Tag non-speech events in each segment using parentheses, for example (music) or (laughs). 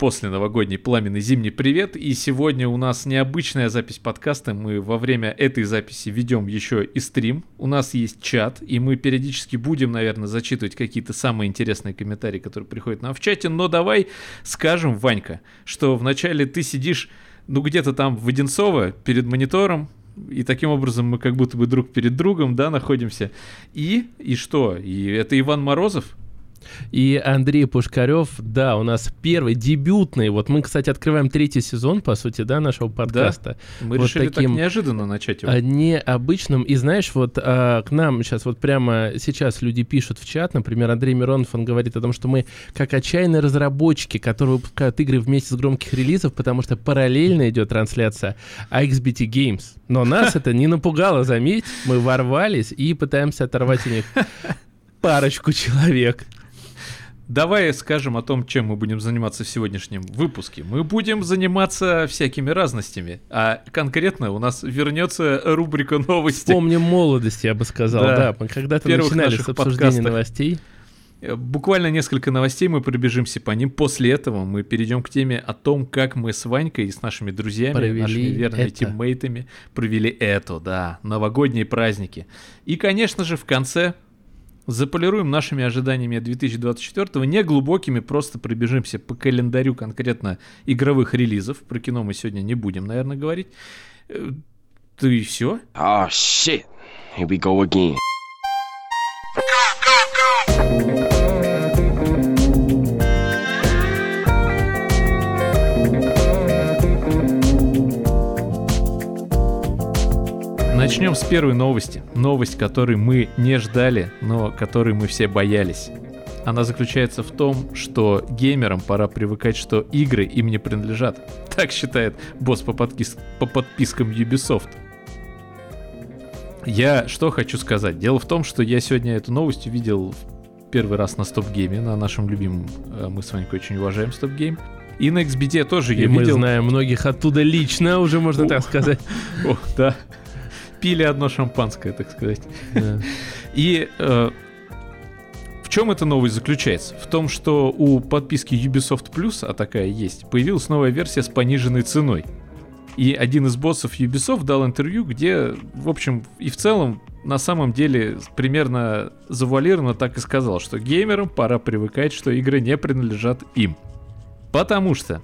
после новогодний пламенный зимний привет. И сегодня у нас необычная запись подкаста. Мы во время этой записи ведем еще и стрим. У нас есть чат, и мы периодически будем, наверное, зачитывать какие-то самые интересные комментарии, которые приходят нам в чате. Но давай скажем, Ванька, что вначале ты сидишь, ну где-то там в Одинцово перед монитором, и таким образом мы как будто бы друг перед другом, да, находимся. И, и что? И это Иван Морозов, и Андрей Пушкарев, да, у нас первый, дебютный. Вот мы, кстати, открываем третий сезон, по сути, да, нашего подкаста. Да, мы вот решили таким, так неожиданно начать его. Необычным. И знаешь, вот а, к нам сейчас вот прямо сейчас люди пишут в чат, например, Андрей Миронов, он говорит о том, что мы как отчаянные разработчики, которые выпускают игры вместе с громких релизов, потому что параллельно идет трансляция XBT Games. Но нас это не напугало, заметь. Мы ворвались и пытаемся оторвать у них (laughs) парочку человек. Давай скажем о том, чем мы будем заниматься в сегодняшнем выпуске. Мы будем заниматься всякими разностями, а конкретно у нас вернется рубрика новости. Помним молодость, я бы сказал, да. да. Мы когда-то начинали с обсуждения подкастах. новостей. Э, буквально несколько новостей мы пробежимся по ним. После этого мы перейдем к теме о том, как мы с Ванькой и с нашими друзьями, провели нашими верными это. тиммейтами провели это, да, новогодние праздники. И, конечно же, в конце заполируем нашими ожиданиями 2024 не глубокими, просто пробежимся по календарю конкретно игровых релизов. Про кино мы сегодня не будем, наверное, говорить. Э, ты и все? Oh, shit. Here we go again. Начнем с первой новости. Новость, которой мы не ждали, но которой мы все боялись. Она заключается в том, что геймерам пора привыкать, что игры им не принадлежат. (laughs) Так считает босс по, подпис... по подпискам Ubisoft. Я что хочу сказать. Дело в том, что я сегодня эту новость увидел первый раз на StopGame е, на нашем любимом, э, мы с вами очень уважаем StopGame. И на XBT тоже и я мы видел. мы знаем многих оттуда лично, уже можно так сказать. (laughs) О, да пили одно шампанское, так сказать. И э, в чем эта новость заключается? В том, что у подписки Ubisoft Plus, а такая есть, появилась новая версия с пониженной ценой. И один из боссов Ubisoft дал интервью, где, в общем, и в целом, на самом деле, примерно завуалированно так и сказал, что геймерам пора привыкать, что игры не принадлежат им. Потому что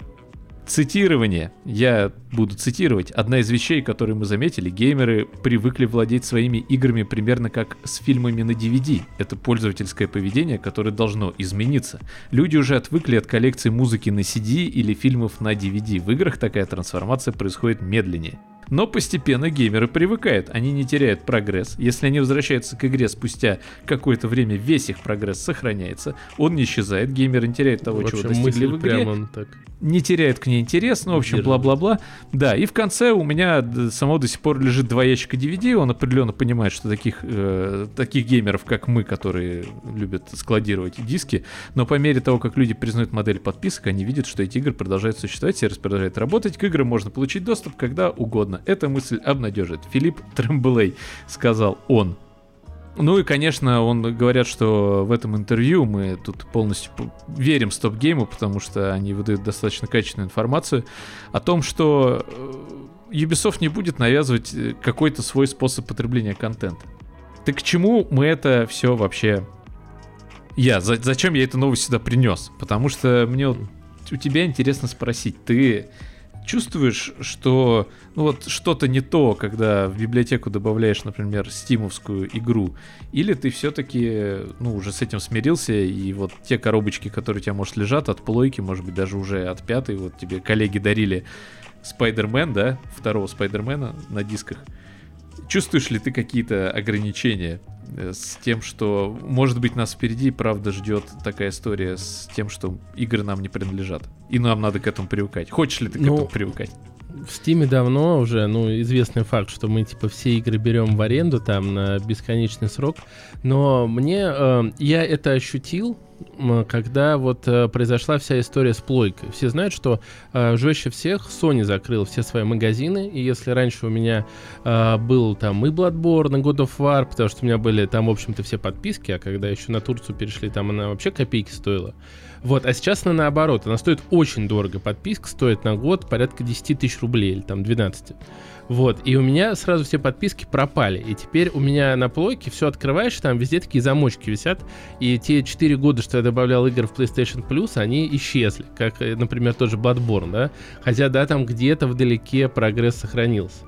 Цитирование. Я буду цитировать. Одна из вещей, которые мы заметили, геймеры привыкли владеть своими играми примерно как с фильмами на DVD. Это пользовательское поведение, которое должно измениться. Люди уже отвыкли от коллекции музыки на CD или фильмов на DVD. В играх такая трансформация происходит медленнее. Но постепенно геймеры привыкают, они не теряют прогресс. Если они возвращаются к игре спустя какое-то время, весь их прогресс сохраняется, он не исчезает, геймер не теряет того, в общем, чего достигли в игре. Прямо так. Не теряет к ней интерес, ну, в общем, бла-бла-бла. Да, и в конце у меня само до сих пор лежит два ящика DVD, он определенно понимает, что таких, э, таких геймеров, как мы, которые любят складировать диски, но по мере того, как люди признают модель подписок, они видят, что эти игры продолжают существовать, сервис продолжает работать, к играм можно получить доступ когда угодно эта мысль обнадежит. Филипп Тремблей, сказал он. Ну и, конечно, он говорят, что в этом интервью мы тут полностью верим стоп-гейму, потому что они выдают достаточно качественную информацию о том, что э, Ubisoft не будет навязывать э, какой-то свой способ потребления контента. Так к чему мы это все вообще... Я, за, зачем я эту новость сюда принес? Потому что мне вот у тебя интересно спросить, ты чувствуешь, что ну вот что-то не то, когда в библиотеку добавляешь, например, стимовскую игру, или ты все-таки, ну, уже с этим смирился, и вот те коробочки, которые у тебя, может, лежат от плойки, может быть, даже уже от пятой, вот тебе коллеги дарили Спайдермен, да, второго Спайдермена на дисках, чувствуешь ли ты какие-то ограничения с тем, что, может быть, нас впереди, правда, ждет такая история с тем, что игры нам не принадлежат. И нам надо к этому привыкать. Хочешь ли ты к ну, этому привыкать? В Стиме давно уже, ну, известный факт, что мы, типа, все игры берем в аренду там на бесконечный срок. Но мне, э, я это ощутил, когда вот э, произошла вся история с плойкой. Все знают, что э, жестче всех Sony закрыл все свои магазины, и если раньше у меня э, был там и Bloodborne, и God of War, потому что у меня были там, в общем-то, все подписки, а когда еще на Турцию перешли, там она вообще копейки стоила, Вот, а сейчас она наоборот, она стоит очень дорого. Подписка стоит на год порядка 10 тысяч рублей или там 12. Вот, и у меня сразу все подписки пропали. И теперь у меня на плойке все открываешь, там везде такие замочки висят. И те 4 года, что я добавлял игр в PlayStation Plus, они исчезли. Как, э, например, тоже Bloodborne, да? Хотя, да, там где-то вдалеке прогресс сохранился.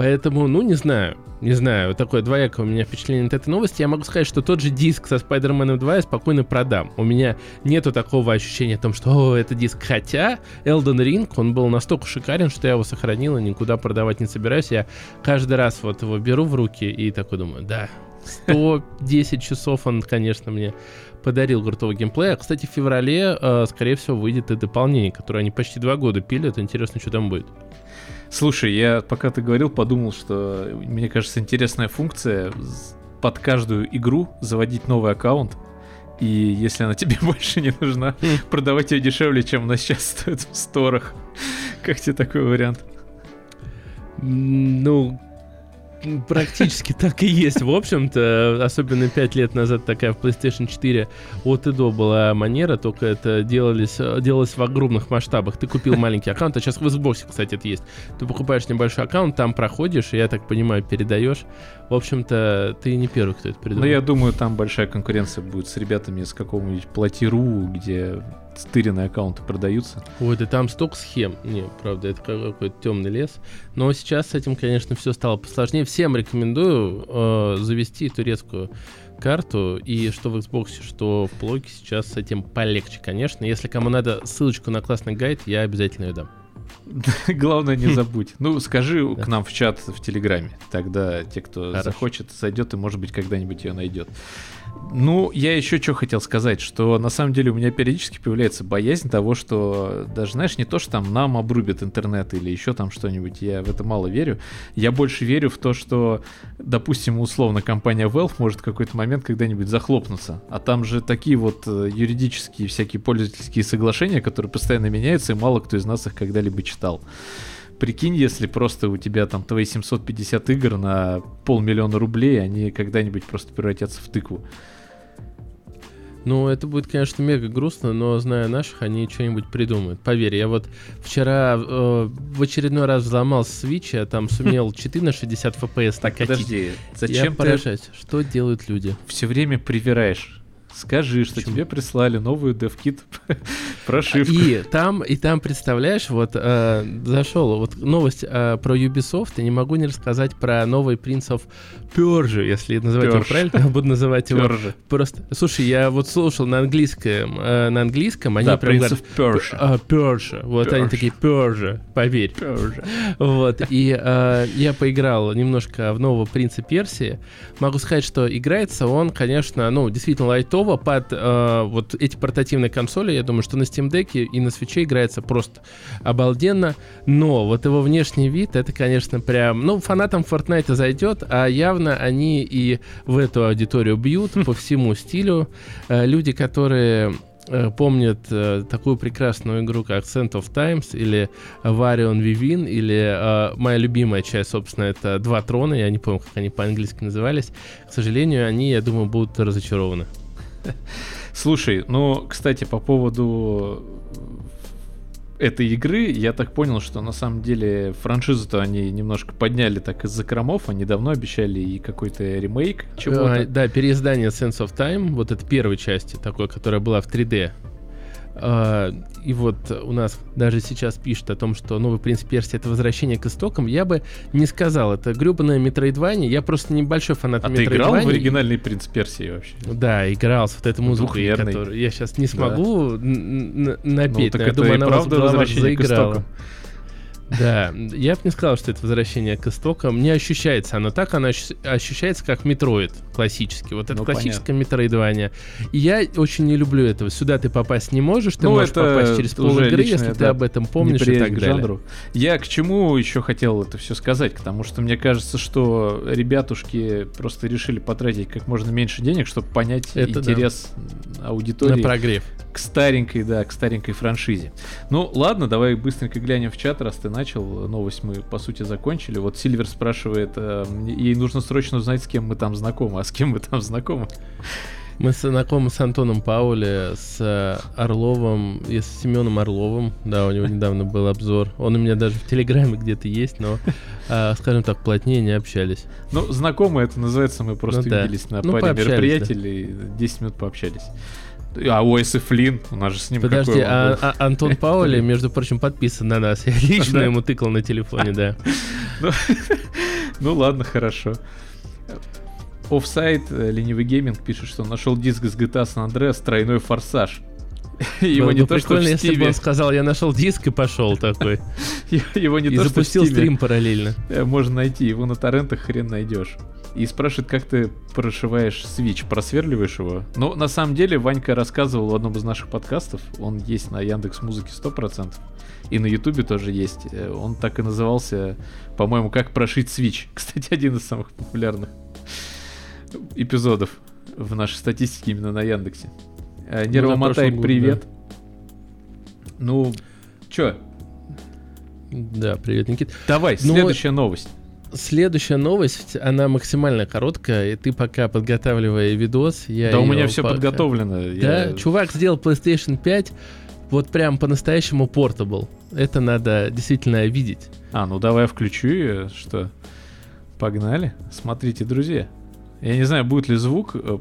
Поэтому, ну, не знаю, не знаю, такое двоякое у меня впечатление от этой новости. Я могу сказать, что тот же диск со Spider-Man 2 я спокойно продам. У меня нету такого ощущения о том, что о, это диск. Хотя Elden Ring, он был настолько шикарен, что я его сохранил и никуда продавать не собираюсь. Я каждый раз вот его беру в руки и такой думаю, да, 110 часов он, конечно, мне подарил крутого геймплея. Кстати, в феврале, э, скорее всего, выйдет и дополнение, которое они почти два года пилят. Интересно, что там будет. Слушай, я пока ты говорил, подумал, что мне кажется интересная функция под каждую игру заводить новый аккаунт. И если она (laughs) тебе больше не нужна, (laughs) продавать ее дешевле, чем она сейчас стоит в сторах. Как тебе такой вариант? Ну, Практически так и есть, в общем-то. Особенно 5 лет назад такая в PlayStation 4 от и до была манера, только это делались, делалось в огромных масштабах. Ты купил маленький аккаунт, а сейчас в Xbox, кстати, это есть. Ты покупаешь небольшой аккаунт, там проходишь, и, я так понимаю, передаешь. В общем-то, ты не первый, кто это придумал. Ну, я думаю, там большая конкуренция будет с ребятами с какого-нибудь Платиру, где стыренные аккаунты продаются. Ой, да там столько схем. Не, правда, это какой-то темный лес. Но сейчас с этим, конечно, все стало посложнее. Всем рекомендую э, завести турецкую карту, и что в Xbox, что в плойке сейчас с этим полегче, конечно. Если кому надо ссылочку на классный гайд, я обязательно ее дам. (laughs) Главное, не забудь. Ну, скажи (laughs) к нам в чат в Телеграме. Тогда те, кто захочет, зайдет и, может быть, когда-нибудь ее найдет. Ну, я еще что хотел сказать, что на самом деле у меня периодически появляется боязнь того, что даже, знаешь, не то, что там нам обрубят интернет или еще там что-нибудь, я в это мало верю. Я больше верю в то, что, допустим, условно, компания Valve может в какой-то момент когда-нибудь захлопнуться. А там же такие вот э, юридические всякие пользовательские соглашения, которые постоянно меняются, и мало кто из нас их когда-либо читал. Прикинь, если просто у тебя там твои 750 игр на полмиллиона рублей, они когда-нибудь просто превратятся в тыкву. Ну, это будет, конечно, мега грустно, но зная наших, они что-нибудь придумают. Поверь, я вот вчера э, в очередной раз взломал Switch, я там сумел (laughs) 4 на 60 FPS Так, подожди, зачем я ты... поражаюсь, что делают люди? Все время привираешь. Скажи, что Почему? тебе прислали новую DevKit (laughs) прошивку. И там, и там, представляешь, вот э, зашел, вот новость э, про Ubisoft, и не могу не рассказать про новый Prince of Persia, если называть Persia. его правильно, я буду называть его Persia. просто... Слушай, я вот слушал на английском, э, на английском, они да, прям Prince of Persia. Uh, Persia. Вот Persia. они такие, Persia, поверь. Persia. Вот, и э, я поиграл немножко в нового Принца Персии. Могу сказать, что играется он, конечно, ну, действительно лайтово, готово под э, вот эти портативные консоли. Я думаю, что на Steam Deck и на Switch играется просто обалденно. Но вот его внешний вид, это, конечно, прям... Ну, фанатам Fortnite зайдет, а явно они и в эту аудиторию бьют по всему стилю. Э, люди, которые э, помнят э, такую прекрасную игру, как Scent of Times или Varion Vivin, или э, моя любимая часть, собственно, это Два трона, я не помню, как они по-английски назывались. К сожалению, они, я думаю, будут разочарованы. Слушай, ну, кстати, по поводу этой игры, я так понял, что на самом деле франшизу-то они немножко подняли так из закромов, они давно обещали и какой-то ремейк чего-то. А, да, переиздание Sense of Time, вот это первой части такой, которая была в 3D. А, и вот у нас даже сейчас пишут о том, что новый принц Персии это возвращение к истокам. Я бы не сказал, это гребаная Метроидвания. Я просто небольшой фанат а Метроидвании. ты играл в оригинальный принц Персии вообще? Да, играл с вот этой музыкой, которую я сейчас не смогу да. напеть. Ну, так я это думаю, она правда возвращение к истокам. Да, я бы не сказал, что это возвращение к истокам. Не ощущается оно так, оно ощущается как Metroid классический. Вот это ну, классическое метроидвания. И я очень не люблю этого. Сюда ты попасть не можешь, ты ну, можешь попасть через пол игры, если да, ты об этом помнишь и так далее. Жанру. Я к чему еще хотел это все сказать, потому что мне кажется, что ребятушки просто решили потратить как можно меньше денег, чтобы понять это интерес да. аудитории. На прогрев. К старенькой, да, к старенькой франшизе. Ну, ладно, давай быстренько глянем в чат, раз ты начал. Новость мы, по сути, закончили. Вот Сильвер спрашивает, э, ей нужно срочно узнать, с кем мы там знакомы. А с кем мы там знакомы? Мы знакомы с Антоном Паули, с э, Орловым и с Семеном Орловым. Да, у него недавно был обзор. Он у меня даже в Телеграме где-то есть, но, э, скажем так, плотнее не общались. Ну, знакомые это называется, мы просто Ну да. виделись на Ну, паре мероприятий, и 10 минут пообщались. А Уэс и Флинн, у нас же с ним Подожди, а, а Антон (laughs) Паули, между прочим, подписан на нас. (laughs) Я лично ему тыкал на телефоне, да. (laughs) Ну ладно, хорошо. Офсайд, э, ленивый гейминг пишет, что нашел диск с GTA San Andreas тройной форсаж. Его Было не бы то, что в если бы он сказал, я нашел диск и пошел такой. его не И то, что в запустил стрим параллельно. э, можно найти, его на торрентах хрен найдешь. И спрашивает, как ты прошиваешь Switch, просверливаешь его? Ну, на самом деле, Ванька рассказывал в одном из наших подкастов, он есть на Яндекс Музыке 100%, и на Ютубе тоже есть. Э, Он так и назывался, по-моему, «Как прошить Switch». (laughs) Кстати, один из самых популярных эпизодов в нашей статистике именно на Яндексе. Э, Ну, Нервомотай, прошлом году, привет. Ну, чё, Да, привет, Никит. давай, Ну, следующая новость. Следующая новость, она максимально короткая, и ты пока подготавливая видос, я Да у меня все пока- подготовлено. Да, я- чувак сделал PlayStation 5, вот прям по-настоящему портабл. Это надо действительно видеть. А, ну давай я включу ее, что? Погнали. Смотрите, друзья. Я не знаю, будет ли звук. э,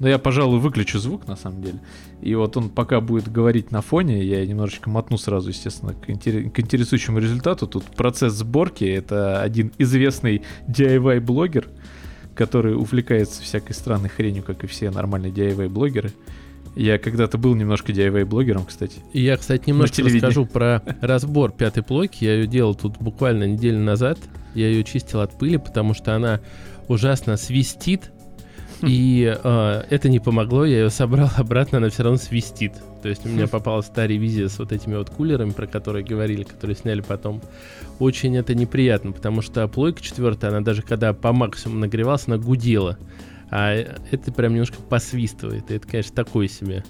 Но я, пожалуй, выключу звук, на самом деле. И вот он пока будет говорить на фоне, я немножечко мотну сразу, естественно, к, интере- к интересующему результату. Тут процесс сборки. Это один известный DIY-блогер, который увлекается всякой странной хренью, как и все нормальные DIY-блогеры. Я когда-то был немножко DIY-блогером, кстати. Я, кстати, немножко расскажу про разбор пятой плойки. Я ее делал тут буквально неделю назад. Я ее чистил от пыли, потому что она ужасно свистит. И э, это не помогло, я ее собрал (laughs) обратно, она все равно свистит. То есть у меня попалась та ревизия с вот этими вот кулерами, про которые говорили, которые сняли потом. Очень это неприятно, потому что плойка четвертая, она даже когда по максимуму нагревалась, она гудела. А это прям немножко посвистывает. И это, конечно, такое себе.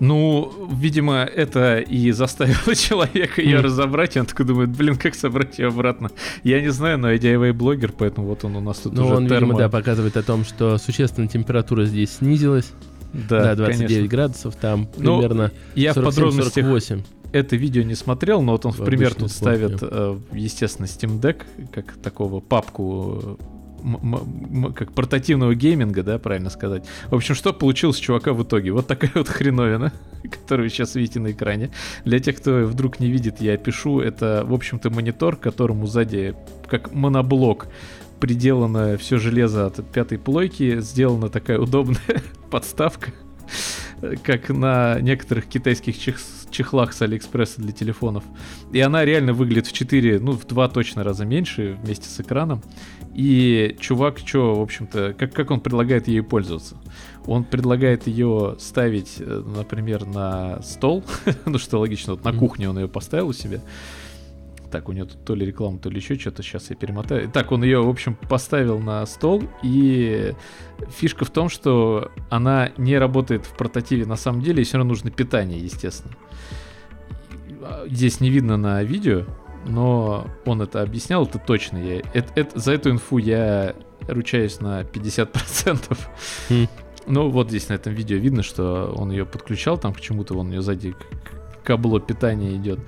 Ну, видимо, это и заставило (laughs) человека ее разобрать, и он такой думает, блин, как собрать ее обратно. Я не знаю, но я DIY-блогер, поэтому вот он у нас тут Ну, уже он, термо... видимо, да, показывает о том, что существенно температура здесь снизилась. Да, Да, 29 конечно. градусов, там Ну, примерно Я в подробностях 47-48. это видео не смотрел, но вот он в В пример тут ставит, э, естественно, Steam Deck, как такого папку как портативного гейминга, да, правильно сказать. В общем, что получилось чувака в итоге? Вот такая (laughs) вот хреновина, которую вы сейчас видите на экране. Для тех, кто вдруг не видит, я пишу, это, в общем-то, монитор, которому сзади, как моноблок, приделано все железо от пятой плойки, сделана такая удобная (laughs) подставка, как на некоторых китайских чех- чехлах с Алиэкспресса для телефонов. И она реально выглядит в 4, ну, в 2 точно раза меньше вместе с экраном. И чувак, что, в общем-то, как, как он предлагает ею пользоваться? Он предлагает ее ставить, э, например, на стол, (laughs) ну что логично, вот на кухне он ее поставил у себя. Так, у нее тут то ли реклама, то ли еще что-то, сейчас я перемотаю. Так, он ее, в общем, поставил на стол, и фишка в том, что она не работает в портативе на самом деле, и все равно нужно питание, естественно. Здесь не видно на видео, но он это объяснял, это точно. Я, это, это- за эту инфу я ручаюсь на 50%. Хм. Ну, вот здесь на этом видео видно, что он ее подключал, там к чему-то вон у нее сзади к- кабло питания идет.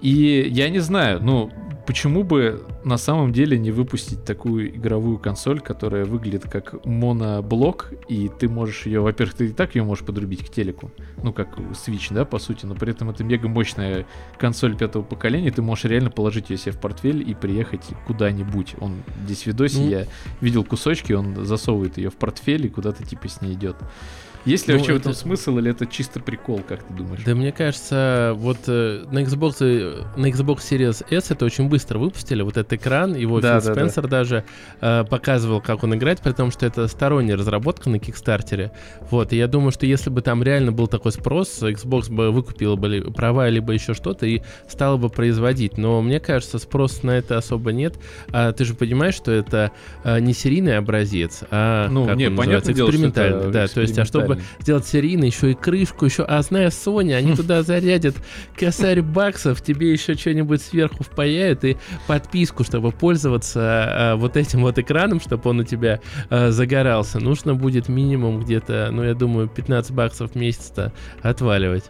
И я не знаю, ну, почему бы на самом деле не выпустить такую игровую консоль, которая выглядит как моноблок, и ты можешь ее, во-первых, ты и так ее можешь подрубить к телеку, ну, как Switch, да, по сути, но при этом это мега мощная консоль пятого поколения, ты можешь реально положить ее себе в портфель и приехать куда-нибудь. Он здесь в видосе, Ну. я видел кусочки, он засовывает ее в портфель и куда-то типа с ней идет. Есть ли Ну, вообще в это- этом смысл, или это чисто прикол, как ты думаешь? Да мне кажется, вот э, на Xbox, э, на Xbox Series S это очень быстро выпустили. Вот этот экран, его Да, Фил да, да. Спенсер даже э, показывал, как он играет, при том, что это сторонняя разработка на Кикстартере. Вот, и я думаю, что если бы там реально был такой спрос, Xbox бы выкупила бы ли- права, либо еще что-то, и стала бы производить. Но мне кажется, спроса на это особо нет. А ты же понимаешь, что это не серийный образец, а Ну, не, он понятное называется, дело, это экспериментальный. Да, то есть, а чтобы сделать серийно, еще и крышку, еще, а зная Sony, они туда зарядят косарь баксов, тебе еще что-нибудь сверху впаяют и подписку, чтобы пользоваться э, вот этим вот экраном, чтобы он у тебя э, загорался, нужно будет минимум где-то, ну, я думаю, 15 баксов в месяц-то отваливать.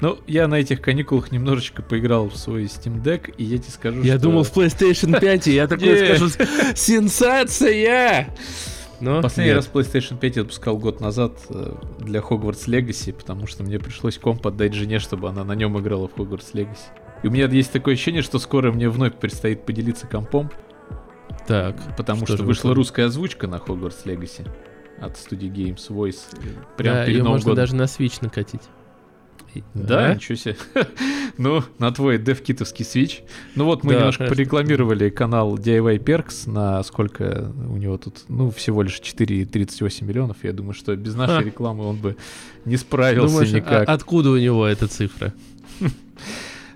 Ну, я на этих каникулах немножечко поиграл в свой Steam Deck, и я тебе скажу, Я что... думал в PlayStation 5, и я такой скажу, сенсация! Но Последний нет. раз PlayStation 5 я запускал год назад э, для Hogwarts Legacy, потому что мне пришлось комп отдать жене, чтобы она на нем играла в Hogwarts Legacy. И у меня есть такое ощущение, что скоро мне вновь предстоит поделиться компом, Так, потому Что что, вышла выходит? русская озвучка на Hogwarts Legacy от студии Games Voice. э, Прям да, перед ее Новым можно годом. даже на Switch накатить. Да, Да? ничего себе. (laughs) ну, на твой девкитовский свич. Ну вот мы Да, немножко конечно. порекламировали канал DIY Perks, на сколько у него тут, ну, всего лишь 4,38 миллионов. Я думаю, что без нашей А. рекламы он бы не справился Думаешь, никак. а- откуда у него эта цифра? (laughs)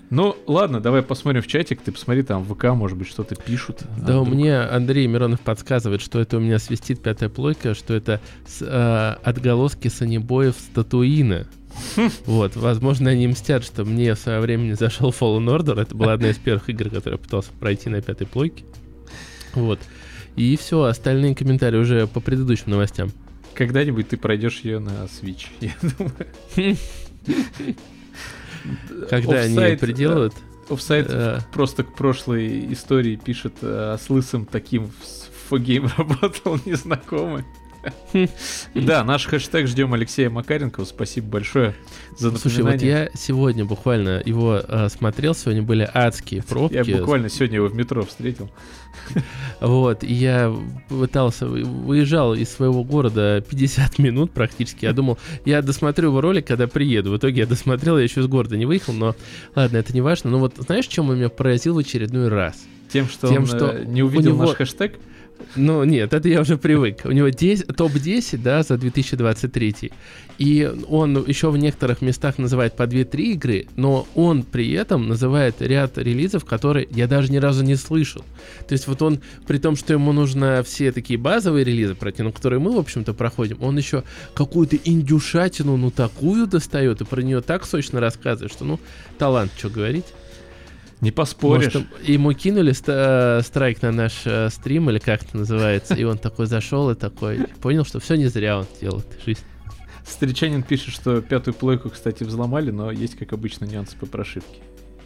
Ну, ладно, давай посмотрим в чатик. Ты посмотри, там в ВК, может быть, что-то пишут. Да, А у вдруг- мне Андрей Миронов подсказывает, что это у меня свистит пятая плойка, что это с- э, отголоски санебоев с Татуина. Вот, возможно, они мстят, что мне в свое время не зашел Fallen Order. Это была одна из первых игр, которую я пытался пройти на пятой плойке. Вот. И все, остальные комментарии уже по предыдущим новостям. Когда-нибудь ты пройдешь ее на Switch. (laughs) Я думаю. Когда они Офсайд, приделают, Офсайд э, просто к прошлой истории пишет, э, с лысым таким в фогейм (laughs) работал незнакомый. Да, наш хэштег ждем Алексея Макаренкова. Спасибо большое за слушай, вот напоминание. я сегодня буквально его э, смотрел, сегодня были адские пробки. Я буквально сегодня его в метро встретил. Вот, и я пытался, вы- выезжал из своего города 50 минут практически. Я думал, я досмотрю его ролик, когда приеду. В итоге я досмотрел, я еще из города не выехал, но ладно, это не важно. Но вот знаешь, чем он меня поразил в очередной раз? Тем, что Тем, он что э, не увидел него- наш хэштег. Ну, нет, это я уже привык. У него 10 топ-10, да, за 2023. И он еще в некоторых местах называет по 2-3 игры, но он при этом называет ряд релизов, которые я даже ни разу не слышал. То есть вот он, при том, что ему нужно все такие базовые релизы пройти, ну, которые мы, в общем-то, проходим, он еще какую-то индюшатину, ну, такую достает, и про нее так сочно рассказывает, что, ну, талант, что говорить. Не поспоришь. Может, ему кинули ста- страйк на наш э, стрим, или как это называется, и он такой зашел и такой понял, что все не зря он делает в жизни. Встречанин пишет, что пятую плойку, кстати, взломали, но есть, как обычно, нюансы по прошивке.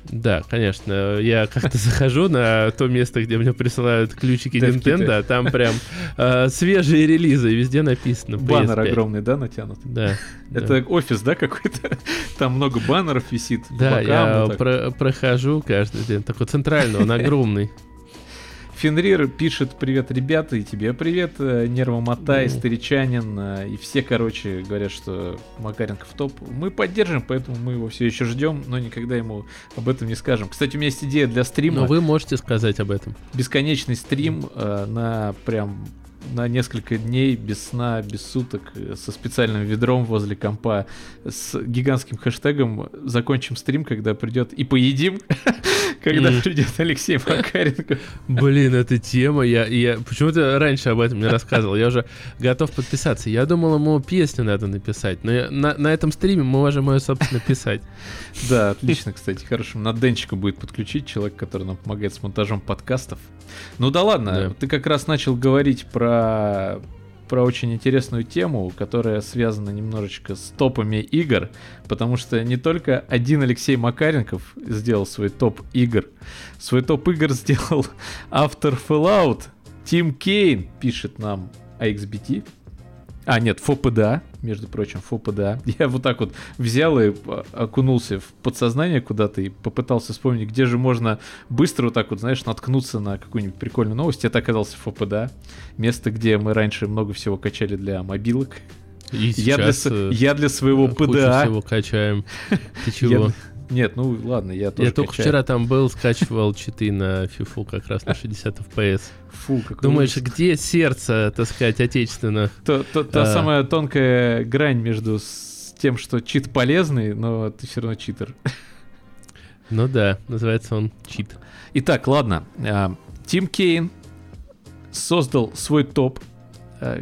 Да, конечно. Я как-то (laughs) захожу на то место, где мне присылают ключики Девкиты. Nintendo, а там прям э, свежие релизы, везде написано Баннер PS5. огромный, да, натянут? Да. да. Это офис, да, какой-то? (laughs) Там много баннеров висит. Да, бокам, я вот про- прохожу каждый день. Такой центральный, он (laughs) огромный. Фенрир пишет привет, ребята, и тебе привет, э, Нервомотай, Ну. Старичанин, э, и все, короче, говорят, что Макаренков топ. Мы поддержим, поэтому мы его все еще ждем, но никогда ему об этом не скажем. Кстати, у меня есть идея для стрима, Но вы можете сказать об этом. бесконечный стрим э, на прям на несколько дней без сна, без суток, э, со специальным ведром возле компа, с гигантским хэштегом закончим стрим, когда придет и поедим, (laughs) когда придет Алексей Макаренко. Блин, эта тема, я, я почему-то раньше об этом не рассказывал, я уже готов подписаться. Я думал, ему песню надо написать, но я- на, на этом стриме мы можем ее, собственно, писать. Да, отлично, кстати, хорошо. Надо Денчика будет подключить, человек, который нам помогает с монтажом подкастов. Ну да ладно, Да. ты как раз начал говорить про про очень интересную тему, которая связана немножечко с топами игр, потому что не только один Алексей Макаренков сделал свой топ игр, свой топ игр сделал (laughs) автор Fallout Тим Кейн, пишет нам AXBT. А, нет, ФОПДА, между прочим, ФОПДА. (laughs) Я вот так вот взял и а, окунулся в подсознание куда-то и попытался вспомнить, где же можно быстро вот так вот, знаешь, наткнуться на какую-нибудь прикольную новость. Это оказался ФОПДА. Место, где мы раньше много всего качали для мобилок. И Я для, э, я для своего ПДА... всего качаем. Ты (laughs) Я чего? для- Нет, ну ладно, я тоже Я только качаю. вчера там был, скачивал читы на фифу как раз на 60 FPS. Фу, какой Думаешь, ужас. где сердце, так сказать, отечественных? То- то- Та А. самая тонкая грань между с тем, что чит полезный, но ты все равно читер. Ну да, называется он чит. Итак, ладно. а, Тим Кейн создал свой топ,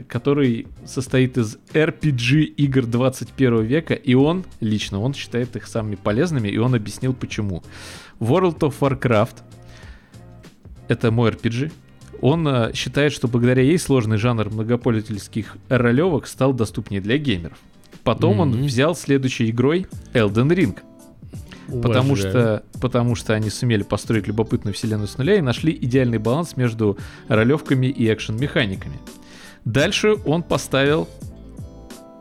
который состоит из RPG игр 21 века, и он, лично, он считает их самыми полезными, и он объяснил почему. World of Warcraft, это мой RPG. Он э, считает, что благодаря ей сложный жанр многопользовательских ролевок стал доступнее для геймеров. Потом он Мгм. взял следующей игрой Elden Ring, потому что, потому что они сумели построить любопытную вселенную с нуля и нашли идеальный баланс между ролевками и экшен-механиками. Дальше он поставил...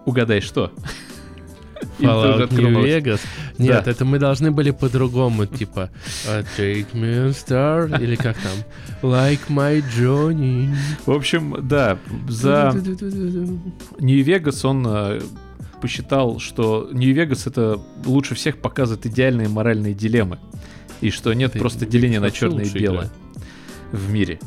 Угадай, что? (laughs) Fallout New? Vegas. Нет, Да. это мы должны были по-другому, типа uh, Take me star, или как там? Like my Johnny. В общем, да, за Нью-Вегас он э, посчитал, что Нью-Вегас это лучше всех показывает идеальные моральные дилеммы. И что нет Это просто New деления Vegas на черное и белое в мире.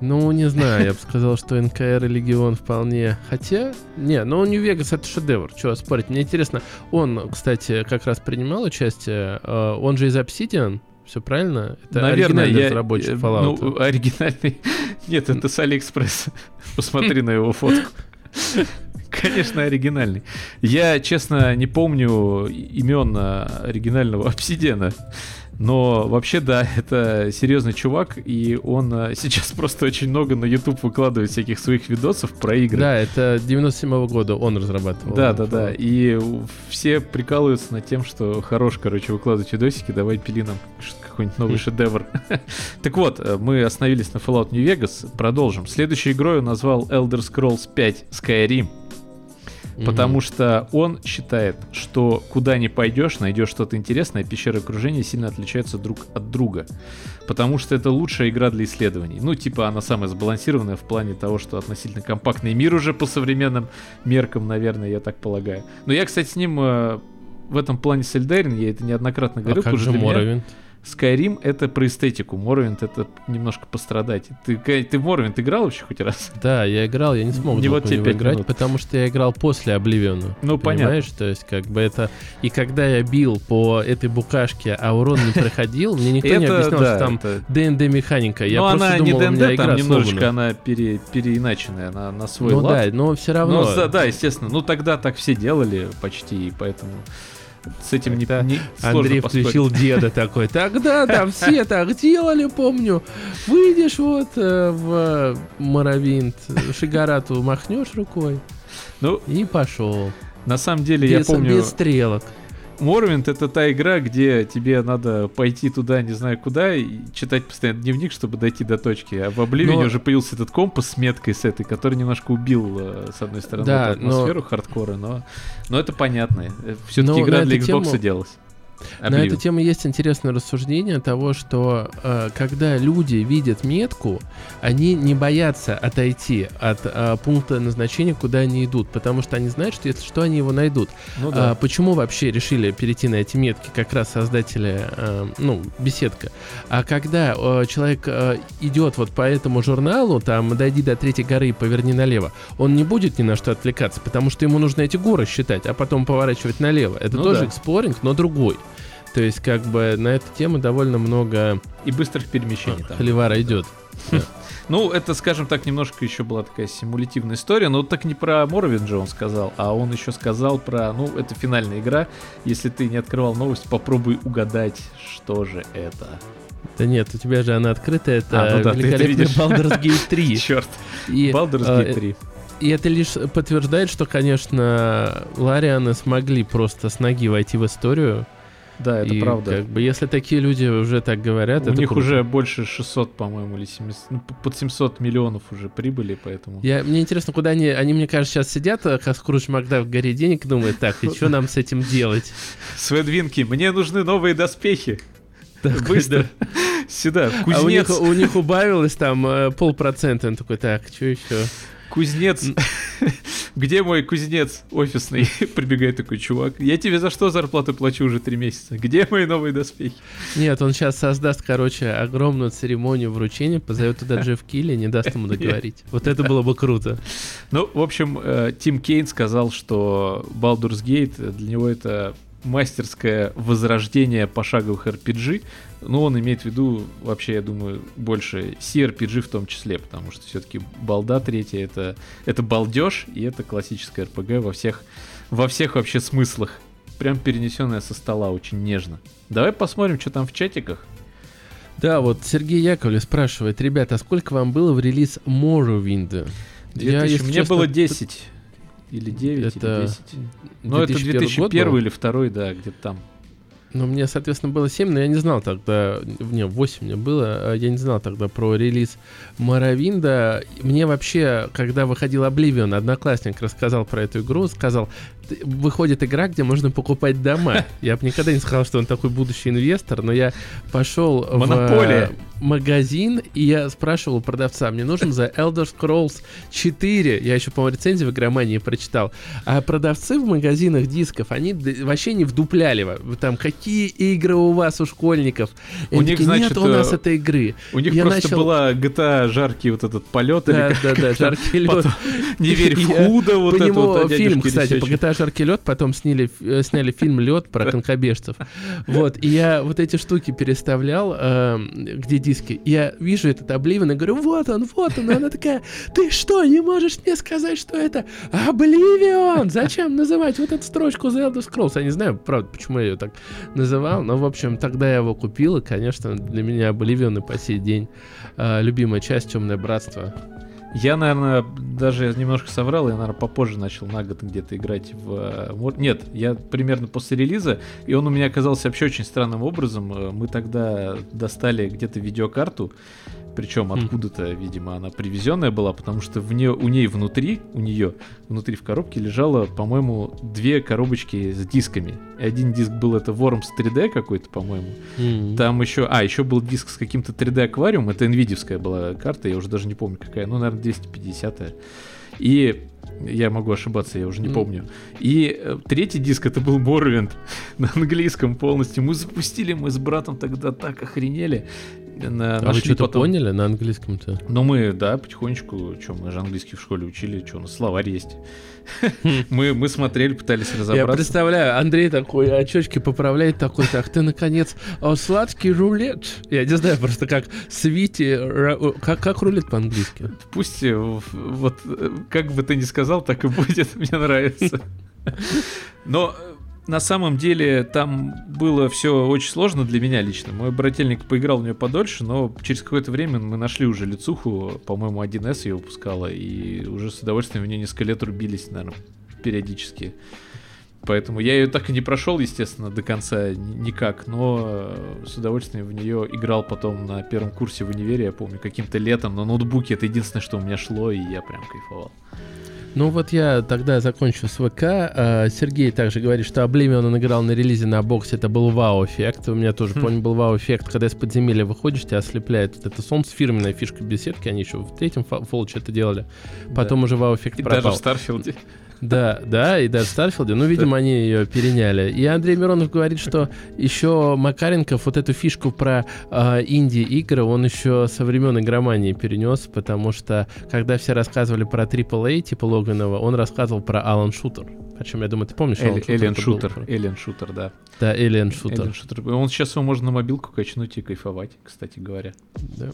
Ну, не знаю, я бы сказал, что НКР и Легион вполне. Хотя, не, ну Нью-Вегас это шедевр, что спорить. Мне интересно, он, кстати, как раз принимал участие, э, он же из Obsidian, все правильно? Это Наверное, оригинальный я... разработчик э, Fallout. Ну, оригинальный... (laughs) Нет, это с Алиэкспресса. (laughs) Посмотри на его фотку. (laughs) Конечно, оригинальный. Я, честно, не помню имен э, оригинального обсидиана. Но вообще, да, (laughs) это серьезный чувак, и он э, сейчас просто очень много на YouTube выкладывает всяких своих видосов про игры. Да, это 97 года он разрабатывал. Да, да, да. И все прикалываются над тем, что хорош, короче, выкладывать видосики, давай пили нам какой-нибудь новый (laughs) шедевр. (laughs) Так вот, э, мы остановились на Fallout New Vegas, продолжим. Следующей игрой он назвал Elder Scrolls 5 Skyrim, Мгм. потому что он считает, что куда ни пойдешь, найдешь что-то интересное, пещеры окружения сильно отличаются друг от друга. Потому что это лучшая игра для исследований. Ну, типа, она самая сбалансированная в плане того, что относительно компактный мир уже по современным меркам, наверное, я так полагаю. Но я, кстати, с ним э, в этом плане солидарен, я это неоднократно А говорил. как потому же для меня? Skyrim это про эстетику, Morrowind это немножко пострадать. Ты, ты в Morrowind играл вообще хоть раз? (laughs) Да, я играл, я не смог Не вот тебе играть, минут. потому что я играл после Обливиона. Ну, понятно. Понимаешь, то есть как бы это... И когда я бил по этой букашке, а урон не проходил, мне никто не объяснял, что там ДНД механика. Я Но просто она думал, не у меня игра немножечко она пере, переиначенная на, на свой Ну лад. да, но все равно. Ну, да, естественно. Ну, тогда так все делали почти, и поэтому с этим не, не Андрей поспорить. включил деда такой. Тогда там все так делали, помню. Выйдешь вот э, в Моровинт, Шигарату махнешь рукой Ну, и пошел. на самом деле, Без, я помню, без стрелок. Morrowind это та игра, где тебе надо пойти туда, не знаю куда, и читать постоянно дневник, чтобы дойти до точки. А в Oblivion Но- уже появился этот компас с меткой с этой, который немножко убил, э, с одной стороны, Да, эту но- атмосферу хардкора, но, но это понятно. Все-таки Но игра для Xbox тему- делалась. На Oblivion. эту тему есть интересное рассуждение того, что э, когда люди видят метку, они не боятся отойти от э, пункта назначения, куда они идут, потому что они знают, что если что, они его найдут. Ну А, да. почему вообще решили перейти на эти метки, как раз создатели, э, ну, беседка. А когда э, человек э, идет вот по этому журналу, там, дойди до третьей горы и поверни налево, он не будет ни на что отвлекаться, потому что ему нужно эти горы считать, а потом поворачивать налево. Это Ну тоже да. эксплоринг, но другой. То есть, как бы на эту тему довольно много И быстрых перемещений там. холивара идет. Ну, это, скажем так, немножко еще была такая симулятивная история, но так не про Morrowind же он сказал, а он еще сказал про, ну, это финальная игра, если ты не открывал новость, попробуй угадать, что же это. Да нет, у тебя же она открытая, это А, ну да, великолепный. Baldur's Gate (laughs) 3. Черт, И, Baldur's э, Gate 3. И это лишь подтверждает, что, конечно, Ларианы смогли просто с ноги войти в историю. Да, это и правда. Как бы, если такие люди уже так говорят, У это них круто. уже больше 600, по-моему, или 700, ну, под 700 миллионов уже прибыли, поэтому... Я, мне интересно, куда они, они, мне кажется, сейчас сидят, а, как Скрудж Макдак в горе денег, и думают, так, и что нам с этим делать? (laughs) Сведвинки, мне нужны новые доспехи. Такой, (laughs) Быстро. Сюда, А у них, кузнец, у них убавилось там э, полпроцента. Он такой, так, что еще? Кузнец. (laughs) Где мой кузнец офисный? (laughs) Прибегает такой чувак. Я тебе за что зарплату плачу уже три месяца? Где мои новые доспехи? Нет, он сейчас создаст, короче, огромную церемонию вручения, позовет туда Джефф (laughs) Килли, не даст ему договорить. Вот это было бы круто. Ну, в общем, э, Тим Кейн сказал, что Baldur's Gate э, для него это мастерское возрождение пошаговых RPG. Ну, он имеет в виду, вообще, я думаю, больше CRPG в том числе, потому что все-таки Балда третья это, это балдеж, и это классическая RPG во всех, во всех вообще смыслах. Прям перенесенная со стола очень нежно. Давай посмотрим, что там в чатиках. Да, вот Сергей Яковлев спрашивает, ребята, а сколько вам было в релиз Morrowind? 2000, если мне честно, было 10 или 9 Это или 10. Ну, это 2001 год 2001 был? или 2, да, где-то там. Ну, мне, соответственно, было 7, но я не знал тогда, не, 8 мне было, а я не знал тогда про релиз Моровинда. Мне вообще, когда выходил Oblivion, одноклассник рассказал про эту игру, сказал, «Ты- выходит игра, где можно покупать дома. Я бы никогда не сказал, что он такой будущий инвестор, но я пошел Монополия. в магазин, и я спрашивал у продавца, мне нужен за Elder Scrolls 4, я еще, по-моему, рецензию в игромании прочитал, а продавцы в магазинах дисков, они вообще не вдупляли, там, какие игры у вас, у школьников? И У них, такие, значит, нет у нас э, этой игры. У них Я просто начал- была GTA жаркий вот этот полет. Да, или да, да, жаркий лед. Не верь в худо, вот это вот. а фильм, кстати, по. GTA Жаркий лед, потом сняли, э, сняли фильм Лед про конкобежцев. Вот, и я вот эти штуки переставлял, эм, где диски. Я вижу этот Обливен и говорю, вот он, вот он. И она такая, ты что, не можешь мне сказать, что это Обливион? Зачем называть вот эту строчку The Elder Scrolls? Я не знаю, правда, почему я ее так называл, но, в общем, тогда я его купил, и, конечно, для меня Обливион и по сей день э, любимая часть Темное Братство. Я, наверное, даже немножко соврал, я, наверное, попозже начал на год где-то играть в... э, Нет, я примерно после релиза, и он у меня оказался вообще очень странным образом. Э, Мы тогда достали где-то видеокарту, причем Хм. откуда-то, видимо, она привезенная была, потому что в нее, у ней внутри, у нее внутри в коробке лежало, по-моему, две коробочки с дисками. И один диск был это Worms 3D какой-то, по-моему. М. Там еще, а, еще был диск с каким-то 3D аквариум, это NVIDIA была карта, я уже даже не помню какая, ну, наверное, 250 И я могу ошибаться, я уже не М. помню. И э, третий диск это был Morrowind (laughs) на английском полностью. Мы запустили, мы с братом тогда так охренели. На- А вы что-то потом- поняли на английском-то? Ну, мы, да, потихонечку, что, мы же английский в школе учили, что, у нас словарь есть. Мы, мы смотрели, пытались Я разобраться. представляю, Андрей такой очечки поправляет, такой, так, ты, наконец, а, сладкий рулет. Я не знаю просто, как свити, как, как рулет по-английски? Пусть э, вот э, как бы ты ни сказал, так и будет, (laughs) мне нравится. Но э, на самом деле там было все очень сложно для меня лично. Мой брательник поиграл в нее подольше, но через какое-то время мы нашли уже лицуху, по-моему, 1С ее выпускала, и уже с удовольствием в нее несколько лет рубились, наверное, периодически. Поэтому я ее так и не прошел, естественно, до конца ни- никак, но э, с удовольствием в нее играл потом на первом курсе в универе, я помню, каким-то летом на ноутбуке. Это единственное, что у меня шло, и я прям кайфовал. Ну вот я тогда закончу с ВК. А, Сергей также говорит, что Oblivion он играл на релизе на боксе, это был вау-эффект. У меня тоже, Хм. помню, был вау-эффект, когда из подземелья выходишь, тебя ослепляет вот это солнце, фирменная фишка беседки, они еще в третьем Фолче это делали. Потом уже вау-эффект И пропал. даже в Starfield е. Да, да, и даже в Starfield е. Ну, видимо, они ее переняли. И Андрей Миронов говорит, что еще Макаренков вот эту фишку про а, инди-игры он еще со времен игромании перенес, потому что когда все рассказывали про AAA, типа Логанова, он рассказывал про Alien Shooter. Причем, я думаю, ты помнишь? Alien Shooter. Alien Shooter, да. Да, Alien Shooter. Alien Shooter. Он сейчас его можно на мобилку качнуть и кайфовать, кстати говоря. Да.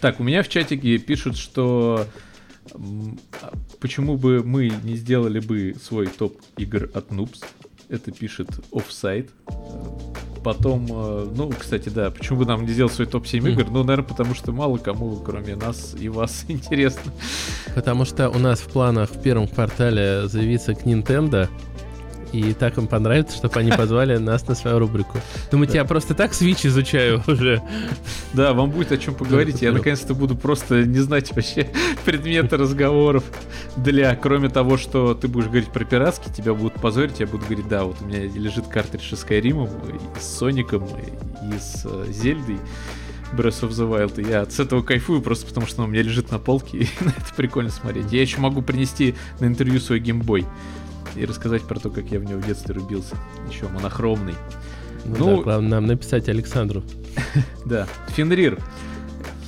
Так, у меня в чатике пишут, что почему бы мы не сделали бы свой топ игр от Noobs. Это пишет Offside. Потом, э, ну, кстати, да, почему бы нам не сделать свой топ-7 Мгм. игр? Ну, наверное, потому что мало кому, кроме нас и вас, (laughs) интересно. Потому что у нас в планах в первом квартале заявиться к Nintendo, и так им понравится, чтобы они позвали нас на свою рубрику. Думаете, Да. я просто так Switch изучаю уже? Да, вам будет о чем поговорить. Я наконец-то буду просто не знать вообще (laughs) предметы разговоров для, кроме того, что ты будешь говорить про пиратский, тебя будут позорить, я буду говорить, да, вот у меня лежит картридж с Скайримом, с Соником, и с э, Зельдой. Breath of the Wild. И я с этого кайфую просто потому, что он у меня лежит на полке, (laughs) и на это прикольно смотреть. Я еще могу принести на интервью свой геймбой и рассказать про то, как я в него в детстве рубился. Еще монохромный. Ну, Ну- да, главное нам написать Александру. (laughs) Да, Фенрир.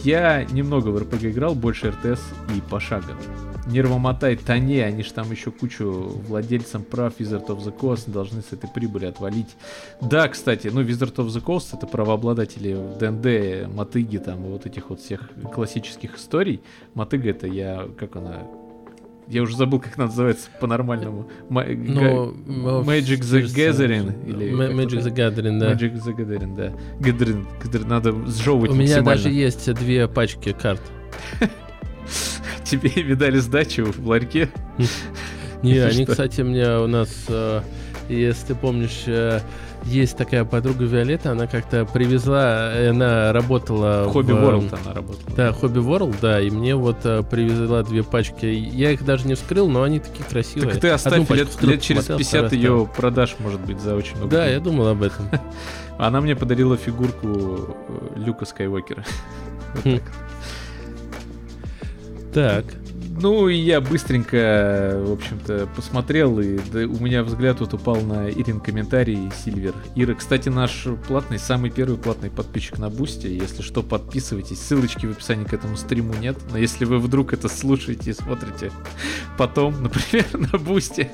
Я немного в РПГ играл, больше РТС и пошага. Нервомотай, Тане, они же там еще кучу владельцам прав Wizard of the Coast должны с этой прибыли отвалить. Да, кстати, ну Wizard of the Coast это правообладатели ДНД, Мотыги, там вот этих вот всех классических историй. Мотыга это я, как она, Я уже забыл, как называется по-нормальному. Ма- Ну, Magic the Gathering или Magic the Gathering, да. Magic the Gathering, да. Gathering, Gathering, надо сжевывать У меня даже есть две пачки карт. (laughs) Тебе видали сдачу в ларьке? Не, они, кстати, мне у нас, э, если ты помнишь, э, есть такая подруга Виолетта, она как-то привезла, э, она работала Хобби в... World она работала. Да, Хобби World, да, и мне вот э, привезла две пачки. Я их даже не вскрыл, но они такие красивые. Так ты оставь, лет, вскрыл, лет через посмотрел, 50 вторую ее продашь, может быть, за очень много Да, я думал об этом. (laughs) Она мне подарила фигурку э, Люка Скайуокера. (laughs) Хм. так. Ну, и я быстренько, в общем-то, посмотрел, и да, у меня взгляд вот упал на Ирин комментарий Сильвер. Ира, кстати, наш платный, самый первый платный подписчик на Бусте. Если что, подписывайтесь. Ссылочки в описании к этому стриму нет. Но если вы вдруг это слушаете и смотрите потом, (laughs) например, на Бусте,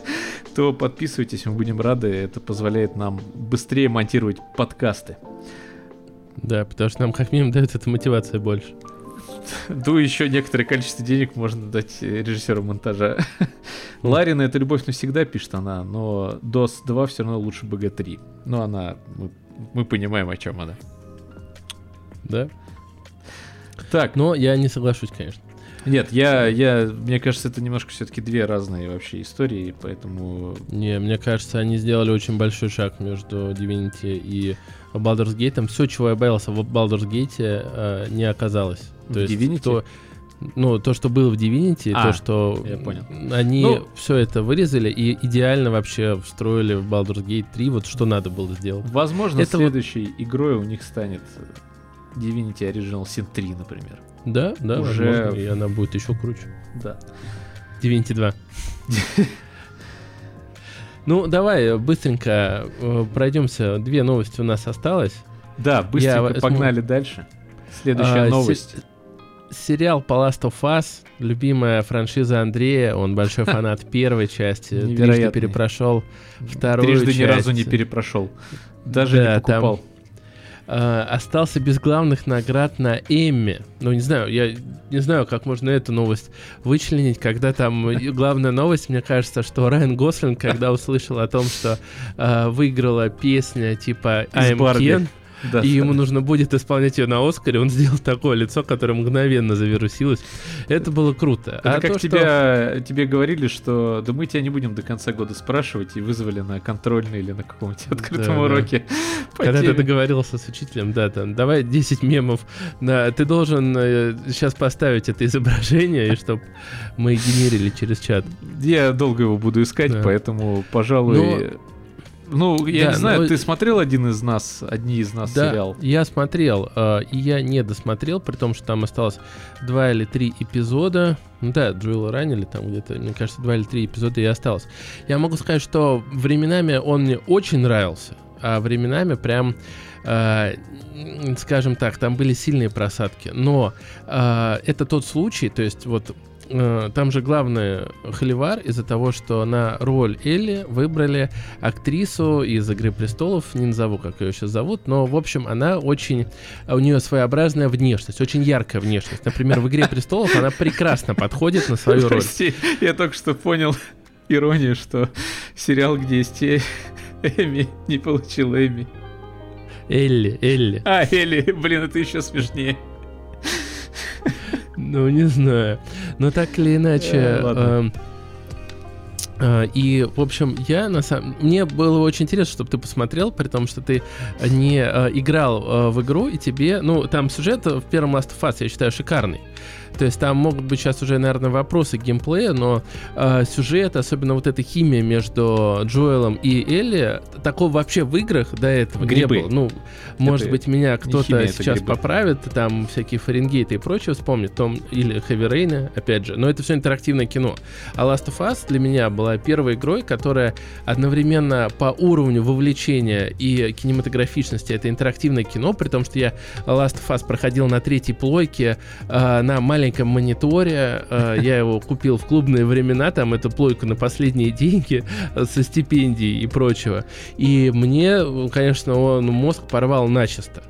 то подписывайтесь, мы будем рады. Это позволяет нам быстрее монтировать подкасты. да, потому что нам как минимум дает эта мотивация больше. Ну, еще некоторое количество денег можно дать э, режиссеру монтажа. (laughs) Ларина это любовь навсегда, пишет она, но DOS 2 все равно лучше BG3. Но она, мы, мы понимаем, о чем она. Да? Так, Но я не соглашусь, конечно. нет, я, я, мне кажется, это немножко все-таки две разные вообще истории, поэтому Не, мне кажется, они сделали очень большой шаг между Divinity и Baldur's Gate. Все, чего я боялся в Baldur's Gate, э, не оказалось. В Divinity? То, ну, то, что было в Divinity, А, то, что я понял. они Ну- все это вырезали и идеально вообще встроили в Baldur's Gate 3 вот что надо было сделать. возможно, Это вот- следующей игрой у них станет Divinity Original Sin 3, например. Да, да, Уже- возможно, и она будет еще круче. Да. Divinity 2. Ну, давай э, быстренько э, пройдемся. Две новости у нас осталось. Да, быстренько возьму- погнали дальше. Следующая А, новость. Сериал по Last of Us, любимая франшиза Андрея, он большой фанат (laughs) первой части, трижды перепрошел вторую Трижды ни разу часть. не перепрошел. Даже Да, не там- покупал. А, остался без главных наград на Эмме. Ну, не знаю, я не знаю, как можно эту новость вычленить, когда там (laughs) главная новость, мне кажется, что Райан Гослинг, когда услышал о том, что а, выиграла песня типа I'm. Ken, Да. и ему нужно будет исполнять ее на Оскаре, он сделал такое лицо, которое мгновенно завирусилось. Это было круто. Это а как то, что- тебя, тебе говорили, что да мы тебя не будем до конца года спрашивать, и вызвали на контрольный или на каком-нибудь открытом да. уроке. по Когда ты договорился с учителем, да, там, давай 10 мемов, на, ты должен сейчас поставить это изображение, и чтобы мы генерили через чат. Я долго его буду искать, Да. поэтому, пожалуй... Ну, я Да, не знаю, но- ты смотрел один из нас, одни из нас Да, сериал? я смотрел, э, и я не досмотрел, при том, что там осталось два или три эпизода. Ну да, Джоэла ранили там где-то, мне кажется, два или три эпизода и осталось. Я могу сказать, что временами он мне очень нравился, а временами прям, э, скажем так, там были сильные просадки. Но э, это тот случай, то есть вот э, там же главный холивар из-за того, что на роль Элли выбрали актрису из «Игры престолов», не назову, как ее сейчас зовут, но, в общем, она очень... У нее своеобразная внешность, очень яркая внешность. Например, в «Игре престолов» она прекрасно подходит на свою роль. Прости, я только что понял иронию, что сериал, где есть Э- Эми, не получил Эми. Элли, Элли. А, Эли, блин, это еще смешнее. Ну, не знаю. Но так или иначе... Э, эм, э, И, в общем, я на самом... Мне было очень интересно, чтобы ты посмотрел, при том, что ты не э, играл в игру, и тебе... Ну, там сюжет в первом Last of Us, я считаю, шикарный. То есть там могут быть сейчас уже, наверное, вопросы к геймплею, но э, сюжет, особенно вот эта химия между Джоэлом и Элли, такого вообще в играх до этого Грибы. не было. Ну, может быть, меня кто-то это сейчас поправит, там всякие Фаренгейты и прочее вспомнит, том, или Rain, опять же, но это все интерактивное кино. А Last of Us для меня была первой игрой, которая одновременно по уровню вовлечения и кинематографичности это интерактивное кино, при том, что я Last of Us проходил на третьей плойке э, на маленьком мониторе, э, я его купил в клубные времена, там эту плойку на последние деньги э, со стипендией и прочего. И мне, конечно, он мозг порвал начисто.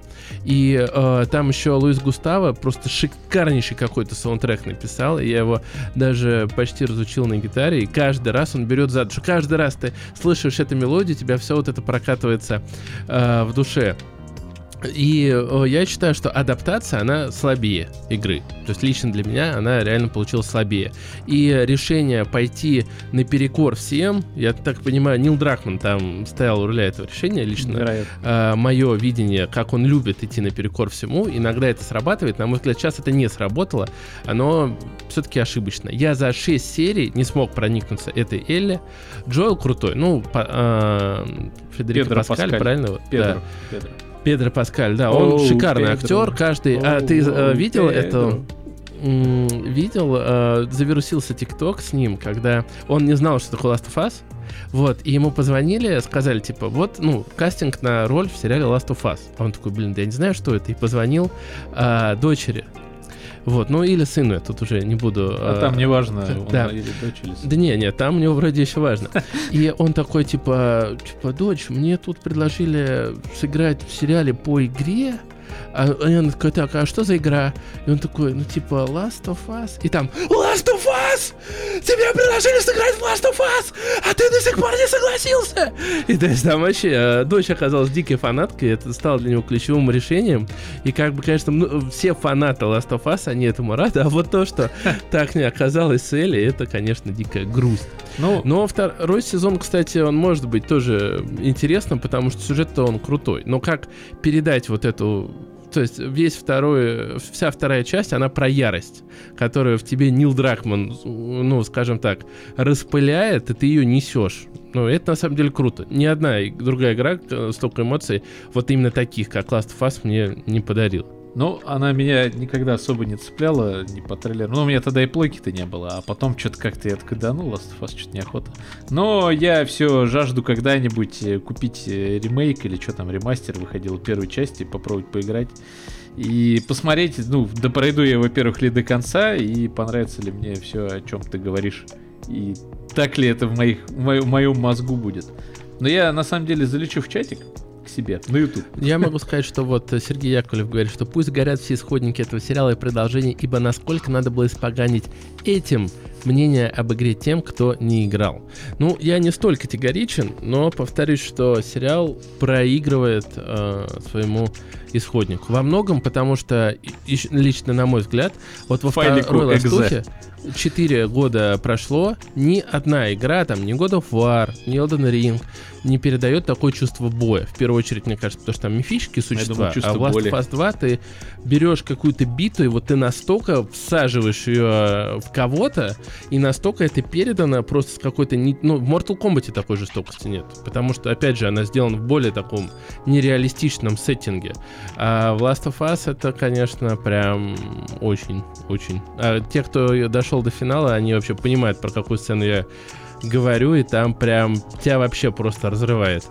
И э, там еще Луис Густаво просто шикарнейший какой-то саундтрек написал. И я его даже почти разучил на гитаре. И каждый раз он берет за душу. Каждый раз ты слышишь эту мелодию, тебя все вот это прокатывается э, в душе. И э, я считаю, что адаптация, она слабее игры. То есть лично для меня она реально получилась слабее. И решение пойти наперекор всем, я так понимаю, Нил Дракман там стоял у руля этого решения лично. Э, мое видение, как он любит идти наперекор всему, иногда это срабатывает. На мой взгляд, сейчас это не сработало. Оно все-таки ошибочно. Я за 6 серий не смог проникнуться этой Элли. Джоэл крутой. Ну, по, э, Федерико Педро Паскаль, Паскаль. правильно? Педро, Да. Педро. Педро Паскаль, да, он Оу, шикарный Педро. актер, каждый. а Оу, ты э, оу, видел Педро. эту? Видел, э, завирусился ТикТок с ним, когда он не знал, что такое Last of Us. Вот, и ему позвонили, сказали, типа, вот, ну, кастинг на роль в сериале Last of Us. А он такой, блин, да я не знаю, что это. И позвонил э, дочери. Вот, ну или сыну, я тут уже не буду. А э, там неважно, он да. или дочь, или сын. да не, не, там у него вроде еще важно. И он такой, типа, типа, дочь, мне тут предложили сыграть в сериале по игре. А и она такая, так, а что за игра? И он такой, ну типа, Last of Us. И там, Last of Us! Тебе предложили сыграть в Last of Us! А ты до сих пор не согласился! И то есть там вообще э, дочь оказалась дикой фанаткой, это стало для него ключевым решением. И как бы, конечно, ну, все фанаты Last of Us, они этому рады, а вот то, что так не оказалось с Элли, это, конечно, дикая грусть. Ну, Но второй сезон, кстати, он может быть тоже интересным, потому что сюжет-то он крутой. Но как передать вот эту... То есть весь второй, вся вторая часть, она про ярость, которую в тебе Нил Дракман, ну, скажем так, распыляет, и ты ее несешь. Ну, это на самом деле круто. Ни одна другая игра э, столько эмоций, вот именно таких, как Last of Us, мне не подарила. Ну, она меня никогда особо не цепляла, не по трейлеру. Ну, у меня тогда и плойки-то не было, а потом что-то как-то я ну, Last of Us что-то неохота. Но я все жажду когда-нибудь э, купить э, ремейк или что там, ремастер выходил первой части, попробовать поиграть. И посмотреть, ну, да пройду я, во-первых, ли до конца, и понравится ли мне все, о чем ты говоришь. И так ли это в, моих, в мо- в моем мозгу будет. Но я, на самом деле, залечу в чатик к себе на YouTube. Я могу сказать, что вот э, Сергей Яковлев говорит, что пусть горят все исходники этого сериала и продолжения, ибо насколько надо было испоганить этим мнение об игре тем, кто не играл. Ну, я не столь категоричен, но повторюсь, что сериал проигрывает э, своему исходнику. Во многом, потому что, и- лично на мой взгляд, вот во второй ластухе 4 года прошло, ни одна игра, там, ни God of War, ни Elden Ring не передает такое чувство боя. В первую очередь, мне кажется, потому что там мифические существа, думаю, а в Last of Us 2 ты берешь какую-то биту, и вот ты настолько всаживаешь ее в кого-то, и настолько это передано просто с какой-то... не- Ну, в Mortal Kombat такой жестокости нет. Потому что, опять же, она сделана в более таком нереалистичном сеттинге. А в Last of Us это, конечно, прям очень-очень. А те, кто дошел до финала, они вообще понимают, про какую сцену я говорю, и там прям тебя вообще просто разрывает.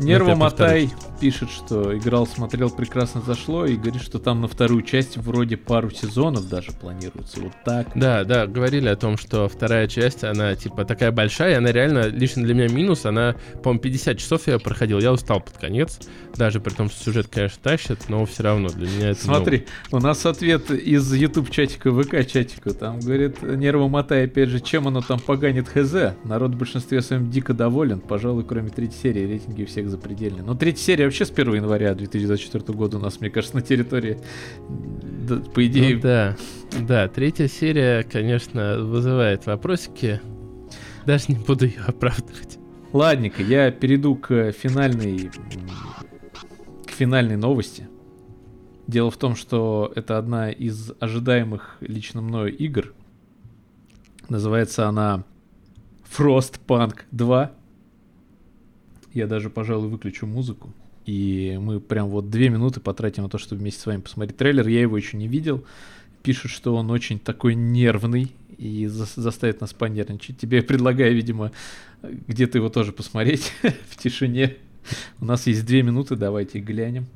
Нерво я Мотай пишет, что играл, смотрел, прекрасно зашло, и говорит, что там на вторую часть вроде пару сезонов даже планируется. Вот так. Да, да, говорили о том, что вторая часть, она типа такая большая, она реально, лично для меня минус, она, по-моему, 50 часов я проходил, я устал под конец, даже при том, что сюжет, конечно, тащит, но все равно для меня это... Смотри, у нас ответ из YouTube чатика, ВК чатика. Там говорит Нерво Мотай, опять же, чем оно там поганит ХЗ. Народ в большинстве своем дико доволен. Пожалуй, кроме третьей серии, рейтинги всех запредельные. Но третья серия вообще с 1 января 2024 года у нас, мне кажется, на территории. Да, по идее, Ну да, да, третья серия, конечно, вызывает вопросики. Даже не буду ее оправдывать. Ладненько, я перейду к финальной, к финальной новости. Дело в том, что это одна из ожидаемых лично мною игр. Называется она Frostpunk 2. Я даже, пожалуй, выключу музыку. И мы прям вот две минуты потратим на то, чтобы вместе с вами посмотреть трейлер. Я его еще не видел. Пишут, что он очень такой нервный и за- заставит нас понервничать. Тебе предлагаю, видимо, где-то его тоже посмотреть (laughs) в тишине. У нас есть две минуты, давайте глянем.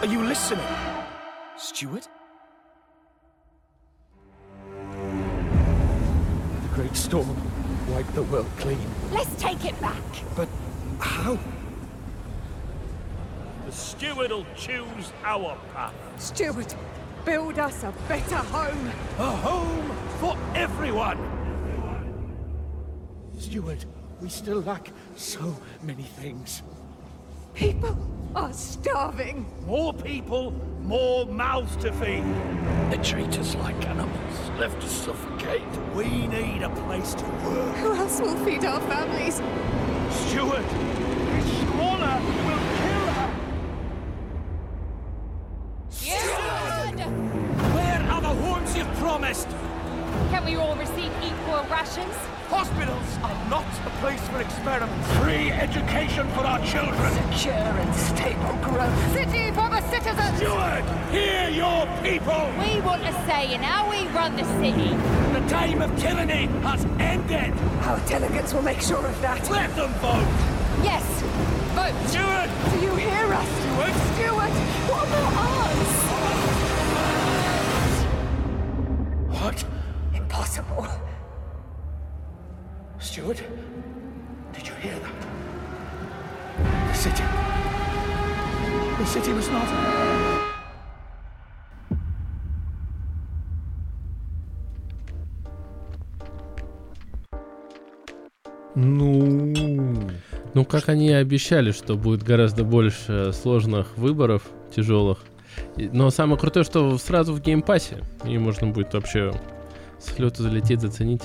Are you listening? Steward? The great storm wiped the world clean. Let's take it back. But how? The steward'll choose our path. Steward, build us a better home. A home for everyone! Steward, we still lack so many things. People are starving. More people, more mouths to feed. They treat us like animals, left to suffocate. We need a place to work. Who else will feed our families? Steward, this squalor will kill her. Where are the homes you've promised? Can we all receive equal rations? Hospitals are not a place for experiments. Free education for our children. Secure and stable growth. City for the citizens. Steward, hear your people. We want a say in how we run the city. The time of tyranny has ended. Our delegates will make sure of that. Let them vote. Yes, vote. Steward, Do you hear us? Steward. Steward, what about us? What? Impossible. Steward, did you hear that? The city. The city was not. Ну, Ну, как они и обещали, что будет гораздо больше сложных выборов, тяжелых. Но самое крутое, что сразу в Game Pass е. И можно будет вообще с лету залететь, заценить.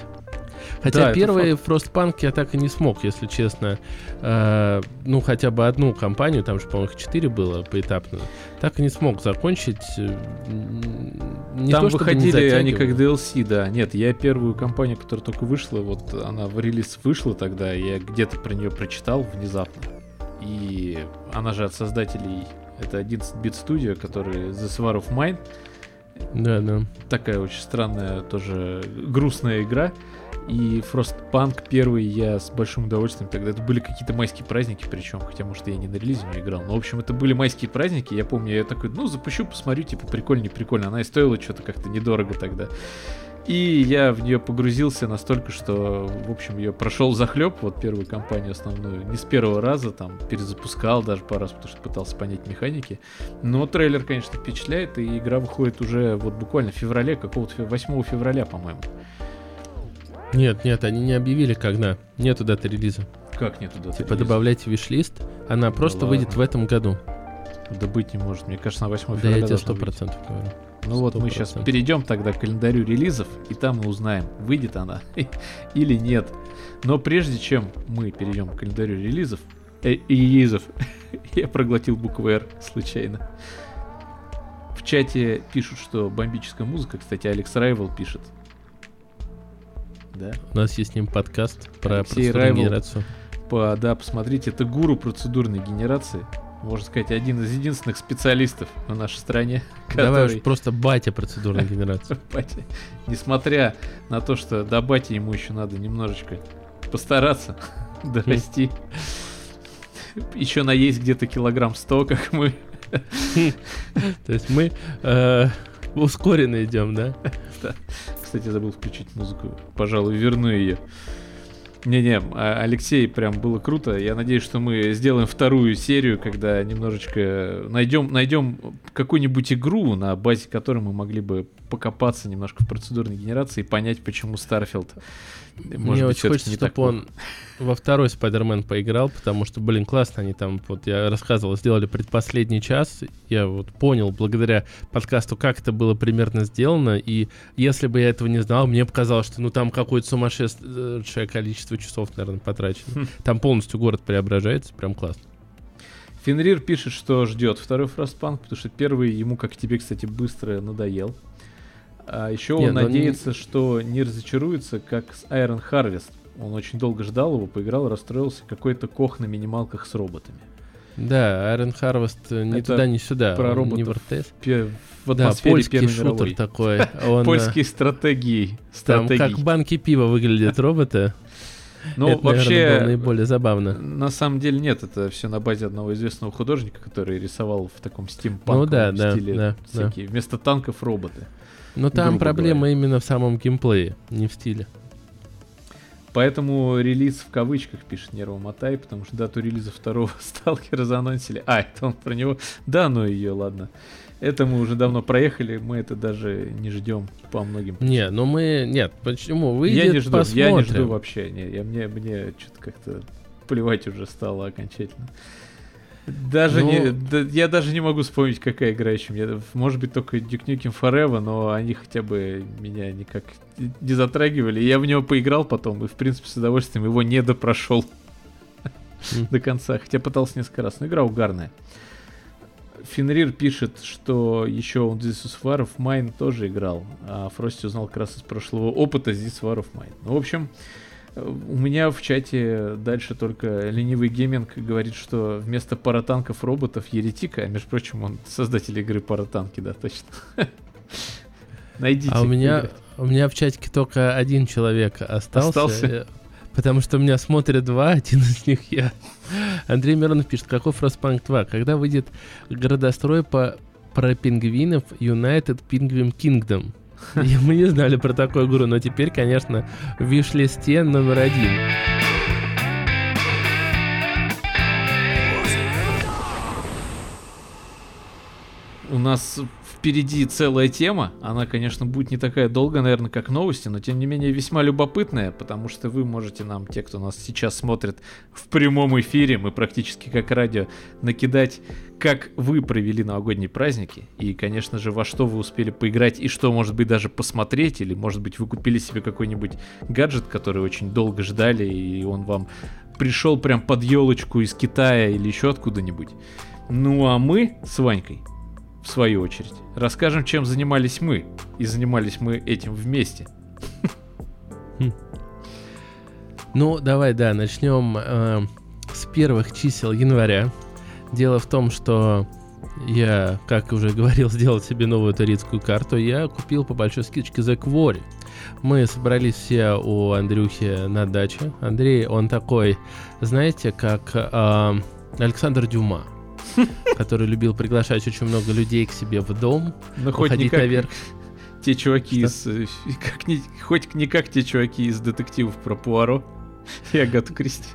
Хотя Да, первый Frostpunk я так и не смог, если честно. Э, ну, хотя бы одну кампанию, там же, по-моему, их четыре было поэтапно. Так и не смог закончить. э, Не там то, чтобы не выходили они как. DLC, да. Нет, я первую кампанию, которая только вышла, вот она в релиз вышла тогда, я где-то про нее прочитал внезапно. И она же от создателей, это 11-бит Studio, который The Swar of Mine. Да, да. Такая очень странная, тоже грустная игра. И Frostpunk первый я с большим удовольствием тогда. Это были какие-то майские праздники, причем, хотя, может, я не на релизе не играл. Но, в общем, это были майские праздники. Я помню, я такой, ну, запущу, посмотрю, типа, прикольно, не прикольно. Она и стоила что-то как-то недорого тогда. И я в нее погрузился настолько, что, в общем, ее прошел захлеб, вот первую кампанию основную, не с первого раза, там, перезапускал даже пару раз, потому что пытался понять механики. Но трейлер, конечно, впечатляет, и игра выходит уже вот буквально в феврале, какого-то фе- 8 февраля, по-моему. Нет, нет, они не объявили, когда. Нету даты релиза. Как нет туда? Типа добавляйте виш-лист, она просто выйдет ладно. в этом году. Да быть не может, мне кажется, на 8 Да февраля я тебе должна сто выйти. процентов говорю. Ну вот мы сейчас 100%. перейдем тогда к календарю релизов, и там мы узнаем, выйдет она (laughs) или нет. Но прежде чем мы перейдем к календарю релизов, э, релизов, (laughs) я проглотил букву R случайно. В чате пишут, что бомбическая музыка, кстати, Алекс Райвел пишет. Да? У нас есть с ним подкаст про Алексей процедурную Райвел. генерацию. По, да, посмотрите, это гуру процедурной генерации. Можно сказать, один из единственных специалистов в нашей стране, (laughs) Давай который уж просто батя процедурной генерации. (laughs) Батя. Несмотря на то, что до бати ему еще надо немножечко постараться (laughs) дорасти. Еще наесть где-то килограмм 100, как мы. То есть мы э, ускоренно идем, да? Кстати, забыл включить музыку. Пожалуй, верну ее. Не-не, а, Алексей, прям было круто. Я надеюсь, что мы сделаем вторую серию, когда немножечко найдем, найдем какую-нибудь игру, на базе которой мы могли бы покопаться немножко в процедурной генерации и понять, почему Starfield Мне очень хочется, чтобы он во второй Спайдермен поиграл, потому что, блин, классно они там, вот я рассказывал, сделали предпоследний час, я вот понял благодаря подкасту, как это было примерно сделано, и если бы я этого не знал, мне показалось, что ну там какое-то сумасшедшее количество часов, наверное, потрачено. Там полностью город преображается, прям классно. Фенрир пишет, что ждет второй Frostpunk, потому что первый ему, как тебе, кстати, быстро надоел. А еще Не, он ну он не- надеется, что не разочаруется, как с Iron Harvest. Он очень долго ждал его, поиграл, расстроился. Какой-то кох на минималках с роботами. Да, Iron Harvest э, ни Это туда, ни сюда. про он не в роботов. РТС. Пе- В Да, польский шутер мировой. такой. (laughs) Он, э, Польские стратегии. Там как банки пива выглядят роботы. (laughs) Ну, это, вообще, наверное, было наиболее забавно. на самом деле нет, это все на базе одного известного художника, который рисовал в таком стимпанковом Ну да, да, стиле да, да. всякие. Вместо танков роботы. Но там проблема говоря. именно в самом геймплее, не в стиле. Поэтому релиз в кавычках пишет Нерва Мотай, потому что дату релиза второго (laughs) Сталкера заанонсили. А, это он про него. Да, ну ее, ладно. Это мы уже давно проехали, мы это даже не ждем по многим. Не, ну мы... Нет, почему? Выйдет, я не жду, я не жду посмотрим. вообще. Не, я, мне мне что-то как-то плевать уже стало окончательно. Даже Ну- не, да, я даже не могу вспомнить, какая игра еще. Мне, может быть, только Duke Nukem Forever, но они хотя бы меня никак не затрагивали. Я в него поиграл потом и, в принципе, с удовольствием его не допрошел до конца. Хотя пытался несколько раз. Но игра угарная. Фенрир пишет, что еще он War of Mine тоже играл, а Фрости узнал как раз из прошлого опыта War of Mine. Ну, в общем, э, у меня в чате дальше только ленивый гейминг говорит, что вместо паратанков роботов еретика, а между прочим, он создатель игры паратанки, да, точно. (laughs) Найдите. А у меня, играть. у меня в чатике только один человек остался. Остался? э, Потому что меня смотрят два, один из них я. Андрей Миронов пишет, какой Frostpunk 2? Когда выйдет городострой по про пингвинов United Penguin Kingdom? (laughs) Мы не знали про такую игру, но теперь, конечно, в виш-листе номер один. У нас впереди целая тема. Она, конечно, будет не такая долгая, наверное, как новости, но тем не менее весьма любопытная, потому что вы можете нам, те, кто нас сейчас смотрит в прямом эфире, мы практически как радио, накидать, как вы провели новогодние праздники, и, конечно же, во что вы успели поиграть, и что, может быть, даже посмотреть, или, может быть, вы купили себе какой-нибудь гаджет, который очень долго ждали, и он вам пришел прям под елочку из Китая или еще откуда-нибудь. Ну а мы с Ванькой в свою очередь, расскажем, чем занимались мы. И занимались мы этим вместе. Ну, давай, да, начнем э, с первых чисел января. Дело в том, что я, как уже говорил, сделал себе новую турецкую карту. Я купил по большой скидочке The Quarry. Мы собрались все у Андрюхи на даче. Андрей, он такой, знаете, как э, Александр Дюма, (laughs) который любил приглашать очень много людей к себе в дом, не уходить как наверх. те чуваки Что? из... э, Как не, хоть не как те чуваки из детективов про Пуаро и Агату Кристи.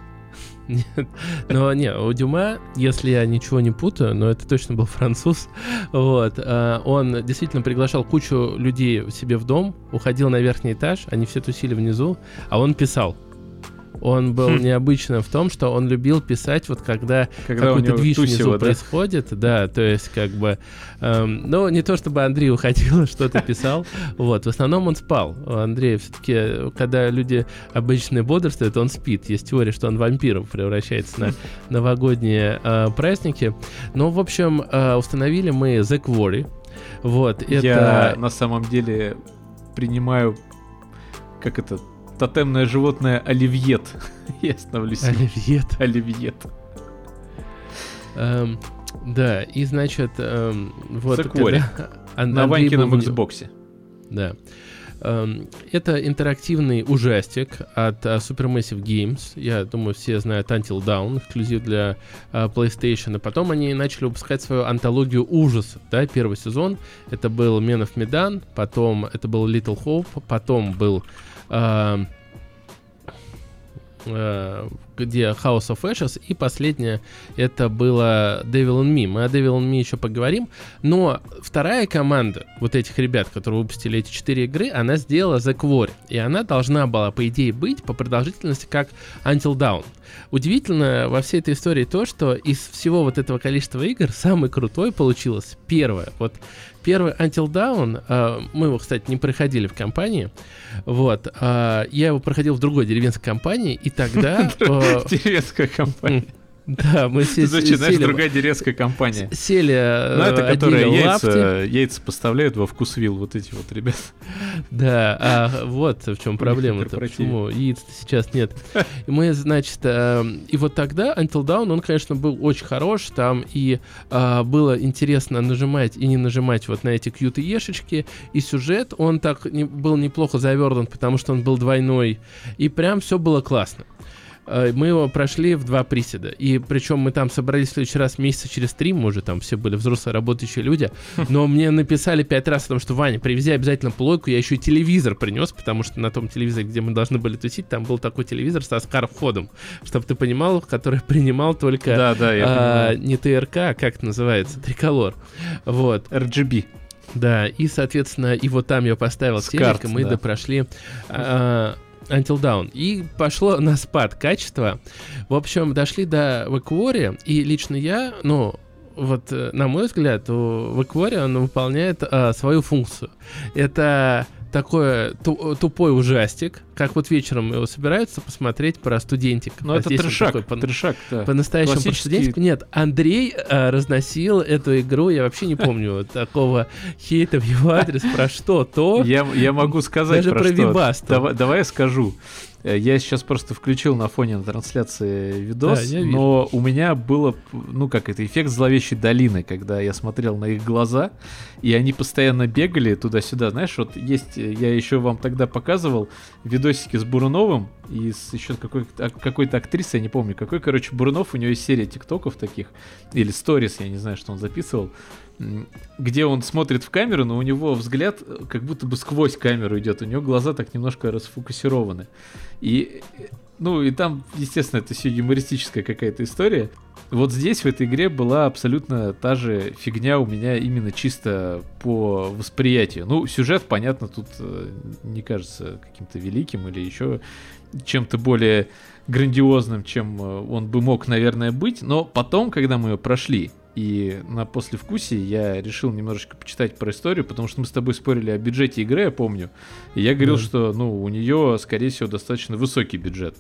Нет. Но не, у Дюма, если я ничего не путаю, но это точно был француз, вот, а, он действительно приглашал кучу людей себе в дом, уходил на верхний этаж, они все тусили внизу, а он писал. Он был Хм. необычным в том, что он любил писать, вот когда, Когда какой-то движ внизу да? происходит, да, то есть как бы, эм, ну не то чтобы Андрей уходил, что-то писал, вот, в основном он спал. У Андрея все-таки, когда люди обычно бодрствуют, он спит. Есть теория, что он вампиром превращается на новогодние э, праздники. Ну, в общем, э, установили мы The Quarry. Вот, это... Я на самом деле принимаю, как это, тотемное животное оливьет. (laughs) Я становлюсь Оливьет. оливьет. Эм, да, и значит, эм, вот... Quarry. когда (laughs) Ан- На Ванькином Xbox. Да. Эм, Это интерактивный ужастик от а, Supermassive Games. Я думаю, все знают Until Dawn, эксклюзив для а, PlayStation. И потом они начали выпускать свою антологию ужасов. Да, первый сезон. Это был Men of Medan, потом это был Little Hope, потом был а, э, где House of Ashes, и последнее это было Devil in Me. Мы о Devil in Me еще поговорим, но вторая команда вот этих ребят, которые выпустили эти четыре игры, она сделала The Quarry, и она должна была, по идее, быть по продолжительности как Until Dawn. Удивительно во всей этой истории то, что из всего вот этого количества игр самый крутой получилось первое. Вот первый Until Dawn, э, мы его, кстати, не проходили в компании, вот, э, я его проходил в другой деревенской компании, и тогда... (laughs) э, Деревенская компания. Да, мы се- Значит, сели, другая деревская компания. сели э, Ну, это которые яйца, лапти. яйца поставляют во вкусвилл, вот эти вот ребята. Да, а вот в чем проблема-то. Почему яиц сейчас нет. И мы, значит, э, и вот тогда Until Dawn, он, конечно, был очень хорош. Там и а, было интересно нажимать и не нажимать вот на эти QTE-шечки. И сюжет, он так не- был неплохо завернут, потому что он был двойной. И прям все было классно. Э, Мы его прошли в два приседа. И причем мы там собрались в следующий раз месяца через три, мы уже там все были взрослые работающие люди. (laughs) Но мне написали пять раз о том, что Ваня, привези обязательно плойку. Я еще и телевизор принес, потому что на том телевизоре, где мы должны были тусить, там был такой телевизор со скар-входом. Чтобы ты понимал, который принимал только Да, да, я а, не ТРК, а как это называется, триколор. Вот. RGB. Да, и, соответственно, и вот там я поставил С и мы да. допрошли а, Until Dawn. И пошло на спад качества. В общем, дошли до Вакуори, и лично я, ну, вот, э, на мой взгляд, у Вакуори он выполняет а, свою функцию. Это такой ту- тупой ужастик, как вот вечером его собираются посмотреть про студентиков. Ну, А это трешак, такой по- трешак, да. по-настоящему про Классический- студентику. Нет, Андрей э, разносил эту игру, я вообще не помню такого хейта в его адрес, про что то. Я, я могу сказать Даже про, про что. Давай, давай я скажу. Э, Я сейчас просто включил на фоне на трансляции видос, Да, но у меня было, ну как это, эффект зловещей долины, когда я смотрел на их глаза, и они постоянно бегали туда-сюда. Знаешь, вот есть, э, я еще вам тогда показывал видосики с Буруновым и с еще какой- какой-то актрисой, я не помню, какой, короче, Бурунов, у него есть серия тиктоков таких, или сторис, я не знаю, что он записывал, где он смотрит в камеру, но у него взгляд э, как будто бы сквозь камеру идет, у него глаза так немножко расфокусированы. И, э, ну, и там, естественно, это все юмористическая какая-то история. Вот здесь, в этой игре, была абсолютно та же фигня у меня именно чисто по восприятию. Ну, сюжет, понятно, тут э, не кажется каким-то великим или еще чем-то более грандиозным, чем он бы мог, наверное, быть. Но потом, когда мы ее прошли, и на послевкусии я решил немножечко почитать про историю, потому что мы с тобой спорили о бюджете игры, я помню. И я говорил, Да. что, ну, у нее, скорее всего, достаточно высокий бюджет.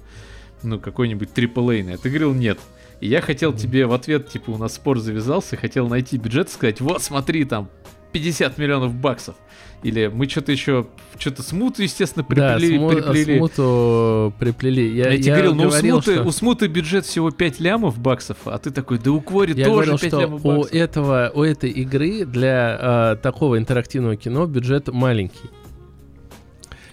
Ну, какой-нибудь AAA. Ты говорил нет. И я хотел тебе в ответ, типа, у нас спор завязался, хотел найти бюджет и сказать, вот, смотри, там, 50 миллионов баксов. Или мы что-то еще, что-то смуту, естественно, Да, приплели. сму- приплели. смуту приплели. Я, Я, тебе говорил, ну у смуты, что- у смуты бюджет всего 5 лямов баксов, а ты такой, да у Квори Я тоже говорил, 5 что лямов у баксов. этого, у этой игры для а, такого интерактивного кино бюджет маленький.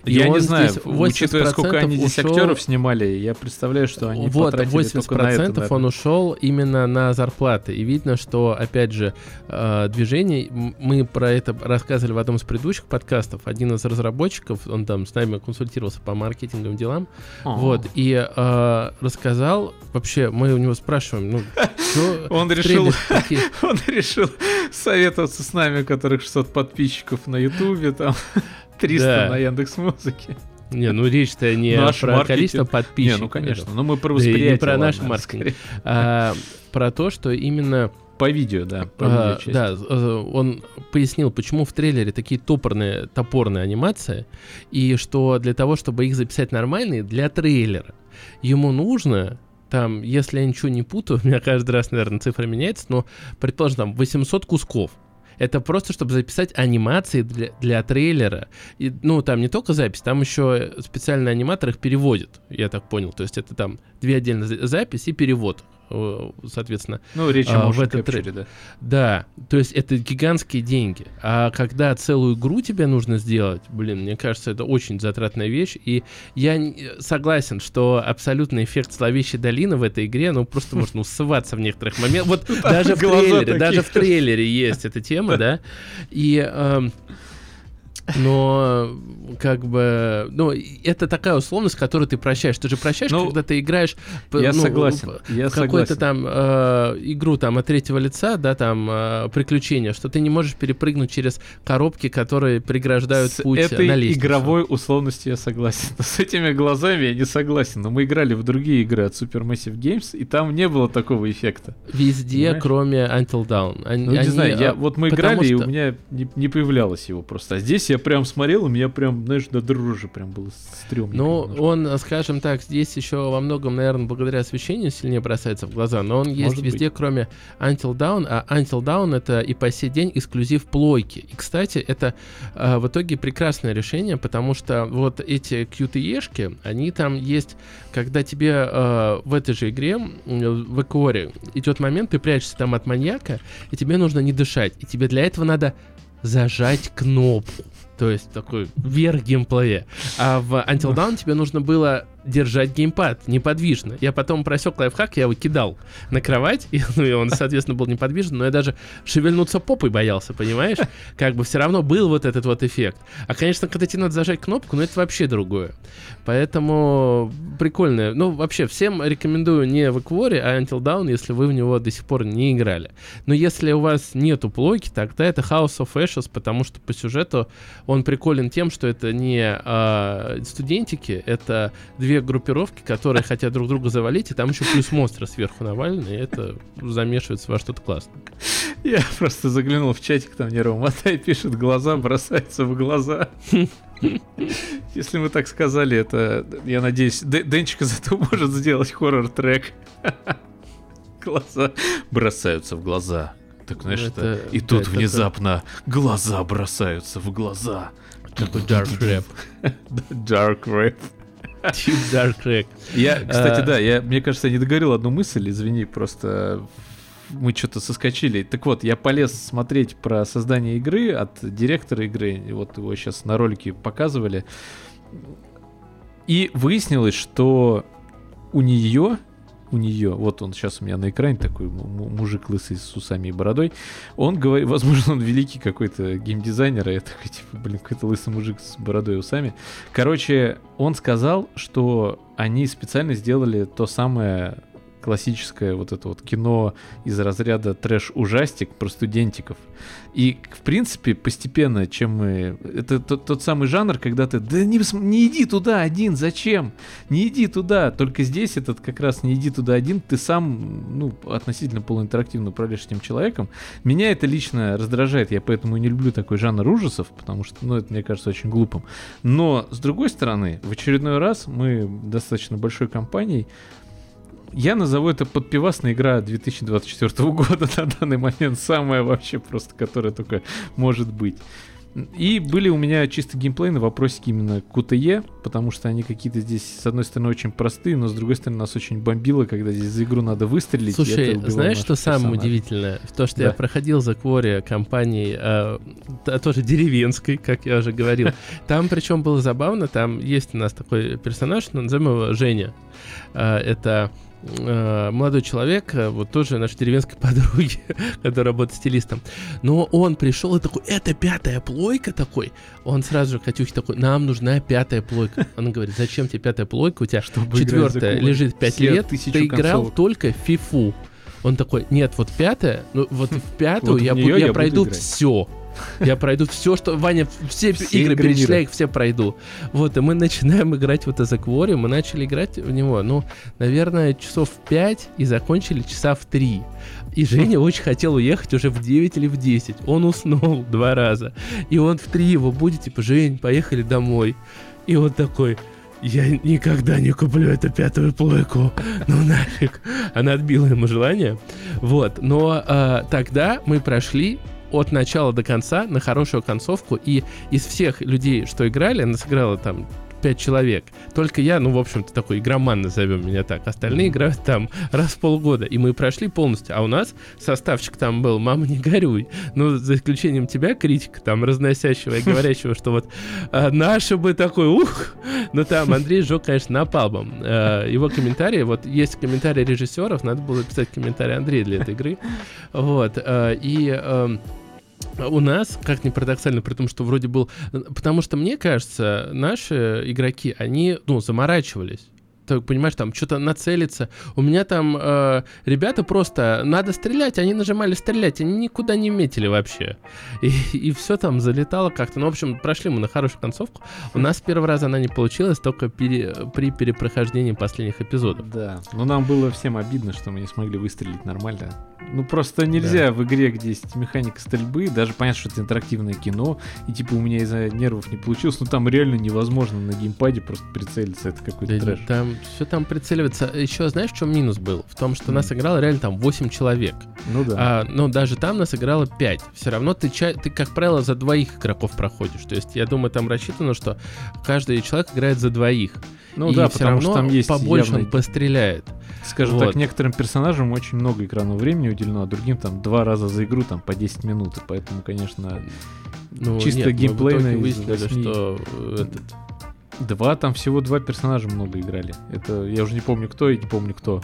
Я не он знаю, учитывая, сколько они здесь 80% актеров снимали, я представляю, что они вот, потратили 80% только на это. он наверное. ушел именно на зарплаты. И видно, что, опять же, э, движение, мы про это рассказывали в одном из предыдущих подкастов. Один из разработчиков, он там с нами консультировался по маркетинговым делам, А. вот, и э, рассказал, вообще, мы у него спрашиваем, ну, (laughs) чё Он решил, (laughs) он решил советоваться с нами, у которых 600 подписчиков на Ютубе, там (laughs) 300 Да. на Яндекс Музыке. Не, ну речь-то не Наш про маркетинг. количество Не, подписчиков. ну конечно, но мы про Да и не восприятие. про наш ладно, маркетинг. скорее. а про то, что именно По видео, да. По А, видеочасти. да, э, он пояснил, почему в трейлере такие топорные, топорные анимации, и что для того, чтобы их записать нормальные, для трейлера, ему нужно, там, если я ничего не путаю, (laughs) у меня каждый раз, наверное, цифра меняется, но, предположим, там, 800 кусков. Это просто, чтобы записать анимации для, для трейлера. И, ну, там не только запись, там еще специальный аниматор их переводит, я так понял. То есть это там две отдельные за- запись и перевод, э, соответственно. Ну, речь а, в этот трек. да. Да, то есть это гигантские деньги. А когда целую игру тебе нужно сделать, блин, мне кажется, это очень затратная вещь. И я согласен, что абсолютный эффект зловещей долины в этой игре, ну просто (laughs) можно усываться в некоторых моментах. Вот (laughs) даже в трейлере, даже в трейлере есть эта тема, (laughs) да. И эм, но как бы, ну, это такая условность, которую ты прощаешь. Ты же прощаешь, Ну, когда ты играешь Я ну, согласен. Я какую-то там э, игру там от третьего лица, да, там э, приключения, что ты не можешь перепрыгнуть через коробки, которые преграждают С путь этой на лестницу. игровой условностью я согласен. С этими глазами я не согласен. Но мы играли в другие игры от Supermassive Games, и там не было такого эффекта. Везде, Понимаешь? кроме Until Dawn. Они- Ну, не они, знаю, я, э, вот мы играли, и что- у меня не, не появлялось его просто. А здесь я я прям смотрел, у меня прям, знаешь, до дрожи прям было стрёмно. Ну, он, скажем так, здесь еще во многом, наверное, благодаря освещению сильнее бросается в глаза, но он есть Может везде, кроме Until Down, а Until Down это и по сей день эксклюзив плойки. И, кстати, это э, в итоге прекрасное решение, потому что вот эти QTE-шки, они там есть, когда тебе э, в этой же игре, в Экоре, идет момент, ты прячешься там от маньяка, и тебе нужно не дышать, и тебе для этого надо зажать кнопку. То есть такой верх геймплея. А в Until Dawn тебе нужно было держать геймпад неподвижно. Я потом просек лайфхак, я его кидал на кровать, (laughs) и, ну, и он, соответственно, был неподвижен, но я даже шевельнуться попой боялся, понимаешь? Как бы все равно был вот этот вот эффект. А, конечно, когда тебе надо зажать кнопку, ну, это вообще другое. Поэтому прикольно. Ну, вообще, всем рекомендую не в Экворе, а Until Dawn, если вы в него до сих пор не играли. Но если у вас нету плойки, тогда это House of Ashes, потому что по сюжету он приколен тем, что это не а, студентики, это две группировки, которые хотят друг друга завалить, и там еще плюс монстры сверху навалены, и это замешивается во что-то классное. Я просто заглянул в чатик, там мне Рома Матай пишет, глаза бросаются в глаза. Если мы так сказали, это, я надеюсь, Д- Денчика зато может сделать хоррор-трек. Глаза бросаются в глаза. Так, знаешь, Это- это, и тут это внезапно глаза бросаются в глаза. Такой dark rap. (laughs) Dark Rap. Deep dark rap. Я, кстати, А. да, я, мне кажется, я не договорил одну мысль, извини, просто мы что-то соскочили. Так вот, я полез смотреть про создание игры от директора игры, вот его сейчас на ролике показывали, и выяснилось, что у нее, у нее, вот он сейчас у меня на экране такой му- му- мужик лысый с усами и бородой, он говорит, (laughs) возможно, он великий какой-то геймдизайнер, а я такой, типа, блин, какой-то лысый мужик с бородой и усами. Короче, он сказал, что они специально сделали то самое классическое вот это вот кино из разряда трэш-ужастик про студентиков. И, в принципе, постепенно, чем мы... Это тот, тот самый жанр, когда ты, да не, не иди туда один, зачем? Не иди туда. Только здесь этот как раз не иди туда один, ты сам, ну, относительно полуинтерактивно управляешь этим человеком. Меня это лично раздражает, я поэтому и не люблю такой жанр ужасов, потому что, ну, это мне кажется очень глупым. Но, с другой стороны, в очередной раз мы достаточно большой компанией я назову это подпивасная игра 2024 года (laughs) на данный момент, самая вообще просто, которая только может быть. И были у меня чисто геймплейные вопросики именно к QTE, потому что они какие-то здесь, с одной стороны, очень простые, но с другой стороны, нас очень бомбило, когда здесь за игру надо выстрелить. Слушай, знаешь, что самое персонажей. удивительное? То, что я Да. проходил за Квори компании, э, т- тоже деревенской, как я уже говорил. Там причем было забавно, там есть у нас такой персонаж, назовем его Женя. Э, это э, молодой человек, э, вот тоже нашей деревенской (laughs) подруги, который работает стилистом. Но он пришел и такой, это пятая плойка такой. Он сразу же Катюхе такой, нам нужна пятая плойка. Она говорит, зачем тебе пятая плойка? У тебя Чтобы четвертая лежит пять лет, ты играл концовок. только в фифу. Он такой, нет, вот пятая, ну вот в (laughs) пятую Вот в я, буду- я я пройду все. Я пройду все, что Ваня, все, Все игры перечисляй, их все пройду. Вот, и мы начинаем играть вот за Квори, мы начали играть в него, ну, наверное, часов в 5 и закончили часа в 3. И Женя очень хотел уехать уже в 9 или в 10. Он уснул (laughs) два раза. И он в 3 его будет, типа, Жень, поехали домой. И он такой, я никогда не куплю эту пятую плойку. Ну нафиг. Она отбила ему желание. Вот. Но а, тогда мы прошли от начала до конца на хорошую концовку. И из всех людей, что играли, нас играло там 5 человек. Только я, ну, в общем-то, такой игроман, назовем меня так. Остальные играют там раз в полгода. И мы прошли полностью. А у нас составчик там был, мама, не горюй. Ну, за исключением тебя, критика, там, разносящего и говорящего, что вот а, наши бы такой, ух! Ну, там Андрей сжег, конечно, напалмом. А, Его комментарии, вот есть комментарии режиссеров, надо было писать комментарий Андрея для этой игры. Вот. а, И эм, у нас, как ни парадоксально, при том, что вроде был... Потому что, мне кажется, наши игроки, они, ну, заморачивались. Ты понимаешь, там что-то нацелиться. У меня там э, ребята просто, надо стрелять, они нажимали стрелять, они никуда не метили вообще. И, и все там залетало как-то. Ну, в общем, прошли мы на хорошую концовку. У нас с первого раза она не получилась, только пере, при перепрохождении последних эпизодов. Да, но нам было всем обидно, что мы не смогли выстрелить нормально. Ну просто нельзя в игре, где есть механика стрельбы, даже понятно, что это интерактивное кино, и типа у меня из-за нервов не получилось, но там реально невозможно на геймпаде просто прицелиться, это какой-то Да, трэш. там все там прицеливается. Еще знаешь, в чем минус был? В том, что нас играло реально там 8 человек. Ну да. А, но даже там нас играло 5. Все равно ты, ты, как правило, за двоих игроков проходишь. То есть, я думаю, там рассчитано, что каждый человек играет за двоих. ну и да, все потому равно что там есть побольше он явный- постреляет. Скажем вот. так, некоторым персонажам очень много экранного времени уделено, а другим там два раза за игру там по 10 минут, и поэтому, конечно, Ну, Чисто нет, геймплейно выяснили, что этот, два, там всего два персонажа много играли. Это я уже не помню кто и не помню кто.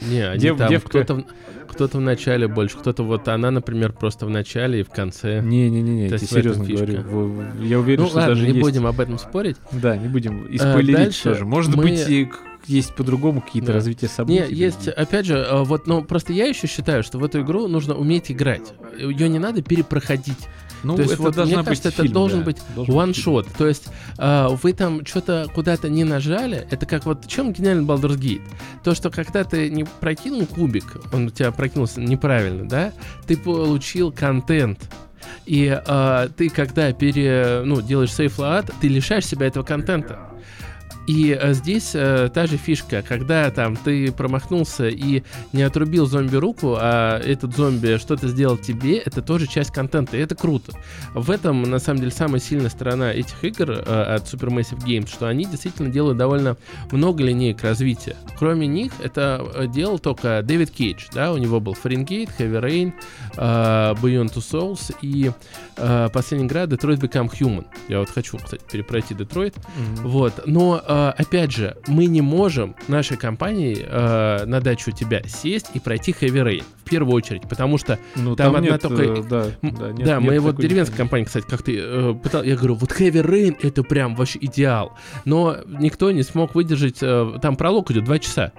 не, они Дев- там девка- кто-то, кто-то в начале больше, кто-то вот она, например, просто в начале и в конце. Не-не-не, То я есть тебе в этом серьезно фишка. говорю. Я уверен, ну что ладно, даже не есть... будем об этом спорить. Да, не будем испойлерить дальше тоже. Может мы- быть, и есть по-другому какие-то Да. развития событий. Не, есть, опять же, э, вот, ну, просто я еще считаю, что в эту игру нужно уметь играть. Ее не надо перепроходить. Ну, то есть, это вот, должна мне кажется, быть это фильм, должен да. быть one-shot. То есть, э, вы там что-то куда-то не нажали, это как вот, чем гениальный Baldur's Gate? То, что когда ты не прокинул кубик, он у тебя прокинулся неправильно, да, ты получил контент. И э, ты, когда пере, ну, делаешь сейф лад, ты лишаешь себя этого контента. И э, здесь э, та же фишка, когда там ты промахнулся и не отрубил зомби руку, а этот зомби что-то сделал тебе, это тоже часть контента, и это круто. В этом, на самом деле, самая сильная сторона этих игр э, от Supermassive Games, что они действительно делают довольно много линеек развития. Кроме них, это э, делал только Дэвид Кейдж, да, у него был Фаренгейт, Heavy Rain, э, Beyond Two Souls и э, последняя игра Detroit Become Human. Я вот хочу, кстати, перепройти Детройт. Мгм. Вот, но э, опять же, мы не можем нашей компании э, на дачу у тебя сесть и пройти Rain в первую очередь, потому что Ну, там там, одна нет, только- э, да, да, нет, да, нет мы вот деревенская компания, кстати, как ты э, пытал, я говорю, вот Heavy Rain это прям вообще идеал, но никто не смог выдержать, э, там пролог идет два часа.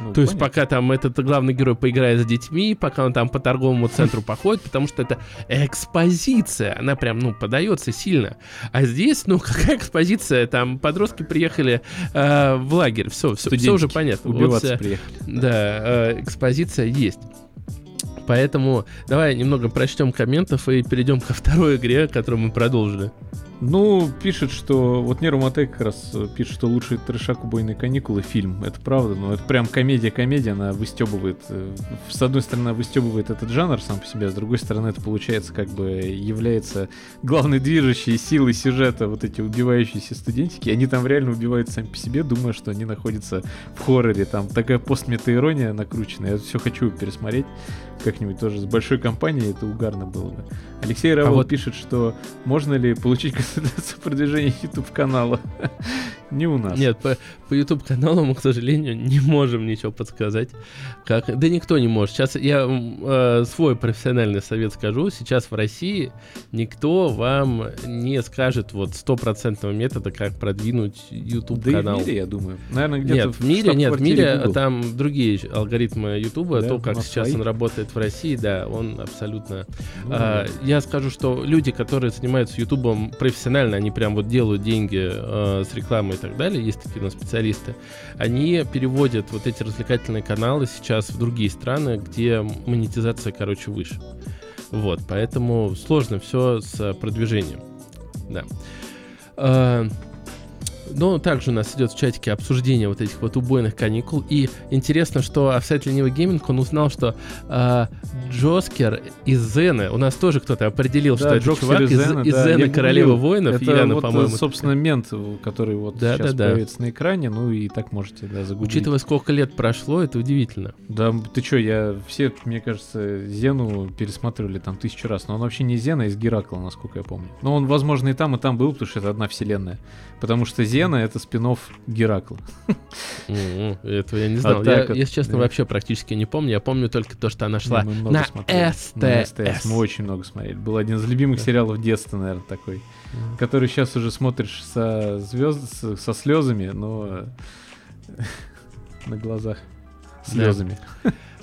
Ну, То есть понятно. пока там этот главный герой поиграет с детьми, пока он там по торговому центру походит, потому что это экспозиция, она прям, ну, подается сильно. А здесь, ну, (laughs) какая экспозиция? Там подростки приехали э, в лагерь, все, все, Студентики уже понятно. Вот, Убиваться э, приехали. да, э, экспозиция есть. Поэтому давай немного прочтем комментов и перейдем ко второй игре, которую мы продолжили. Ну, пишет, что... Вот Нейроматек как раз э, пишет, что лучший трешак «Убойные каникулы» фильм. Это правда, но это прям комедия-комедия, она выстебывает... э, С одной стороны, она выстебывает этот жанр сам по себе, а с другой стороны, это получается как бы является главной движущей силой сюжета вот эти убивающиеся студентики. Они там реально убивают сами по себе, думая, что они находятся в хорроре. Там такая постметаирония накрученная. Я все хочу пересмотреть как-нибудь тоже с большой компанией, это угарно было бы. Алексей Равол вот- пишет, что можно ли получить (laughs) продвижения YouTube канала? (laughs) Не у нас. Нет, по, по YouTube каналу мы, к сожалению, не можем ничего подсказать. Как... Да никто не может. Сейчас я э, свой профессиональный совет скажу. Сейчас в России никто вам не скажет вот стопроцентного метода, как продвинуть YouTube Да и в канал. мире, я думаю. Наверное, где-то Нет, в мире, нет, в мире Google. там другие алгоритмы Ютуба, Да, то, как сейчас своих. он работает в России, да, он абсолютно... Ну, А, я скажу, что люди, которые занимаются Ютубом профессионально, они прям вот делают деньги э, с рекламой и так далее, есть такие у специалисты, они переводят вот эти развлекательные каналы сейчас в другие страны, где монетизация, короче, выше. Вот, поэтому сложно все с продвижением. Да. Ну, также у нас идет в чатике обсуждение вот этих вот убойных каникул. И интересно, что офсайт ленивый гейминг, он узнал, что а, Джоскер из Зены, у нас тоже кто-то определил, Да, что это Джоксер чувак из, Зена, из да, Зены Королевы воинов, Это Яна, вот, по-моему. собственно, мент, э, который вот Да, сейчас да, да. появится на экране, ну и так можете, да, загуглить. Учитывая, сколько лет прошло, это удивительно. Да, ты чё, я все, мне кажется, Зену пересматривали там тысячу раз, но он вообще не Зена, а из Геракла, насколько я помню. Но он, возможно, и там, и там был, потому что это одна вселенная. Потому что Зена — это спин Геракла. М, Этого я не знал. Вот я, если честно, вообще практически не помню. Я помню только то, что она шла Мы много на. СТС. Мы очень много смотрели. Был один из любимых сериалов детства, наверное, такой. Который сейчас уже смотришь со звезд, со слезами, но (laughs) на глазах слезами.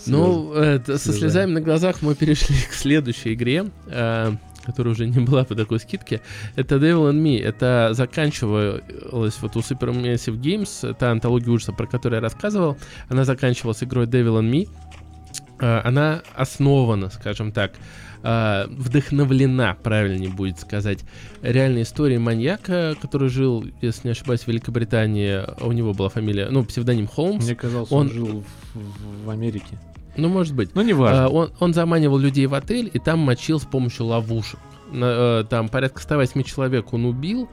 Ну, э, со Слезами. слезами на глазах мы перешли к следующей игре, э, которая уже не была по такой скидке. Это Devil and Me. Это заканчивалась вот у Supermassive Games, та антология ужаса, про которую я рассказывал. Она заканчивалась игрой Devil and Me. Э, Она основана, скажем так, э, вдохновлена, правильнее будет сказать, реальной историей маньяка, который жил, если не ошибаюсь, в Великобритании. У него была фамилия, ну, псевдоним Холмс. Мне казалось, он, Он- жил в, в Америке. Ну, может быть. Ну, неважно. А, он, он заманивал людей в отель и там мочил с помощью ловушек. На, э, там порядка 108 человек он убил.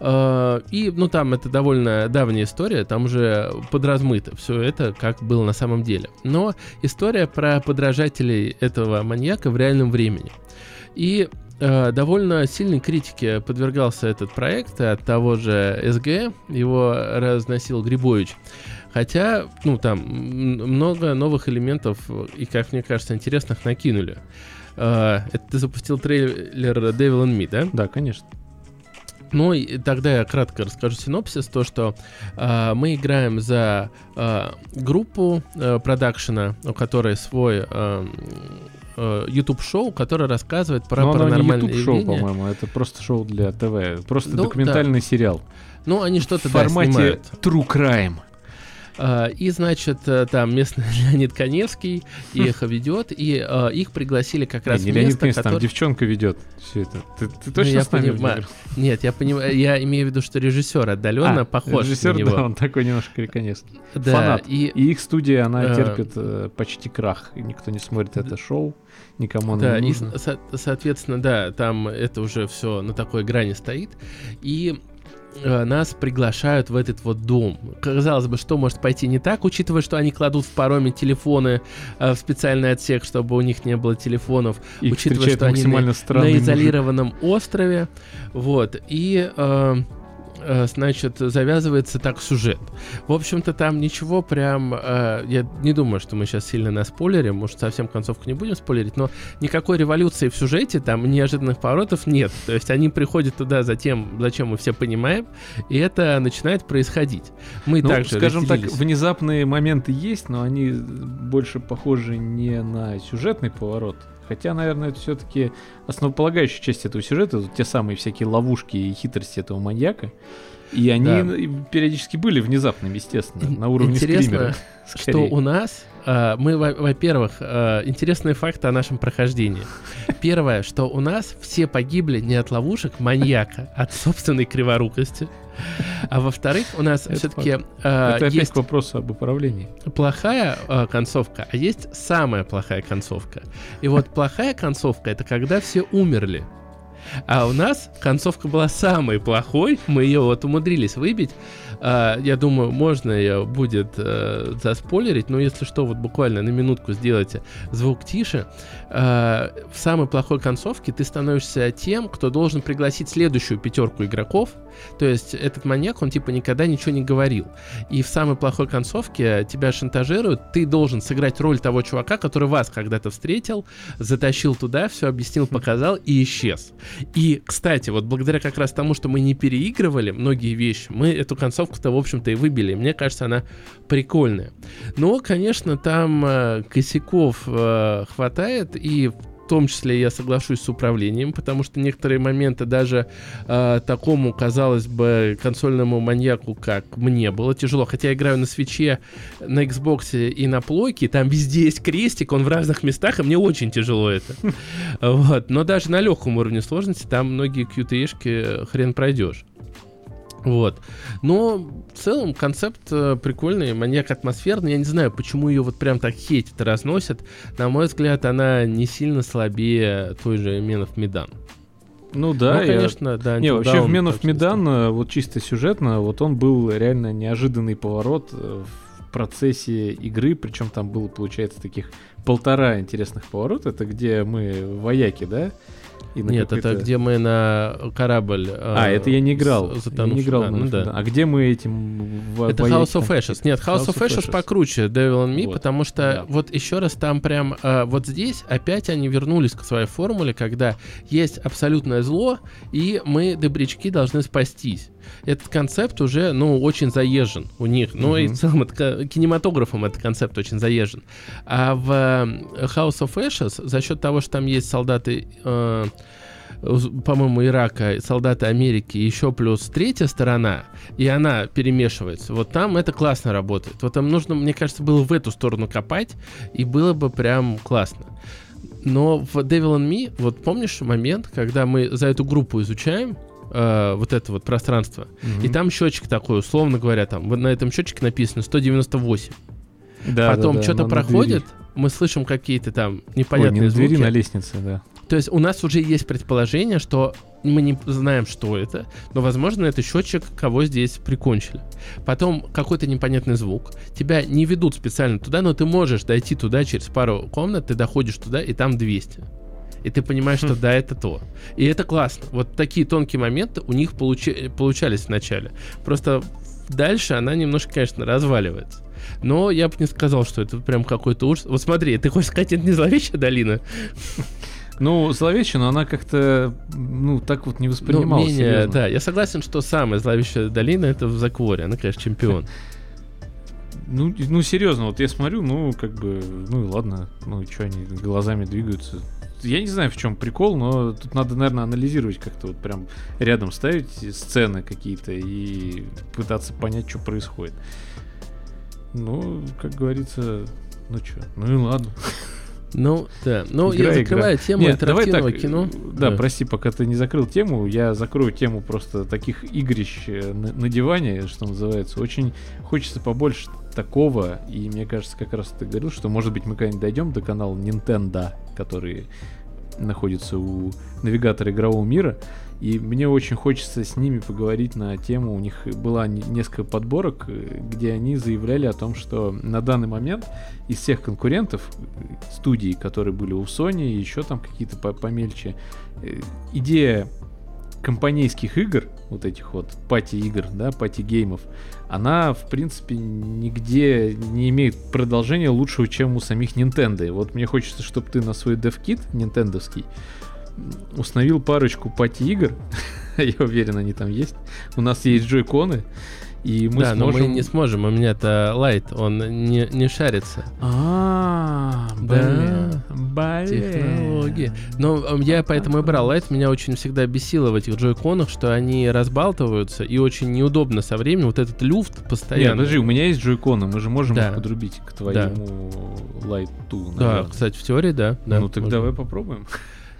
э, и, ну, там это довольно давняя история, там уже подразмыто все это, как было на самом деле. Но история про подражателей этого маньяка в реальном времени. И э, довольно сильной критике подвергался этот проект от того же СГ, его разносил Грибович. Хотя, ну, там много новых элементов и, как мне кажется, интересных накинули. Э, это ты запустил трейлер Devil and Me, да? Да, конечно. Ну, и тогда я кратко расскажу синопсис. То, что э, мы играем за э, группу э, продакшена, у которой свой э, YouTube-шоу, который рассказывает про Но оно не паранормальные YouTube-шоу, по-моему, это просто шоу для ТВ. Просто Ну, документальный сериал. Ну, они В что-то да, формате снимают. True Crime. А, И, значит, э, там местный (laughs) Леонид Коневский их ведет, и э, их пригласили как раз Не, в Леонид Князь, там девчонка ведет все это. Ты, ты Ну, точно я с нами понимаю. Нет, я понимаю, я имею в виду, что режиссер отдаленно А, похож режиссер, на него. да, он такой немножко криконецкий. Да, фанат. и И их студия, она Э, терпит э, почти крах. И никто не смотрит это шоу, никому оно Да, не и, нужно. со- соответственно, да, там это уже все на такой грани стоит. И э, нас приглашают в этот вот дом. Казалось бы, что может пойти не так, учитывая, что они кладут в пароме телефоны э, в специальный отсек, чтобы у них не было телефонов, Их учитывая, что они максимально на странный мужик. изолированном острове. Вот. И э, э, значит, завязывается так сюжет. В общем-то, там ничего прям... э, я не думаю, что мы сейчас сильно наспойлерим, может, совсем концовку не будем спойлерить, но никакой революции в сюжете, там неожиданных поворотов нет. То есть они приходят туда за тем, зачем мы все понимаем, и это начинает происходить. Мы Ну, также скажем так, внезапные моменты есть, но они больше похожи не на сюжетный поворот. Хотя, наверное, это все-таки основополагающая часть этого сюжета, вот те самые всякие ловушки и хитрости этого маньяка. И они Да. периодически были внезапными, естественно, на уровне Интересно, скримера. что скорее. у нас, э, мы, во- во-первых, э, интересные факты о нашем прохождении. Первое, что у нас все погибли не от ловушек маньяка, а от собственной криворукости. А во-вторых, у нас все-таки Это опять есть к вопросу об управлении. плохая э, концовка, а есть самая плохая концовка. И вот плохая концовка это когда все умерли. А у нас концовка была самой плохой, мы ее вот умудрились выбить. А, я думаю, можно ее будет э, заспойлерить, но если что, вот буквально на минутку сделайте звук тише. А, в самой плохой концовке ты становишься тем, кто должен пригласить следующую пятерку игроков. То есть этот маньяк, он типа никогда ничего не говорил. И в самой плохой концовке тебя шантажируют, ты должен сыграть роль того чувака, который вас когда-то встретил, затащил туда, все объяснил, показал и исчез. И, кстати, вот благодаря как раз тому, что мы не переигрывали многие вещи, мы эту концовку-то, в общем-то, и выбили. Мне кажется, она прикольная. Но, конечно, там э, косяков э, хватает, и в том числе я соглашусь с управлением, потому что некоторые моменты даже э, такому, казалось бы, консольному маньяку, как мне, было тяжело. Хотя я играю на свече, на Xbox и на плойке, там везде есть крестик, он в разных местах, и мне очень тяжело это. (laughs) Вот. Но даже на легком уровне сложности там многие QTE-шки хрен пройдешь. Вот. Но в целом концепт э, прикольный, маньяк атмосферный. Я не знаю, почему ее вот прям так хейтят и разносят. На мой взгляд, она не сильно слабее той же Менов Медан. Ну да, ну, я- конечно, да. Не, вообще в точно Medan, э, вот чисто сюжетно, вот он был реально неожиданный поворот э, в процессе игры, причем там было, получается, таких полтора интересных поворота. Это где мы вояки, да? И на Нет, это где мы на корабль... А, это я не играл. с- Я не играл А, в ну да. А где мы этим во- Это House of Ashes. Нет, House, of Ashes, покруче Devil and Me, Вот. потому что Да. вот еще раз там прям... э, вот здесь опять они вернулись к своей формуле, когда есть абсолютное зло, и мы, добрячки, должны спастись. Этот концепт уже, ну, очень заезжен у них. Ну, и в целом это кинематографом этот концепт очень заезжен. А в э, House of Ashes за счет того, что там есть солдаты, э, по-моему, Ирака, солдаты Америки, еще плюс третья сторона, и она перемешивается. Вот там это классно работает. Вот там нужно, мне кажется, было в эту сторону копать, и было бы прям классно. Но в Devil and Me, вот помнишь момент, когда мы за эту группу изучаем э, вот это вот пространство, и там счетчик такой, условно говоря, там вот на этом счетчике написано 198. Да, Потом да, да, что-то проходит, мы слышим какие-то там Ой, не непонятные на двери, звуки. на лестнице, да. То есть у нас уже есть предположение, что мы не знаем, что это, но, возможно, это счетчик, кого здесь прикончили. Потом какой-то непонятный звук. Тебя не ведут специально туда, но ты можешь дойти туда через пару комнат, ты доходишь туда, и там 200. И ты понимаешь, что (laughs) да, это то. И это классно. Вот такие тонкие моменты у них получи- получались вначале. Просто дальше она немножко, конечно, разваливается. Но я бы не сказал, что это прям какой-то ужас. Вот смотри, ты хочешь сказать, это не зловещая долина? Ну, зловещая, но она как-то, ну, так вот не Ну, воспринималась. менее, серьезно. да, я согласен, что самая зловещая долина это в Закворе, она, конечно, чемпион. (laughs) Ну, ну, серьезно, вот я смотрю, ну, как бы, ну, и ладно, ну, что они глазами двигаются. Я не знаю, в чем прикол, но тут надо, наверное, анализировать как-то вот прям рядом ставить сцены какие-то и пытаться понять, что происходит. Ну, как говорится, ну что, ну и ладно. Ну, да. Ну, Игра, я игра. закрываю тему Нет, давай интерактивного так, кино. э, Да, прости, пока ты не закрыл тему, я закрою тему просто таких игрищ э, на, на диване, что называется. Очень хочется побольше такого, и мне кажется, как раз ты говорил, что, может быть, мы когда-нибудь дойдем до канала Nintendo, который находится у навигатора игрового мира, и мне очень хочется с ними поговорить на тему. У них была не- несколько подборок, э, где они заявляли о том, что на данный момент из всех конкурентов, э, студий, которые были у Sony, и еще там какие-то по- помельче, э, идея компанейских игр, вот этих вот party-игр, да, party game ов, она, в принципе, нигде не имеет продолжения лучшего, чем у самих Nintendo. Вот мне хочется, чтобы ты на свой DevKit нинтендовский установил парочку party-игр. (laughs) Я уверен, они там есть. У нас есть Joy-Con ы, и мы да, но сможем... мы не сможем. У меня-то Lite, он не, не шарится. А, Да. блин, блин. Технологии. Но я поэтому и брал лайт. Меня очень всегда бесило в этих джойконах, что они разбалтываются и очень неудобно со временем. Вот этот люфт Нет, постоянно. подожди, у меня есть джойконы, мы же можем Да. их подрубить к твоему лайту. Да, наверное. кстати, в теории, да. да ну так можно. давай попробуем.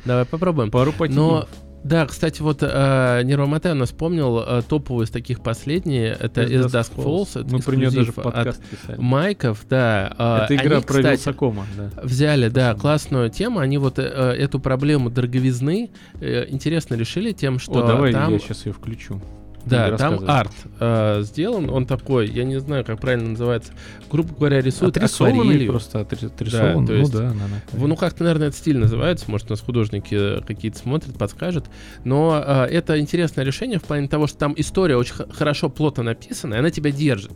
Давай попробуем. Пару пати. Но да, кстати, вот э, Нерва Матео нас вспомнил э, топовую из таких последние. Это As Dusk Falls. это Мы про нее даже эксклюзив от подкаст писали. Майков, да. э, Это игра они, про кстати, Вилсакома, да. Взяли, да, классную тему. Они вот э, эту проблему дороговизны э, интересно решили тем, что О, давай там, я сейчас ее включу. Да, там арт э, сделан. Он такой, я не знаю, как правильно называется. Грубо говоря, рисует акварелью. просто отри- отрисован. то есть- ну да, да, да. В- Ну, как-то, наверное, этот стиль называется. Может, у нас художники э, какие-то смотрят, подскажут. Но э, это интересное решение в плане того, что там история очень хорошо, плотно написана, и она тебя держит.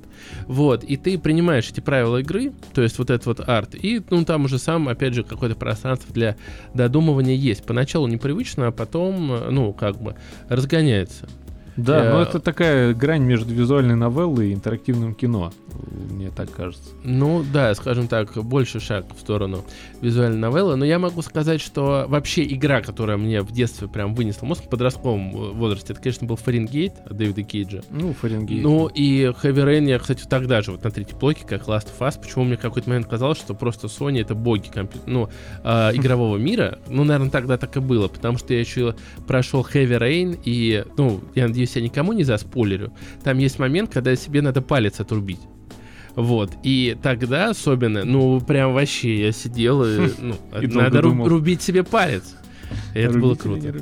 Вот. И ты принимаешь эти правила игры, то есть вот этот вот арт, и ну, там уже сам, опять же, какое-то пространство для додумывания есть. Поначалу непривычно, а потом, э, ну, как бы, разгоняется. Да, Э, но это такая грань между визуальной новеллой и интерактивным кино, мне так кажется. Ну да, скажем так, больше шаг в сторону визуальной новеллы. Но я могу сказать, что вообще игра, которая мне в детстве прям вынесла мозг в подростковом э, возрасте, это, конечно, был Фаренгейт от Дэвида Кейджа. Ну, Фаренгейт. Ну и Heavy Rain я, кстати, тогда же, вот на третьей блоке, как Last of Us, почему мне в какой-то момент казалось, что просто Sony это боги компью- ну, э, (laughs) игрового мира. Ну, наверное, тогда так и было, потому что я еще прошел Heavy Rain, и, ну, я надеюсь, я никому не заспойлерю. Там есть момент, когда себе надо палец отрубить. Вот, и тогда особенно, ну, прям вообще я сидел и, (laughs) ну, И надо ру- рубить себе палец. И это было круто.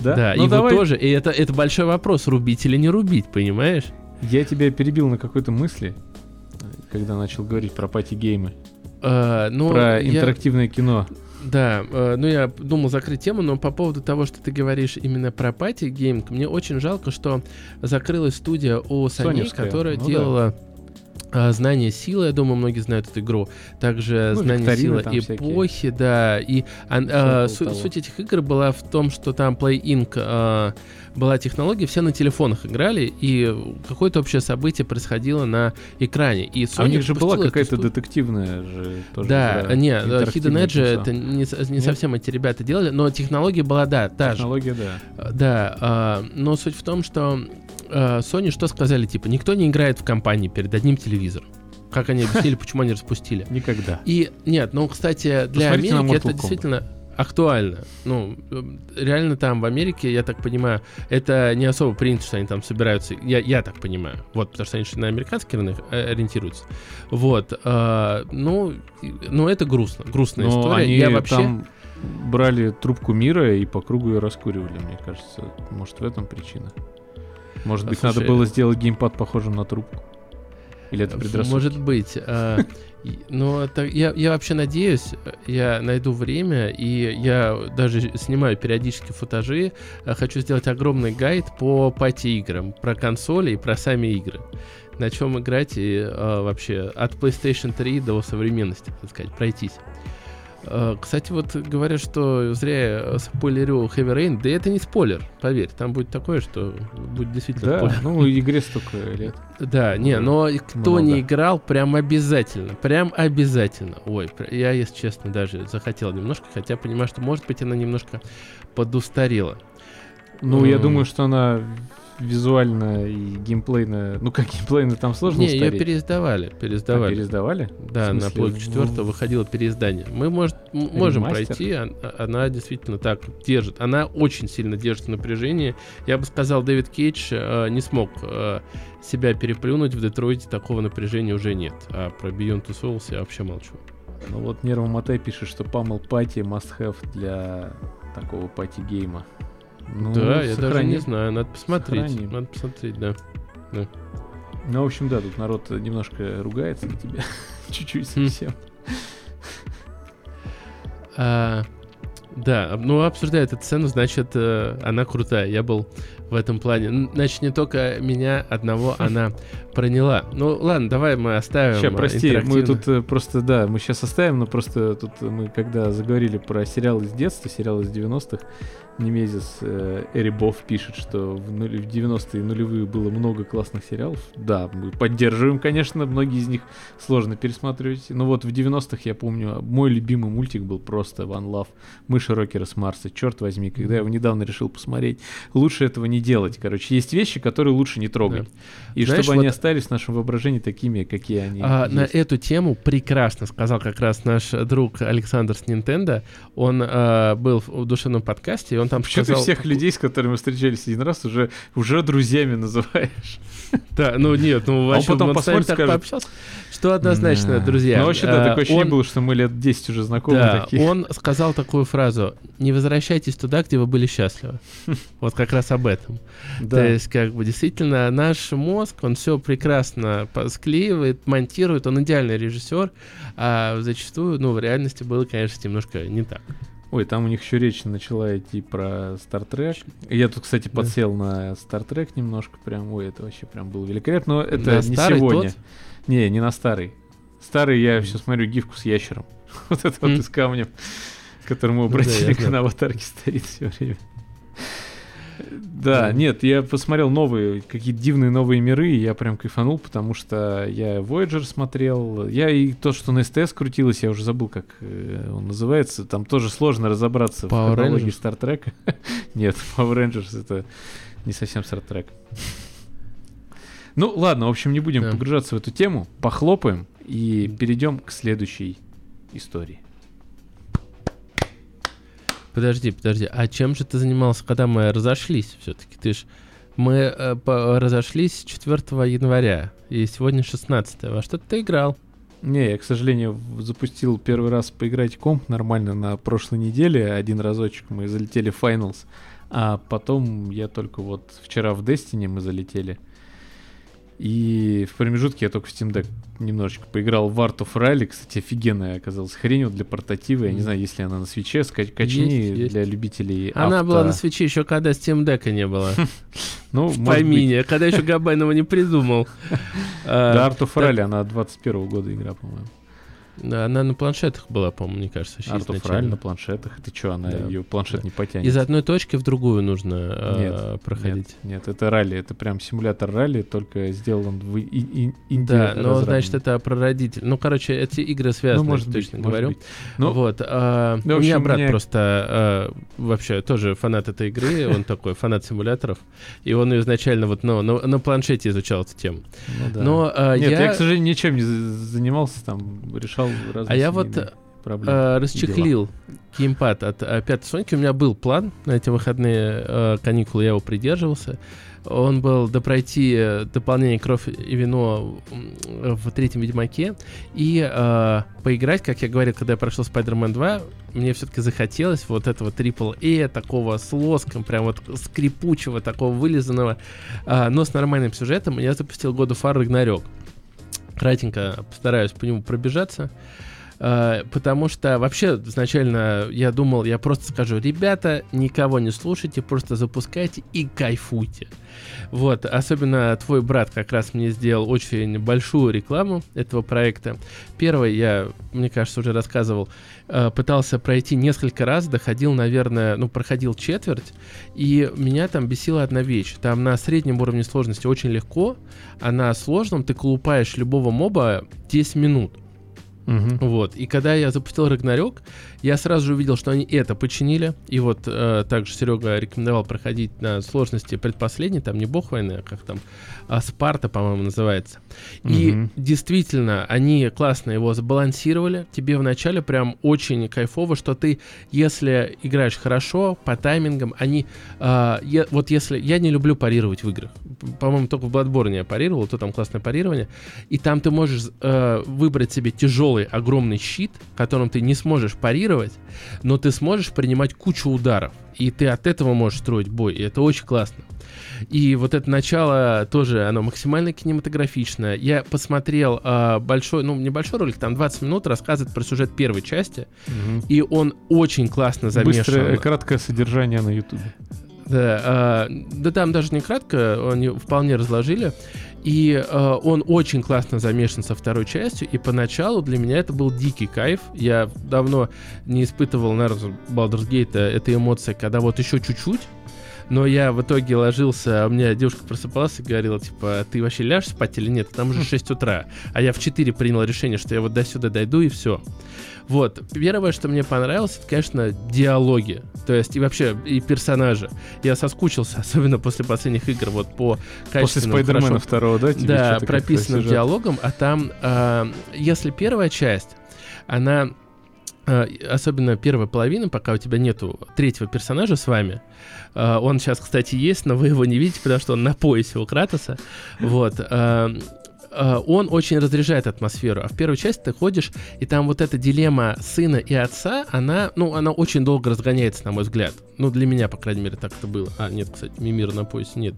Да, Да, Ну, и давай. вот тоже, и это, это большой вопрос, рубить или не рубить, понимаешь? Я тебя перебил на какой-то мысли, когда начал говорить про party game ы, Э, ну, про я- интерактивное кино. Да, э, ну я думал закрыть тему, но по поводу того, что ты говоришь именно про party gaming, мне очень жалко, что закрылась студия у Sony, которая ну да. делала А, Знание силы, я думаю, многие знают эту игру. Также Ну, знание силы там всякие. эпохи, да. И а, Всё су- суть этих игр была в том, что там PlayLink а, была технология, все на телефонах играли, и какое-то общее событие происходило на экране. И А у них же была какая-то сту- детективная же тоже. Да, игра, не, э, Hidden Edge это не, не Нет? совсем эти ребята делали, но технология была, да, та же. Технология, да. Да, а, но суть в том, что а, Sony что сказали, типа, никто не играет в компании перед одним телевизором. Как они объяснили, почему они распустили. Никогда. И нет, ну, кстати, для Посмотрите Америки это действительно актуально. Ну, э, реально там в Америке, я так понимаю, это не особо принято, что они там собираются. Я, я так понимаю. Вот, потому что они же на американский рынок э, ориентируются. Вот. а, ну, ну, это грустно. Грустная Но история. они я вообще... там брали трубку мира и по кругу ее раскуривали, мне кажется. Может, в этом причина. Может быть, надо слушай, было сделать геймпад похожим на трубку. Или это предрассудки? Может быть. и- Но это- я, я вообще надеюсь, э, я найду время, и я даже снимаю периодически футажи. Хочу сделать огромный гайд по пати-играм, про консоли и про сами игры. На чем играть и вообще от PlayStation 3 до современности, так сказать, пройтись. А, Кстати, вот говорят, что зря я э, спойлерю Heavy Rain. Да это не спойлер, поверь. Там будет такое, что будет действительно Да, спойлер. ну игре столько лет. Да, не, но и кто Много. не играл, прям обязательно, прям обязательно. Ой, я, если честно, даже захотел немножко, хотя понимаю, что, может быть, она немножко подустарела. Ну, я М. думаю, что она визуально и геймплейно... Ну, как геймплейно там сложно не, ее устареть. переиздавали, А, переиздавали. переиздавали? Да, на плойку в- 4 выходило переиздание. Мы может, м- можем Ремастер? пройти, а- а- она действительно так держит. Она очень сильно держит напряжение. Я бы сказал, Дэвид Кейдж э, не смог э, себя переплюнуть. В Детройте такого напряжения уже нет. А про Beyond Two Souls я вообще молчу. Ну вот Нервомотай пишет, что Pummel Party must have для такого party game а. Ну, да, я даже не знаю, надо посмотреть. Сохраним. Надо посмотреть, да. Ну, в общем, да, тут народ немножко ругается на тебя. (laughs) Чуть-чуть Хм. совсем. (laughs) А, да, ну обсуждая эту сцену, значит, э, она крутая. Я был в этом плане. Значит, не только меня одного (laughs) она проняла. Ну ладно, давай мы оставим. Сейчас, э, прости, мы тут э, просто, да, мы сейчас оставим, но просто тут мы, когда заговорили про сериал из детства, сериал из 90-х, Немезис э, Эрибов пишет, что в, нули- в 90-е нулевые было много классных сериалов. Да, мы поддерживаем, конечно, многие из них сложно пересматривать. Но вот в 90-х, я помню, мой любимый мультик был просто One Love. Мыши Рокера с Марса. Черт возьми, когда я его недавно решил посмотреть. Лучше этого не делать, короче. Есть вещи, которые лучше не трогать. И Знаешь, чтобы они вот- остались в нашем воображении такими, какие они А, на есть. эту тему прекрасно сказал как раз наш друг Александр с Nintendo. Он э, был в в душевном подкасте, и он там Почему ты сказал... всех людей, с которыми встречались один раз, уже, уже друзьями называешь? Да, ну нет, ну вообще потом он нами посмотрит, скажет, что однозначно, Да. друзья. Ну, вообще, да, э, такое ощущение он- было, что мы лет 10 уже знакомы Да, такие. он сказал такую фразу: не возвращайтесь туда, где вы были счастливы. (laughs) Вот как раз об этом. Да. То есть, как бы действительно, наш мозг, он все прекрасно склеивает, монтирует, он идеальный режиссер, а зачастую, ну, в реальности было, конечно, немножко не так. Ой, там у них еще речь начала идти про Стартрек. Я тут, кстати, Да. подсел на Стартрек немножко, прям, ой, это вообще прям было великолепно. Но это На не сегодня. тот? Не, не на старый. Старый я все смотрю гифку с ящером. (laughs) Вот это вот М. и с камнем, который мы Ну обратили к на аватарке стоит все время. Да, нет, я посмотрел новые, какие-то дивные новые миры, и я прям кайфанул, потому что я Voyager смотрел, я и то, что на СТС крутилось, я уже забыл, как э, он называется, там тоже сложно разобраться Power в хронологии Rangers? Стартрека. (laughs) Нет, Power Rangers это не совсем Стартрек. Ну ладно, в общем, не будем Да. погружаться в эту тему, похлопаем и перейдем к следующей истории. Подожди, подожди, а чем же ты занимался, когда мы разошлись все-таки? Ты ж... Мы э, по- разошлись 4 января, и сегодня 16 Во что ты играл? Не, я, к сожалению, запустил первый раз поиграть комп нормально на прошлой неделе. Один разочек мы залетели в Finals. А потом я только вот вчера в Destiny мы залетели. И в промежутке я только в Steam Deck немножечко поиграл в Art of Rally. Кстати, офигенная оказалась хрень для портатива. Я не знаю, если она на свече. Качни Есть, есть. для любителей Она авто. была на свече еще когда Steam Deck не было. (laughs) Ну, В помине, когда еще Габанова не придумал. Да, Art of Rally, она 21 года игра, по-моему. Да, она на планшетах была, по-моему, мне кажется, изначально. на планшетах. Ты что, она Да. ее планшет не потянет? Из одной точки в другую нужно а, Нет, проходить. Нет, нет, это ралли, это прям симулятор ралли, только сделан в Индии. Да, но разработан. значит это прародитель. Ну, короче, эти игры связаны, ну, может быть, точно может говорю. быть. Ну, вот. а, ну, в у меня брат мне- просто а, вообще тоже фанат этой игры, (laughs) он такой фанат симуляторов, и он ее изначально вот ну, на, на планшете изучал эту тему. ну да. Но а, Нет, я... я, к сожалению, ничем не за- занимался, там решал а я вот проблемы. а, расчехлил геймпад от а, пятой Соньки. У меня был план на эти выходные а, каникулы, я его придерживался. Он был допройти э, дополнение «Кровь и вино» в третьем Ведьмаке и э, поиграть, как я говорил, когда я прошел Spider-Man 2, мне все-таки захотелось вот этого AAA, такого с лоском, прям вот скрипучего, такого вылизанного, а, но с нормальным сюжетом. Я запустил God of War Ragnarok. Кратенько постараюсь по нему пробежаться. А, Потому что вообще изначально я думал, я просто скажу, ребята, никого не слушайте, просто запускайте и кайфуйте. Вот, особенно твой брат как раз мне сделал очень большую рекламу этого проекта. Первый, я, мне кажется, уже рассказывал, э, пытался пройти несколько раз, доходил, наверное, ну, проходил четверть, и меня там бесила одна вещь. Там на среднем уровне сложности очень легко, а на сложном ты колупаешь любого моба 10 минут. Мгм. Вот. И когда я запустил Рагнарёк, я сразу же увидел, что они это починили. И вот э, также Серега рекомендовал проходить на сложности предпоследней, там не бог войны, а как там, Спарта, по-моему, называется. И Мгм. действительно, они классно его сбалансировали. Тебе вначале прям очень кайфово, что ты, если играешь хорошо, по таймингам, они... а, я- вот если... Я не люблю парировать в играх. По-моему, только в Bloodborne я парировал, то там классное парирование. И там ты можешь э, выбрать себе тяжелый, огромный щит, которым ты не сможешь парировать, но ты сможешь принимать кучу ударов. И ты от этого можешь строить бой. И это очень классно. И вот это начало тоже, оно максимально кинематографичное. Я посмотрел а, большой, ну, небольшой ролик, там 20 минут, рассказывает про сюжет первой части. Мгм. И он очень классно замешан. Быстрое, краткое содержание на Ютубе. Да, а, да там даже не кратко, они вполне разложили. И а, он очень классно замешан со второй частью, и поначалу для меня это был дикий кайф. Я давно не испытывал, наверное, Baldur's Gate этой эмоции, когда вот еще чуть-чуть, но я в итоге ложился, а у меня девушка просыпалась и говорила, типа, ты вообще ляжешь спать или нет? Там уже 6 утра. А я в 4 принял решение, что я вот до сюда дойду и все. Вот. Первое, что мне понравилось, это, конечно, диалоги. То есть и вообще, и персонажи. Я соскучился, (laughs) особенно после последних игр, вот по После качественному, Спайдермена второго, да? тебе да, прописанным диалогом, а там, а, если первая часть, она особенно первая половина, пока у тебя нету третьего персонажа с вами. а, он сейчас, кстати, есть, но вы его не видите, потому что он на поясе у Кратоса. Вот. А, а, он очень разряжает атмосферу. А в первой части ты ходишь, и там вот эта дилемма сына и отца, она, ну, она очень долго разгоняется, на мой взгляд. Ну, для меня, по крайней мере, так это было. А, нет, кстати, Мимира на поясе нет.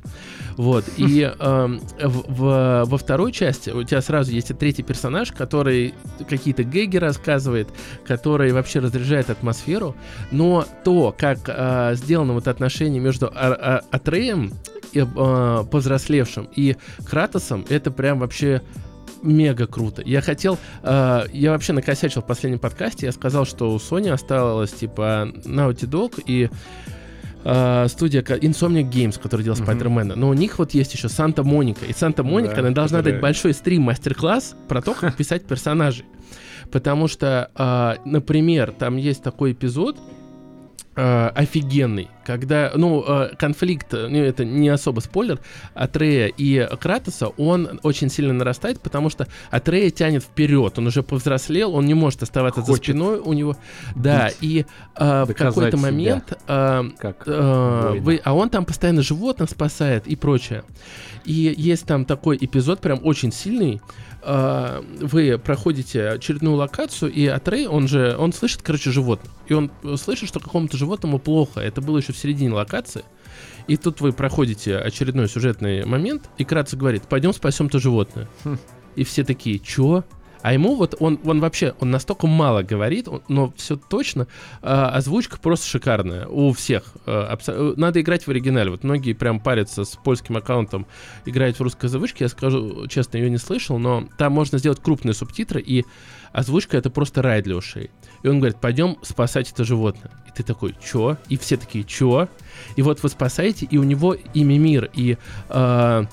Вот. И (laughs) эм, в- в- во второй части у тебя сразу есть и третий персонаж, который какие-то гэги рассказывает, который вообще разряжает атмосферу. Но то, как э, сделано вот отношение между Ар- А- Атреем, э, повзрослевшим, и Кратосом, это прям вообще мега круто. Я хотел, э, я вообще накосячил в последнем подкасте, я сказал, что у Sony осталось типа Naughty Dog и э, студия Insomniac Games, которая делала. Спайдермена. Но у них вот есть еще Санта-Моника. И Санта-Моника, Да, она должна которая- дать большой стрим, мастер-класс про то, как (laughs) писать персонажей. Потому что, а, например, там есть такой эпизод, а, офигенный, когда, ну, а, конфликт, ну, это не особо спойлер, Атрея и Кратоса, он очень сильно нарастает, потому что Атрея тянет вперед, он уже повзрослел, он не может оставаться за Хочет спиной у него, да, и а, в какой-то момент а, Как? э, вы, а он там постоянно животных спасает и прочее. И есть там такой эпизод, прям очень сильный. Э, Вы проходите очередную локацию, и Атрей, он же, он слышит, короче, животных. И он слышит, что какому-то животному плохо. Это было еще в середине локации. И тут вы проходите очередной сюжетный момент, и Кратца говорит, пойдем спасем то животное. И все такие, чё? А ему вот он, он вообще, он настолько мало говорит, он- но все точно. а, озвучка просто шикарная у всех. а, абсо- э, Надо играть в оригинале. Вот многие прям парятся с польским аккаунтом играть в русской озвучке. Я скажу честно, ее не слышал, но там можно сделать крупные субтитры, и озвучка это просто рай для ушей. И он говорит, пойдем спасать это животное. И ты такой, чё? И все такие, чё? И вот вы спасаете, и у него имя мир, и а,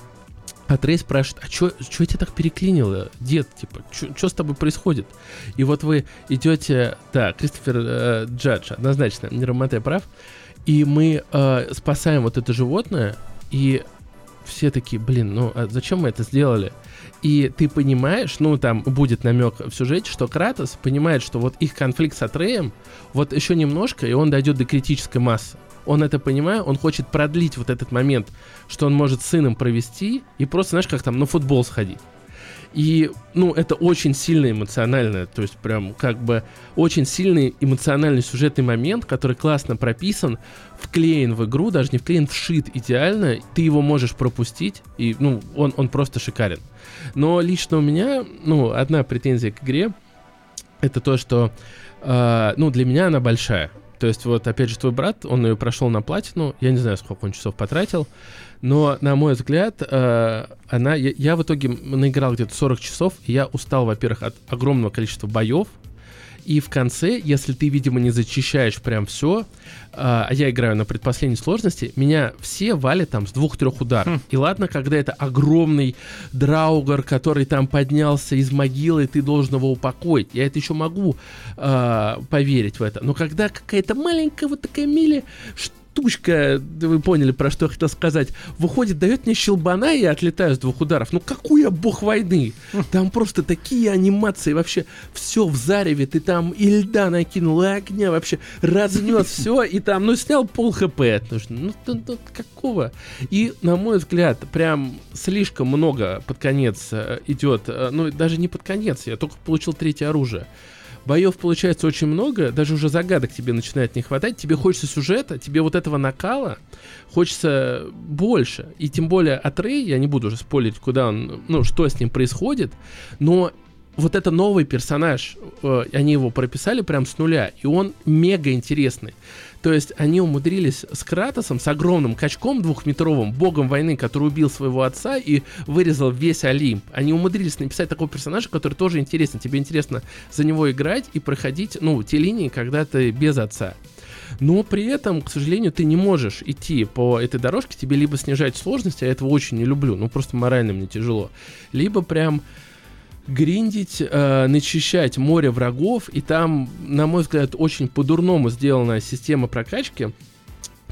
Атрей спрашивает, а чё, чё тебя так переклинило, дед, типа, что с тобой происходит? И вот вы идете, да, Кристофер э, Джадж, однозначно, Нейроматей прав, и мы э, спасаем вот это животное, и все такие, блин, ну а зачем мы это сделали? И ты понимаешь, ну там будет намек в сюжете, что Кратос понимает, что вот их конфликт с Атреем, вот еще немножко, и он дойдет до критической массы. Он это понимает, он хочет продлить вот этот момент, что он может с сыном провести и просто, знаешь, как там на футбол сходить. И, ну, это очень сильно эмоционально, то есть прям как бы очень сильный эмоциональный сюжетный момент, который классно прописан, вклеен в игру, даже не вклеен, вшит идеально, ты его можешь пропустить, и, ну, он, он просто шикарен. Но лично у меня, ну, одна претензия к игре, это то, что, э, ну, для меня она большая. То есть вот, опять же, твой брат, он ее прошел на платину, я не знаю, сколько он часов потратил, но, на мой взгляд, э, она, я, я в итоге наиграл где-то 40 часов, и я устал, во-первых, от огромного количества боев, и в конце, если ты, видимо, не зачищаешь прям все, а я играю на предпоследней сложности, меня все валят там с двух-трех ударов. И ладно, когда это огромный драугар, который там поднялся из могилы, и ты должен его упокоить. Я это еще могу а, поверить в это. Но когда какая-то маленькая вот такая мили штучка, да вы поняли, про что я хотел сказать, выходит, дает мне щелбана, и я отлетаю с двух ударов. Ну какой я бог войны? Там просто такие анимации, вообще все в зареве, ты там и льда накинул, и огня вообще разнес (laughs) все, и там, ну, снял пол хп. Ну, ну, ну, какого? И, на мой взгляд, прям слишком много под конец э, идет, э, ну, даже не под конец, я только получил третье оружие. Боев получается очень много, даже уже загадок тебе начинает не хватать, тебе хочется сюжета, тебе вот этого накала хочется больше. И тем более от Рэй, я не буду уже спойлерить, куда он, ну, что с ним происходит, но вот это новый персонаж, э, они его прописали прям с нуля, и он мега интересный. То есть они умудрились с Кратосом, с огромным качком двухметровым, богом войны, который убил своего отца и вырезал весь Олимп. Они умудрились написать такого персонажа, который тоже интересен. Тебе интересно за него играть и проходить, ну, те линии, когда ты без отца. Но при этом, к сожалению, ты не можешь идти по этой дорожке, тебе либо снижать сложность, а я этого очень не люблю, ну просто морально мне тяжело, либо прям гриндить, э, начищать море врагов, и там, на мой взгляд, очень по-дурному сделана система прокачки.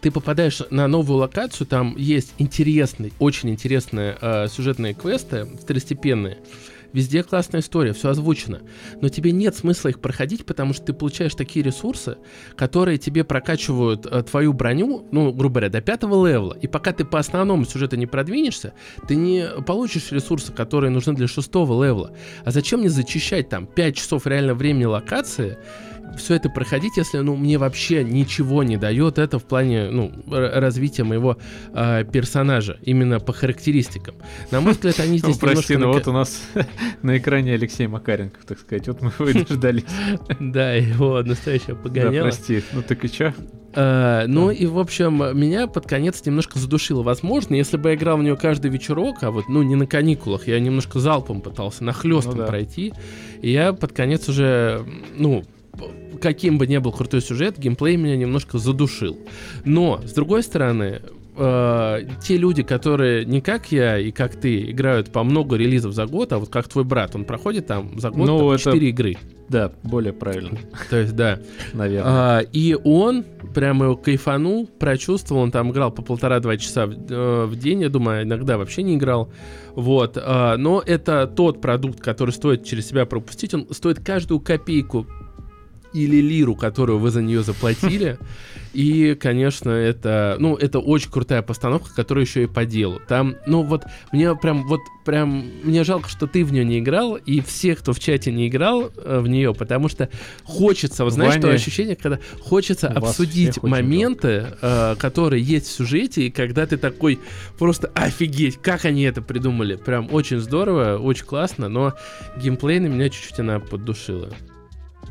Ты попадаешь на новую локацию, там есть интересные, очень интересные э, сюжетные квесты, второстепенные. Везде классная история, все озвучено. Но тебе нет смысла их проходить, потому что ты получаешь такие ресурсы, которые тебе прокачивают э, твою броню, ну, грубо говоря, до пятого левела. И пока ты по основному сюжету не продвинешься, ты не получишь ресурсы, которые нужны для шестого левела. А зачем мне зачищать там 5 часов реально времени локации, все это проходить, если, ну, мне вообще ничего не дает это в плане, ну, развития моего э, персонажа, именно по характеристикам. На мой взгляд, они Ну, здесь прости, немножко... но вот у нас (laughs) на экране Алексей Макаренков, так сказать. Вот мы (laughs) его дождались. (laughs) Да, его настоящая Да, погоняла. прости. Ну так и чё? А, ну и, в общем, меня под конец немножко задушило. Возможно, если бы я играл в нее каждый вечерок, а вот, ну, не на каникулах, я немножко залпом пытался, нахлестом Ну да. пройти, и я под конец уже, ну, каким бы ни был крутой сюжет, геймплей меня немножко задушил. Но, с другой стороны, э, те люди, которые не как я и как ты играют по много релизов за год, а вот как твой брат, он проходит там за год Ну, там, это- 4 игры. Да, более правильно, То есть, да. наверное. А, и он прямо его кайфанул, прочувствовал, он там играл по полтора-два часа в, э, в день, я думаю, иногда вообще не играл. Вот. а, но это тот продукт, который стоит через себя пропустить, он стоит каждую копейку или лиру, которую вы за нее заплатили. (laughs) И, конечно, это, ну, это очень крутая постановка, которая еще и по делу. Там, ну, вот, мне прям, вот, прям, мне жалко, что ты в нее не играл, и все, кто в чате не играл э, в нее, потому что хочется, вот знаешь, Ваня, что ощущение, когда хочется обсудить моменты, э, которые есть в сюжете, и когда ты такой просто офигеть, как они это придумали. Прям очень здорово, очень классно, но геймплей на меня чуть-чуть она поддушила.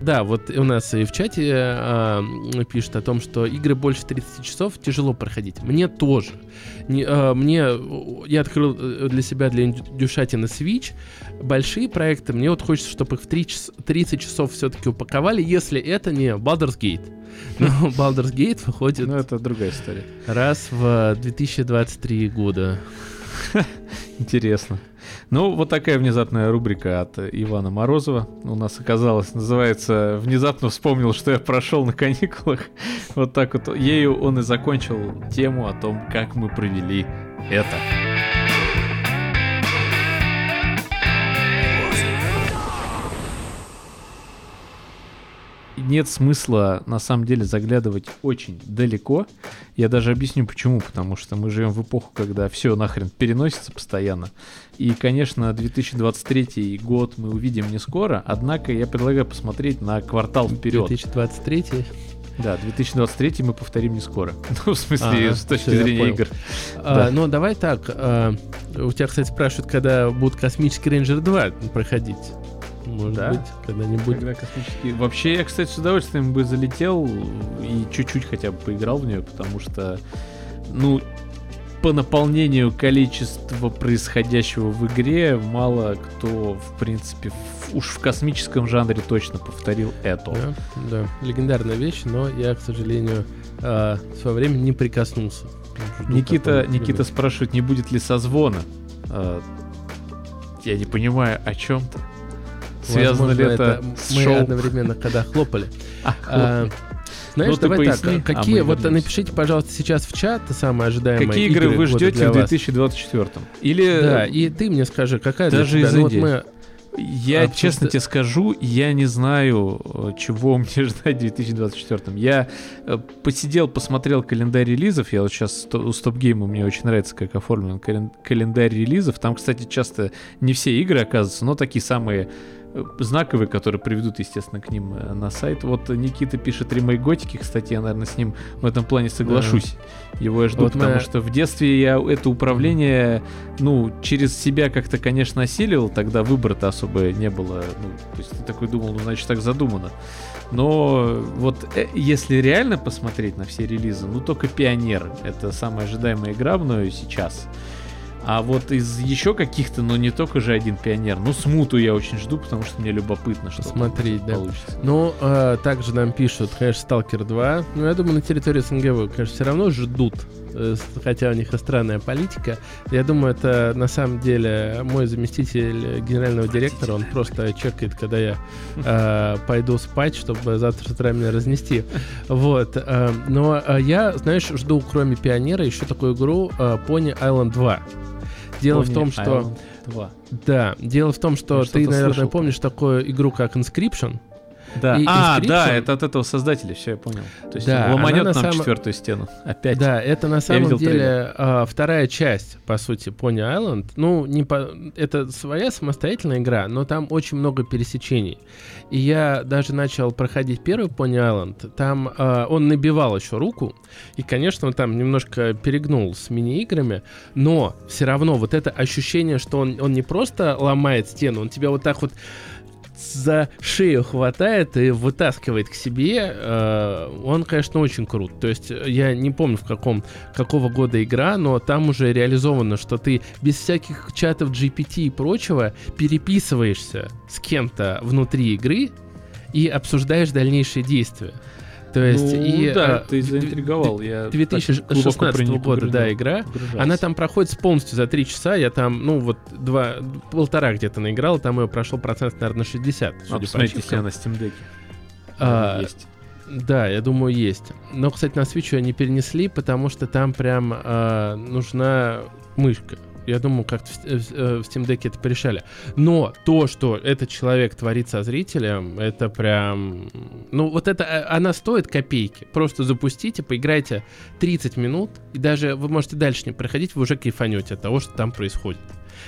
Да, вот у нас и в чате а, пишут о том, что игры больше 30 часов тяжело проходить. Мне тоже. Не, а, мне, я открыл э, для себя, для индюшатины Switch. Большие проекты, мне вот хочется, чтобы их в 3 час- 30 часов все-таки упаковали, если это не Baldur's Gate. (laughs) Но Baldur's Gate выходит Ну, это другая история. раз в 2023 года. (laughs) Интересно. Ну, вот такая внезапная рубрика от Ивана Морозова у нас оказалась. Называется «Внезапно вспомнил, что я прошел на каникулах». (laughs) Вот так вот. Ею он и закончил тему о том, как мы провели это. Нет смысла на самом деле заглядывать очень далеко. Я даже объясню почему. Потому что мы живем в эпоху, когда все нахрен переносится постоянно. И, конечно, 2023 год мы увидим не скоро, однако я предлагаю посмотреть на квартал вперед. 2023 Да, 2023 мы повторим не скоро. (laughs) Ну, в смысле, Ага, с точки зрения игр. А, Да. ну, давай так. а, у тебя, кстати, спрашивают, когда будет Космический рейнджер 2 проходить. Может Да? быть, когда-нибудь. Когда космический... Вообще, я, кстати, с удовольствием бы залетел и чуть-чуть хотя бы поиграл в нее, потому что, ну, по наполнению количества происходящего в игре мало кто, в принципе, в- уж в космическом жанре точно повторил это. Да, да, легендарная вещь, но я, к сожалению, а, в свое время не прикоснулся. Жду Никита, Никита спрашивает, не будет ли созвона. А, я не понимаю, о чем то Связано ли это, с мы шоу? одновременно, когда хлопали. (laughs) А, А, знаешь, Ну, давай так, поясни, а какие, мы вот вернемся. напишите, пожалуйста, сейчас в чат самые ожидаемые Какие игры вы года ждете для в вас. 2024? Или Да, и ты мне скажи, какая для Даже тебя? из Ну, вот мы Я Обсужда- честно тебе скажу, я не знаю, э, чего (laughs) мне ждать в 2024. Я э, посидел, посмотрел календарь релизов. Я вот сейчас у Стопгейма мне очень нравится, как оформлен кален- календарь релизов. Там, кстати, часто не все игры оказываются, но такие самые знаковые, которые приведут, естественно, к ним э, на сайт. Вот Никита пишет ремейк Готики, кстати, я, наверное, с ним в этом плане соглашусь. Его я жду, Вот потому мы- что в детстве я это управление, ну, через себя как-то, конечно, осиливал, тогда выбора-то особо не было. Ну, то есть ты такой думал, ну, значит, так задумано. Но вот э, если реально посмотреть на все релизы, ну, только Пионер. Это самая ожидаемая игра мною сейчас. А вот из еще каких-то, ну не только же один пионер, ну смуту я очень жду, потому что мне любопытно, что там Посмотреть, да. получится. Ну, а, также нам пишут, конечно, Сталкер 2. Ну, я думаю, на территории СНГ, вы, конечно, все равно ждут, э, хотя у них и странная политика. Я думаю, это на самом деле мой заместитель генерального директора, он просто чекает, когда я э, пойду спать, чтобы завтра с утра меня разнести. Вот. э, но э, я, знаешь, жду, кроме Пионера, еще такую игру э, Pony Island 2. Дело в Pony том, что... Island 2. Да, дело в том, что Я ты, наверное, слышал. помнишь такую игру, как Inscription. Да. И а, да, это от этого создателя, все, я понял. То есть Да, ломанет нам самом- четвертую стену. Опять. Да, это на самом деле а, вторая часть, по сути, Pony Island. Ну, не по... это своя самостоятельная игра, но там очень много пересечений. И я даже начал проходить первый Pony Island. Там а, он набивал еще руку, и, конечно, он там немножко перегнул с мини-играми, но все равно вот это ощущение, что он, он не просто ломает стену, он тебя вот так вот за шею хватает и вытаскивает к себе, э, он, конечно, очень крут. То есть э, я не помню, в каком, какого года игра, но там уже реализовано, что ты без всяких чатов GPT и прочего переписываешься с кем-то внутри игры и обсуждаешь дальнейшие действия. То есть ну, и да, э, ты заинтриговал. Я так 2016 глубоко про неё года, да, игра. погружался. Она там проходит полностью за три часа. Я там, ну, вот два, полтора где-то наиграл, там ее прошел процент, наверное, на 60. судя А по посмотрите, если она на Steam Deck. А, есть. Да, я думаю, есть. Но, кстати, на Switch ее не перенесли, потому что там прям а, нужна мышка. Я думаю, как в, э, в, Steam Deck это порешали. Но то, что этот человек творит со зрителем, это прям... Ну, вот это, э, она стоит копейки. Просто запустите, поиграйте 30 минут, и даже вы можете дальше не проходить, вы уже кайфанете от того, что там происходит.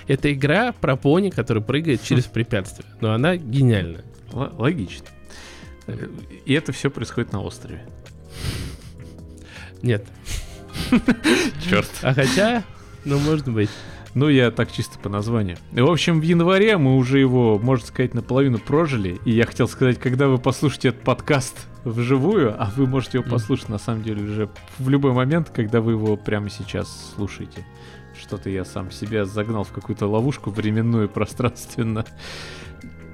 Это игра про пони, который прыгает через препятствия. Но она гениальная. Л- логично. Э, И это все происходит на острове. Нет. Черт. А хотя, ну, может быть. Ну, я так чисто по названию. В общем, в январе мы уже его, можно сказать, наполовину прожили. И я хотел сказать, когда вы послушаете этот подкаст вживую, а вы можете его послушать, на самом деле, уже в любой момент, когда вы его прямо сейчас слушаете. Что-то я сам себя загнал в какую-то ловушку временную, пространственно.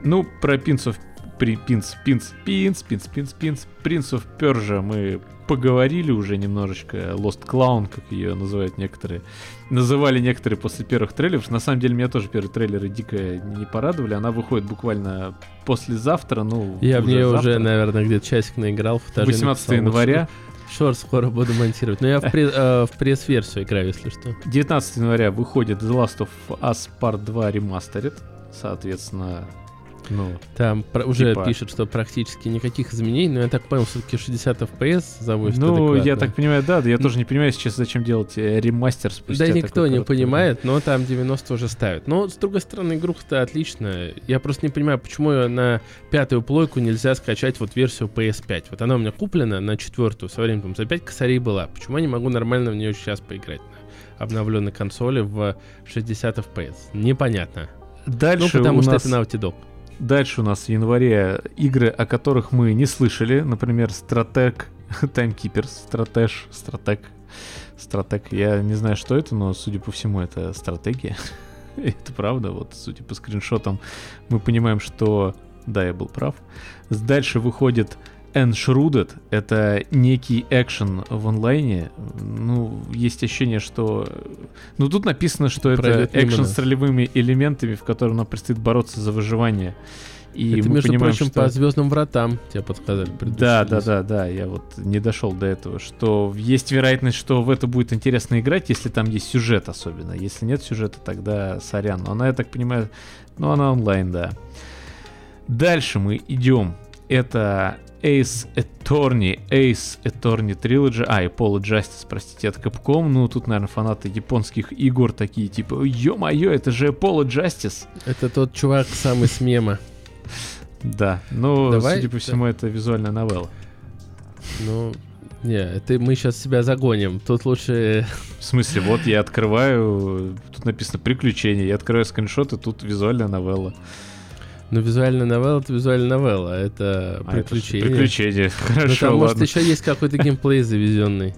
Ну, про Prince of... При, Prince, Prince, Prince, Prince, Prince, Prince, Prince of Persia мы поговорили уже немножечко. Lost Clown, как ее называют некоторые. Называли некоторые после первых трейлеров. На самом деле, меня тоже первые трейлеры дико не порадовали. Она выходит буквально послезавтра, ну, Я в нее уже, наверное, где-то часик наиграл. футажи 18 написал, вот января. Шорт скоро буду монтировать. Но я в, пре- э, в пресс-версию играю, если что. 19 января выходит The Last of Us Part 2 Remastered. Соответственно, ну, Там про- уже Типа- пишут, что практически никаких изменений, но я так понял, все-таки 60 FPS заводит ну, я адекватно. так понимаю, да, да, я тоже не понимаю сейчас, зачем делать э, ремастер спустя Да никто не время. понимает, но там 90 уже ставят. Но, с другой стороны, игруха-то отличная. Я просто не понимаю, почему на пятую плойку нельзя скачать вот версию PS5. Вот она у меня куплена на четвертую, со временем за 5 косарей была. Почему я не могу нормально в нее сейчас поиграть на обновленной консоли в 60 FPS? Непонятно. Дальше ну, потому у что нас... это Naughty Dog. Дальше у нас в январе игры, о которых мы не слышали. Например, Стратег, (laughs) Timekeepers, Стратеж, Стратег, Стратег. Я не знаю, что это, но, судя по всему, это стратегия. (laughs) это правда. Вот, судя по скриншотам, мы понимаем, что... Да, я был прав. Дальше выходит Enshrouded. Это некий экшен в онлайне. Ну, есть ощущение, что... Ну, тут написано, что это Пройдет экшен с ролевыми элементами, в котором нам предстоит бороться за выживание. И это, мы между понимаем, прочим, что... по Звездным вратам тебе подсказали. Да, да, да, да, я вот не дошел до этого, что есть вероятность, что в это будет интересно играть, если там есть сюжет особенно. Если нет сюжета, тогда сорян. Но она, я так понимаю, ну она онлайн, да. Дальше мы идем. Это Ace Attorney, Ace Attorney Trilogy, а, и Polo Justice, простите, от Capcom. Ну, тут, наверное, фанаты японских игр такие, типа, ё-моё, это же Polo Justice. Это тот чувак самый с мема. Да, ну, Давай, судя по всему, это визуальная новелла. Ну, не, это мы сейчас себя загоним. Тут лучше... В смысле, вот я открываю, тут написано приключения, я открываю скриншоты, тут визуальная новелла. Ну, визуальная новелла — это визуальная новелла, а это А, это ж приключение. (laughs) Ну, хорошо, там, может, ладно. еще есть какой-то геймплей завезенный.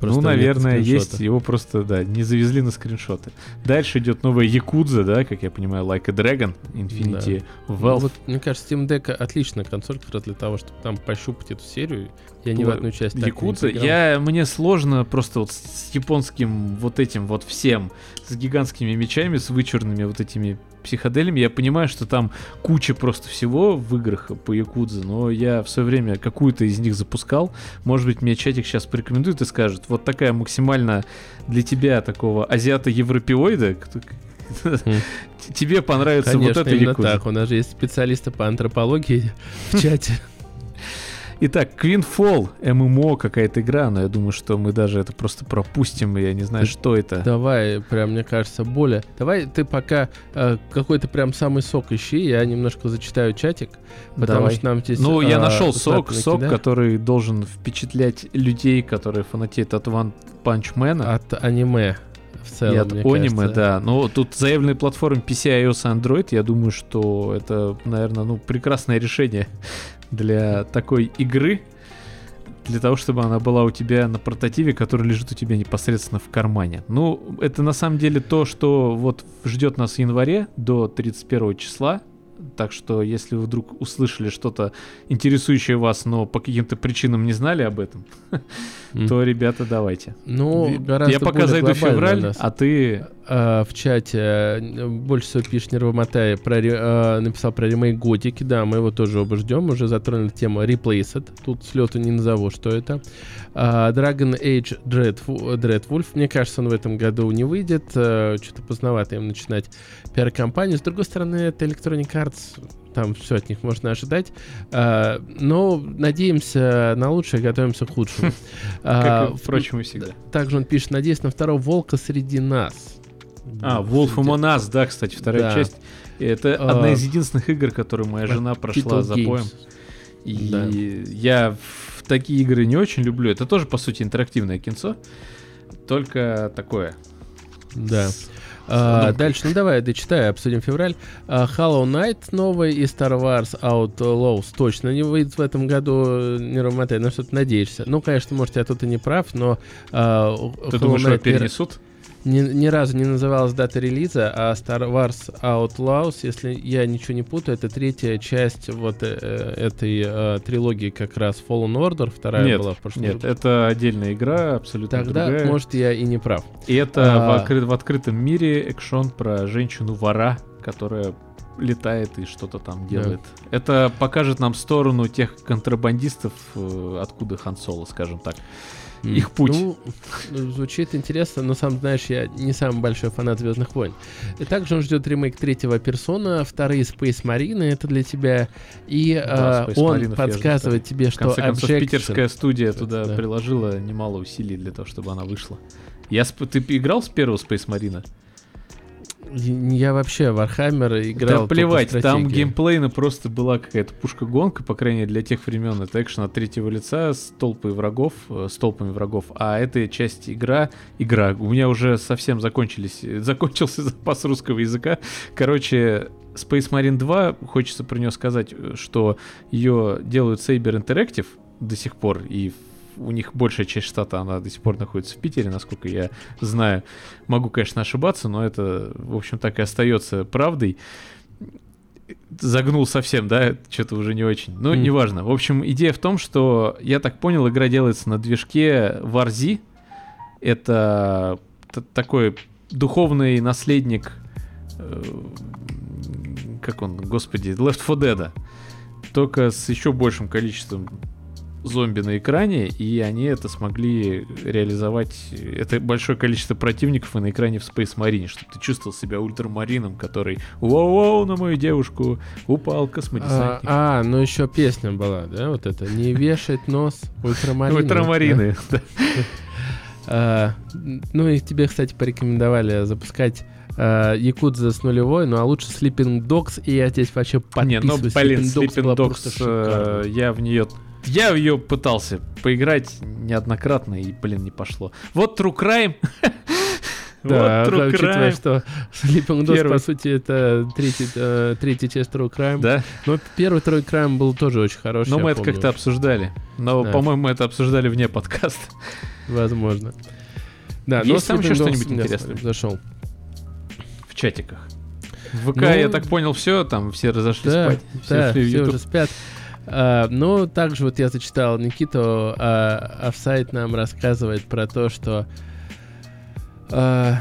Просто ну, наверное, есть, его просто, да, не завезли на скриншоты. Дальше идет новая Якудза, да, как я понимаю, Like a Dragon, Infinity Ну, Valve. вот, мне кажется, Steam Deck отличная консоль как раз для того, чтобы там пощупать эту серию. Я ни в одну часть так не Якудза, я, мне сложно просто вот с японским вот этим вот всем, с гигантскими мечами, с вычурными вот этими психоделями. Я понимаю, что там куча просто всего в играх по Якудзе, но я в свое время какую-то из них запускал. Может быть, мне чатик сейчас порекомендует и скажет, вот такая максимально для тебя такого азиата-европеоида, кто- (laughs) тебе понравится Конечно, вот эта именно Якудза. так. У нас же есть специалисты по антропологии в чате. Итак, Queenfall, ММО, какая-то игра, но я думаю, что мы даже это просто пропустим, и я не знаю, Ты- что это. Давай, прям, мне кажется, более... Давай ты пока э, какой-то прям самый сок ищи, я немножко зачитаю чатик, потому Давай. что нам здесь... Ну, я э, нашел сок, сок, который должен впечатлять людей, которые фанатеют от One Punch Man От аниме в целом, и от мне аниме, кажется. да. Но тут заявленные платформы PC, iOS и Android, я думаю, что это, наверное, ну, прекрасное решение для такой игры, для того, чтобы она была у тебя на портативе, который лежит у тебя непосредственно в кармане. Ну, это на самом деле то, что вот ждет нас в январе до 31 числа. Так что, если вы вдруг услышали что-то интересующее вас, но по каким-то причинам не знали об этом, (laughs) то, ребята, давайте. Ну, Я- гораздо Я пока зайду в февраль, а ты э, в чате э, больше всего пишет Нервомотай, про, э, написал про ремейк Готики, да, мы его тоже оба ждем, уже затронули тему Replaced, тут с лету не назову, что это. А, Dragon Age Dreadful, Dreadwolf, мне кажется, он в этом году не выйдет, э, что-то поздновато им начинать пиар-компанию, с другой стороны, это Electronic Arts, там все от них можно ожидать. А, но надеемся на лучшее, готовимся к худшему. Как, и, впрочем, и всегда. Также он пишет, надеюсь на второго волка среди нас. А, Wolf Among Us, да, кстати, вторая Да. часть. Это А, одна из единственных игр, которую моя жена прошла за поем. И Да. я в такие игры не очень люблю. Это тоже, по сути, интерактивное кинцо. Только такое. Да. А, дальше, ну давай, дочитаю, обсудим февраль. А, Hollow Knight новый и Star Wars Outlaws точно не выйдет в этом году, не Роматай, на что ты надеешься. Ну, конечно, может, я тут и не прав, но а, Ты Hollow думаешь, его Knight ни- перенесут? Ни, ни разу не называлась дата релиза, а Star Wars Outlaws, если я ничего не путаю, это третья часть вот э, этой э, трилогии как раз Fallen Order, вторая Нет, была в прошлом нет, году. это отдельная игра, абсолютно Тогда, другая. может, я и не прав. И это в, А. откры- в открытом мире экшон про женщину-вора, которая летает и что-то там делает. Это покажет нам сторону тех контрабандистов, э, откуда Хан Соло, скажем так. Их путь. Ну, звучит интересно, но сам знаешь, я не самый большой фанат Звездных войн. И также он ждет ремейк третьего персона, вторые Space Marine, это для тебя. И Да, Space он подсказывает жду. тебе, В что конце концов, питерская студия туда Да. приложила немало усилий для того, чтобы она вышла. Я сп- Ты играл с первого Space Marine? Я вообще Warhammer играл. Да плевать, там геймплейно просто была какая-то пушка-гонка, по крайней мере для тех времен. Это экшен от третьего лица с толпой врагов, э, с толпами врагов. А эта часть игра, игра, у меня уже совсем закончились, э, закончился (laughs) запас русского языка. Короче, Space Marine 2, хочется про нее сказать, э, что ее делают Saber Interactive до сих пор, и у них большая часть штата, она до сих пор находится в Питере, насколько я знаю. Могу, конечно, ошибаться, но это, в общем, так и остается правдой. Загнул совсем, да, что-то уже не очень. Ну, Мгм. неважно. В общем, идея в том, что, я так понял, игра делается на движке Варзи. Это такой духовный наследник, э, как он, господи, Left 4 Dead. Только с еще большим количеством зомби на экране, и они это смогли реализовать. Это большое количество противников и на экране в Space Marine, чтобы ты чувствовал себя ультрамарином, который «Воу-воу, на мою девушку упал А, космодесантник». а, ну еще песня была, да, вот это. Не вешать нос ультрамарины. Ультрамарины. да. (laughs) А, ну и тебе, кстати, порекомендовали запускать а, Якудза с нулевой, ну а лучше Sleeping Dogs, и я здесь вообще Не, ну, подписываюсь. блин, Sleeping Dogs, просто э, я в нее... Я в ее пытался поиграть неоднократно, и, блин, не пошло. Вот True Crime. (laughs) Да, вот True учитывая, Crime. что Sleeping Dogs, Первый. по сути, это третий, э, третья часть True Crime. Да, Но первый True Crime был тоже очень хороший. но мы это как-то обсуждали. Но, Да. по-моему, мы это обсуждали вне подкаста. Возможно. Да, Есть там еще что-нибудь интересное? Зашел. В чатиках. В ВК, Ну, я так понял, все, там все разошлись Да, спать. Все да, ушли в все YouTube. уже спят. А, ну, также вот я зачитал Никиту, а, офсайт нам рассказывает про то, что а,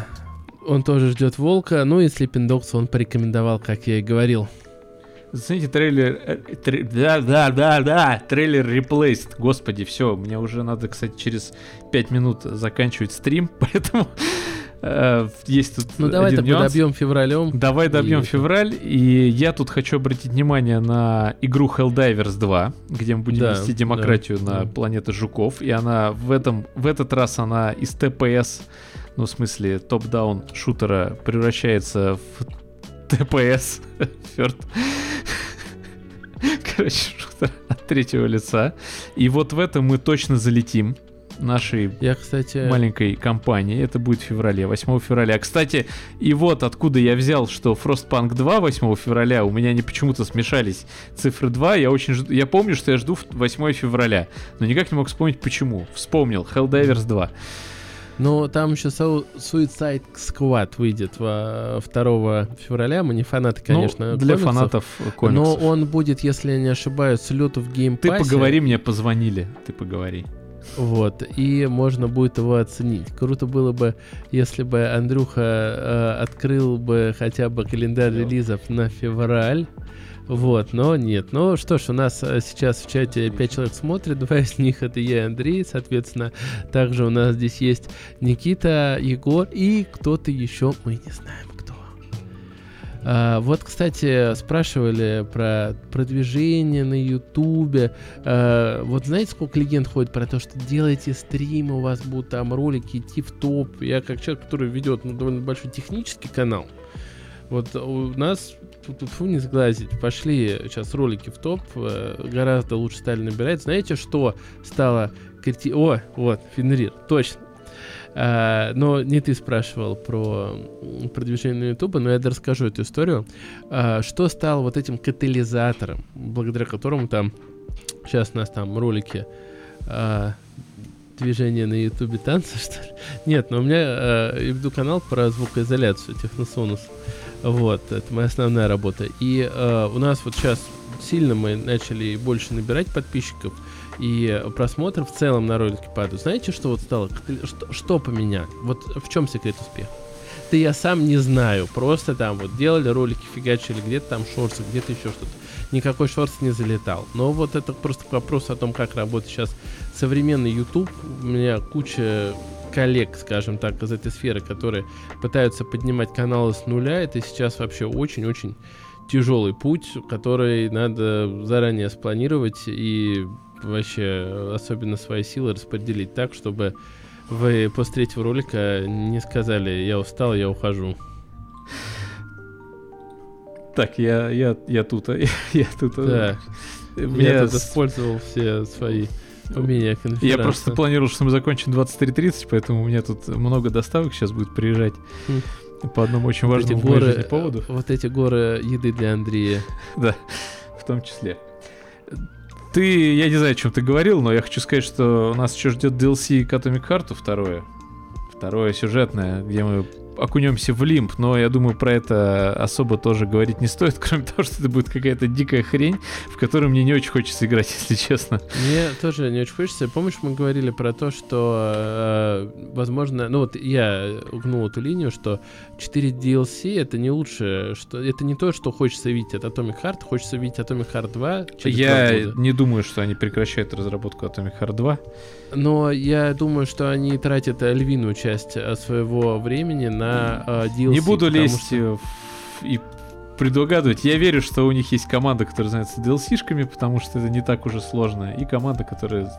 он тоже ждет волка, ну и Sleeping Dogs он порекомендовал, как я и говорил. Зацените трейлер... э, тре- Да, да, да, да, трейлер Replaced. Господи, все, мне уже надо, кстати, через 5 минут заканчивать стрим, (laughs) поэтому есть тут Ну давай один тогда нюанс. добьем февралем. Давай добьем И- февраль, и я тут хочу обратить внимание на игру Helldivers 2, где мы будем Да, вести демократию да, на да. планету жуков, и она в этом в этот раз она из ТПС, ну в смысле топ-даун шутера превращается в ТПС, Third. (laughs) Короче, шутер от третьего лица. И вот в этом мы точно залетим нашей Я, кстати, маленькой компании. Это будет в феврале, 8 февраля. Кстати, и вот откуда я взял, что Frostpunk 2 8 февраля, у меня они почему-то смешались цифры 2. Я очень жду, я помню, что я жду в- 8 февраля, но никак не мог вспомнить почему. Вспомнил, Helldivers 2. ну там еще Su- Suicide Squad выйдет во- 2 февраля. Мы не фанаты, конечно, ну, для комиксов, фанатов Но комиксов. он будет, если я не ошибаюсь, с лету в Game Ты поговори, мне позвонили. Ты поговори. Вот, и можно будет его оценить. Круто было бы, если бы Андрюха э, открыл бы хотя бы календарь релизов на февраль. Вот, но нет. Ну что ж, у нас э, сейчас в чате 5 человек смотрит, (laughs) два из них это я и Андрей, соответственно. Также у нас здесь есть Никита, Егор и кто-то еще, мы не знаем. А, вот, кстати, спрашивали про продвижение на Ютубе. А, вот знаете, сколько легенд ходит про то, что делайте стримы, у вас будут там ролики идти в топ. Я как человек, который ведет ну, довольно большой технический канал, вот у нас тут, тут фу не сглазить. Пошли сейчас ролики в топ, э, гораздо лучше стали набирать. Знаете, что стало. О, вот, Фенрир, точно. А, но не ты спрашивал про продвижение YouTube, но я расскажу эту историю. А, что стало вот этим катализатором, благодаря которому там сейчас у нас там ролики а, движения на ютубе танца, (laughs) что ли? Нет, но у меня э, веду канал про звукоизоляцию, техносонус. Вот, это моя основная работа. И э, у нас вот сейчас сильно мы начали больше набирать подписчиков, и просмотры в целом на ролике падают. Знаете, что вот стало? Что, что поменять? Вот в чем секрет успеха? Да я сам не знаю. Просто там вот делали ролики, фигачили, где-то там шорсы, где-то еще что-то. Никакой шорс не залетал. Но вот это просто вопрос о том, как работает сейчас современный YouTube. У меня куча коллег, скажем так, из этой сферы, которые пытаются поднимать каналы с нуля. Это сейчас вообще очень-очень тяжелый путь, который надо заранее спланировать и вообще особенно свои силы распределить так, чтобы вы после третьего ролика не сказали «я устал, я ухожу». Так, я, я, я тут, (laughs) я, я тут. Да. Я тут использовал все свои умения. Я просто планировал, что мы закончим 23.30, поэтому у меня тут много доставок сейчас будет приезжать. Хм. По одному очень вот важному горы, поводу. Вот эти горы еды для Андрея. (laughs) Да, в том числе. Ты, я не знаю, о чем ты говорил, но я хочу сказать, что нас еще ждет DLC к Atomic Heart второе. Второе сюжетное, где мы окунемся в лимб, но я думаю, про это особо тоже говорить не стоит, (laughs) кроме того, что это будет какая-то дикая хрень, в которую мне не очень хочется играть, (laughs) если честно. Мне тоже не очень хочется. Помнишь, мы говорили про то, что, э, возможно, ну вот я угнул эту линию, что 4 DLC это не лучше, что это не то, что хочется видеть от Atomic Heart, хочется видеть Atomic Heart 2 через Я не думаю, что они прекращают разработку Atomic Heart 2. Но я думаю, что они тратят львиную часть э, своего времени на э, DLC. Не буду лезть что... и предугадывать. Я верю, что у них есть команда, которая занимается DLC-шками, потому что это не так уже сложно, и команда, которая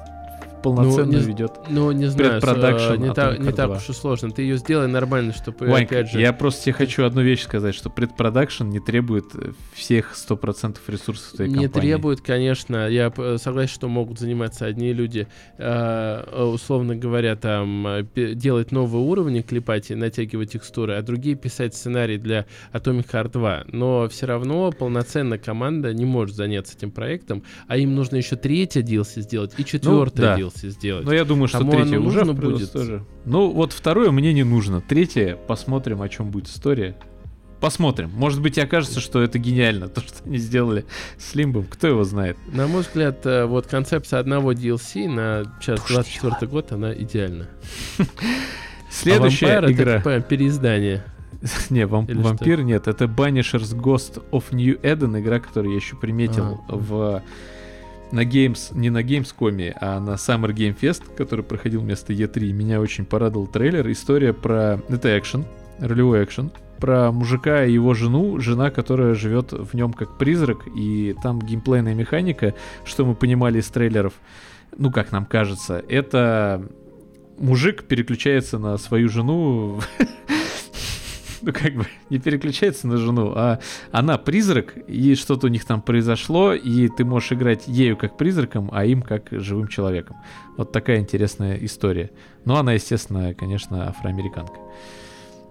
полноценно ну, не, ведет. Ну, не знаю, э, не, та, не так уж и сложно. Ты ее сделай нормально, чтобы, Ванька, опять же... я просто тебе хочу одну вещь сказать, что предпродакшн не требует э, всех 100% ресурсов твоей не компании. Не требует, конечно. Я согласен, что могут заниматься одни люди, э, условно говоря, там, делать новые уровни, клепать и натягивать текстуры, а другие писать сценарий для Atomic Heart 2. Но все равно полноценная команда не может заняться этим проектом, а им нужно еще третье DLC сделать и четвертое ну, да. DLC DLC сделать. Но я думаю, что Кому третье уже будет тоже. Ну, вот второе мне не нужно. Третье, посмотрим, о чем будет история. Посмотрим. Может быть, и окажется, что это гениально, (laughs) то, что они сделали с Лимбом. Кто его знает? На мой взгляд, э, вот концепция одного DLC на сейчас 24 год, она идеальна. (laughs) Следующая а игра. Это переиздание. (laughs) Не, вам, вампир что? нет. Это Banishers Ghost of New Eden, игра, которую я еще приметил а, в на Games, не на Gamescom, а на Summer Game Fest, который проходил вместо E3, меня очень порадовал трейлер. История про... Это экшен, ролевой экшен, про мужика и его жену, жена, которая живет в нем как призрак, и там геймплейная механика, что мы понимали из трейлеров, ну, как нам кажется, это мужик переключается на свою жену (laughs) (laughs) ну, как бы, не переключается на жену, а она призрак, и что-то у них там произошло, и ты можешь играть ею как призраком, а им как живым человеком. Вот такая интересная история. Но она, естественно, конечно, афроамериканка.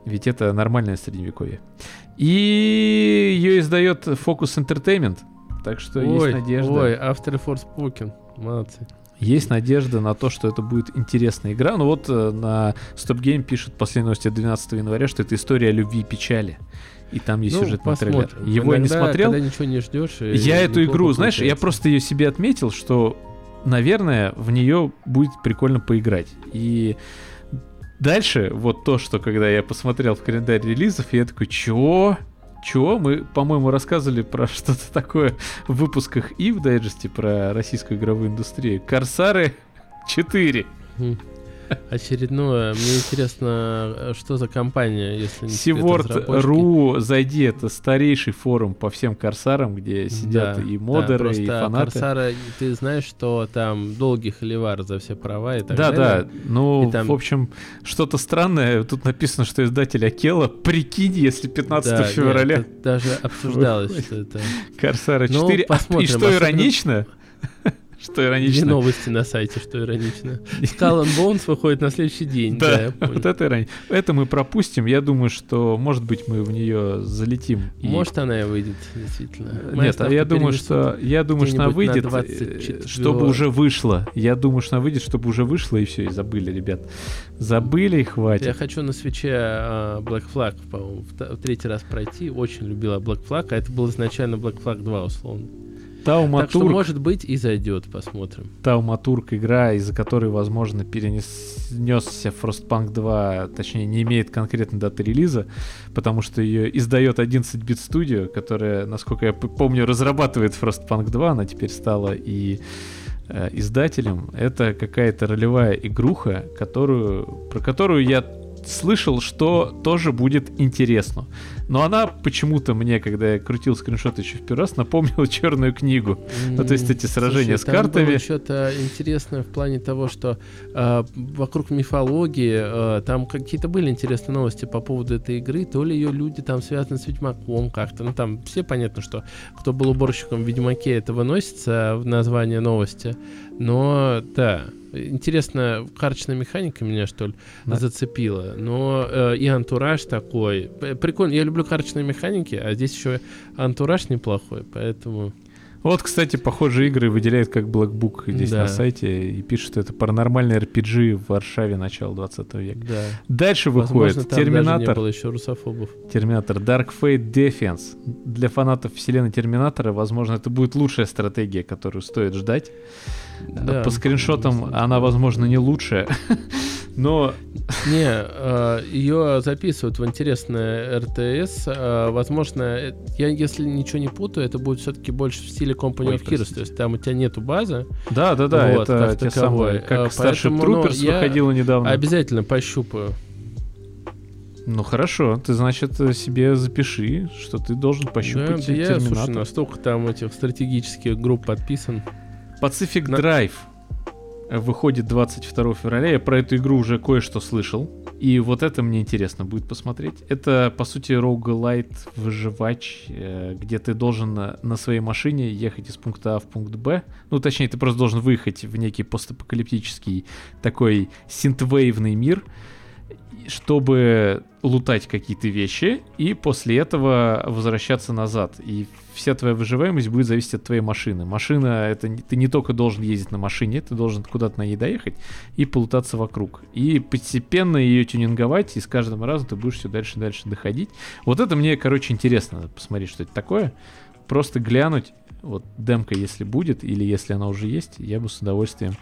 Ведь это нормальное средневековье. И ее издает Focus Entertainment. Так что ой, есть надежда. Ой, After Forspoken. Молодцы. Есть надежда на то, что это будет интересная игра. Ну вот э, на Stop Game пишет последняя новость от 12 января, что это история любви и печали. И там есть ну, сюжетный трейлер. Его Иногда, не смотрел. Когда ничего не ждешь. Я эту игру, знаешь, я просто ее себе отметил, что наверное, в нее будет прикольно поиграть. И дальше, вот то, что когда я посмотрел в календарь релизов, я такой, чё? Чего? Мы, по-моему, рассказывали про (laughs) что-то такое в выпусках и в дайджесте про российскую игровую индустрию. Корсары 4. Мгм. Очередное. Мне интересно, что за компания, если не? Сиворд.ру, зайди, это старейший форум по всем корсарам, где сидят Да, и да, модеры, просто и фанаты. Корсара, ты знаешь, что там долгий холивар за все права и так да, далее. да. Ну, И там- в общем, что-то странное. Тут написано, что издатель Акела. Прикинь, если 15 Да, нет, февраля это даже обсуждалось, что это Корсара Ну, 4. А, и посмотрим, что особенно- иронично? Что Две иронично? новости на сайте, что иронично. Skull and Bones выходит на следующий день. Да, я вот это иронично. Это мы пропустим. Я думаю, что, может быть, мы в нее залетим. и- Может, она и выйдет, действительно. Моя Нет, а я думаю, что я думаю, что она выйдет, э, 24. чтобы уже вышло. Я думаю, что она выйдет, чтобы уже вышло и все, и забыли, ребят. Забыли и Я хватит. хочу на свече а, Black Flag, по-моему, в третий раз пройти. Очень любила Black Flag, а это был изначально Black Flag 2, условно. Так что, Тауматург, может быть, и зайдет, посмотрим. Тауматург игра, из-за которой, возможно, перенесся Frostpunk 2, точнее, не имеет конкретной даты релиза, потому что ее издает 11-бит Studio, которая, насколько я помню, разрабатывает Frostpunk 2, она теперь стала и э, издателем. Это какая-то ролевая игруха, которую, про которую я слышал, что тоже будет интересно. Но она почему-то мне, когда я крутил скриншот еще в первый раз, напомнила (laughs) черную книгу. Ну, то есть эти сражения с картами. что-то интересное в плане того, что а, вокруг мифологии а, там какие-то были интересные новости по поводу этой игры, то ли ее люди там связаны с Ведьмаком как-то. Ну, там все понятно, что кто был уборщиком в Ведьмаке, это выносится в название новости. Но, да, интересно, карточная механика меня, что ли, Да. зацепила. Но э, и антураж такой. Прикольно, я люблю карточные механики, а здесь еще антураж неплохой, поэтому... Вот, кстати, похожие игры выделяют как Black Book здесь Да. на сайте и пишут, что это паранормальный RPG в Варшаве начала 20 века. Да. Дальше Возможно, выходит там даже не Терминатор. было еще русофобов. Терминатор Dark Fate Defense. Для фанатов вселенной Терминатора, возможно, это будет лучшая стратегия, которую стоит ждать. Да. По скриншотам она, возможно, не лучшая. (laughs) Но (laughs) Не, э, ее записывают в интересное РТС. э, возможно, э, я если ничего не путаю, это будет все-таки больше в стиле Company Ой, of Heroes. То есть там у тебя нету базы. да, да, да, Вот, это как те самые, как Starship ну, Troopers выходила недавно. Обязательно пощупаю. Ну хорошо, ты, значит, себе запиши, что ты должен пощупать Да, я, слушай, Терминатор. настолько там этих стратегических групп подписан. Pacific На- Drive выходит 22 февраля. Я про эту игру уже кое-что слышал. И вот это мне интересно будет посмотреть. Это, по сути, роугалайт выживач, э, где ты должен на своей машине ехать из пункта А в пункт Б. Ну, точнее, ты просто должен выехать в некий постапокалиптический такой синтвейвный мир, чтобы лутать какие-то вещи и после этого возвращаться назад. И вся твоя выживаемость будет зависеть от твоей машины. Машина, это ты не только должен ездить на машине, ты должен куда-то на ней доехать и полутаться вокруг. И постепенно ее тюнинговать, и с каждым разом ты будешь все дальше и дальше доходить. Вот это мне, короче, интересно посмотреть, что это такое. Просто глянуть, вот демка, если будет, или если она уже есть, я бы с удовольствием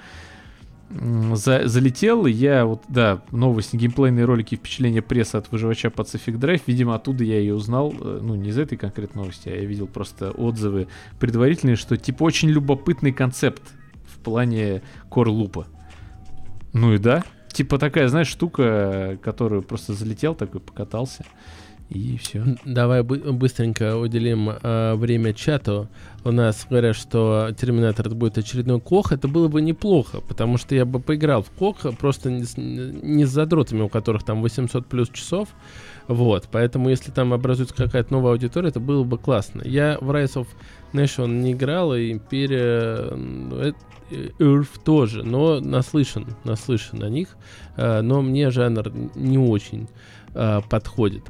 за- залетел. Я вот, да, новости, геймплейные ролики, впечатления прессы от выживача Pacific Drive. Видимо, оттуда я ее узнал. э, Ну, не из этой конкретной новости, а я видел просто отзывы предварительные, что типа очень любопытный концепт в плане кор-лупа. Ну и да. Типа такая, знаешь, штука, которую просто залетел, такой покатался. И все. Давай бы- быстренько уделим э, время чату. У нас говорят, что Терминатор будет очередной Кох. Это было бы неплохо, потому что я бы поиграл в Кох, просто не с, не с задротами, у которых там 800 плюс часов. Вот, поэтому если там образуется какая-то новая аудитория, это было бы классно. Я в Rise of Nation не играл, и Империя э, Earth тоже, но наслышан, наслышан о них. Э, но мне жанр не очень э, подходит.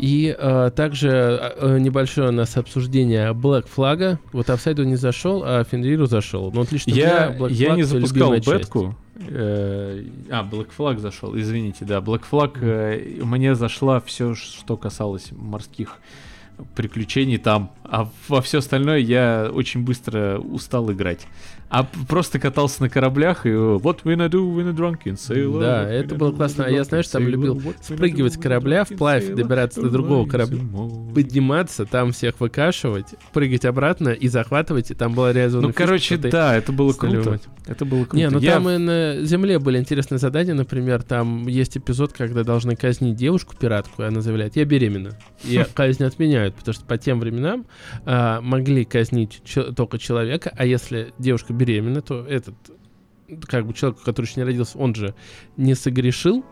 И э, также э, небольшое у нас обсуждение Black Flag. Вот Офсайду не зашел, а Фенриру зашел. Но вот лично Я, Black я Flag не запускал любимая часть. бетку. Э, А, Black Flag зашел, извините, да. Black Flag э, мне зашла все, что касалось морских приключений там, а во все остальное я очень быстро устал играть. А просто катался на кораблях и вот we do a drunken sailor. Да, это we было классно. А я, drunken знаешь, там любил we спрыгивать с корабля вплавь, добираться до другого корабля. Подниматься, там всех выкашивать, прыгать обратно и захватывать, и там была реализована Ну, короче, что да, это было круто. Это было круто. Не, ну там и на Земле были интересные задания, например, там есть эпизод, когда должны казнить девушку-пиратку, и она заявляет, я беременна. И (laughs) казнь отменяют, потому что по тем временам а, могли казнить только человека, а если девушка беременна, то этот, как бы человек, который еще не родился, он же не согрешил,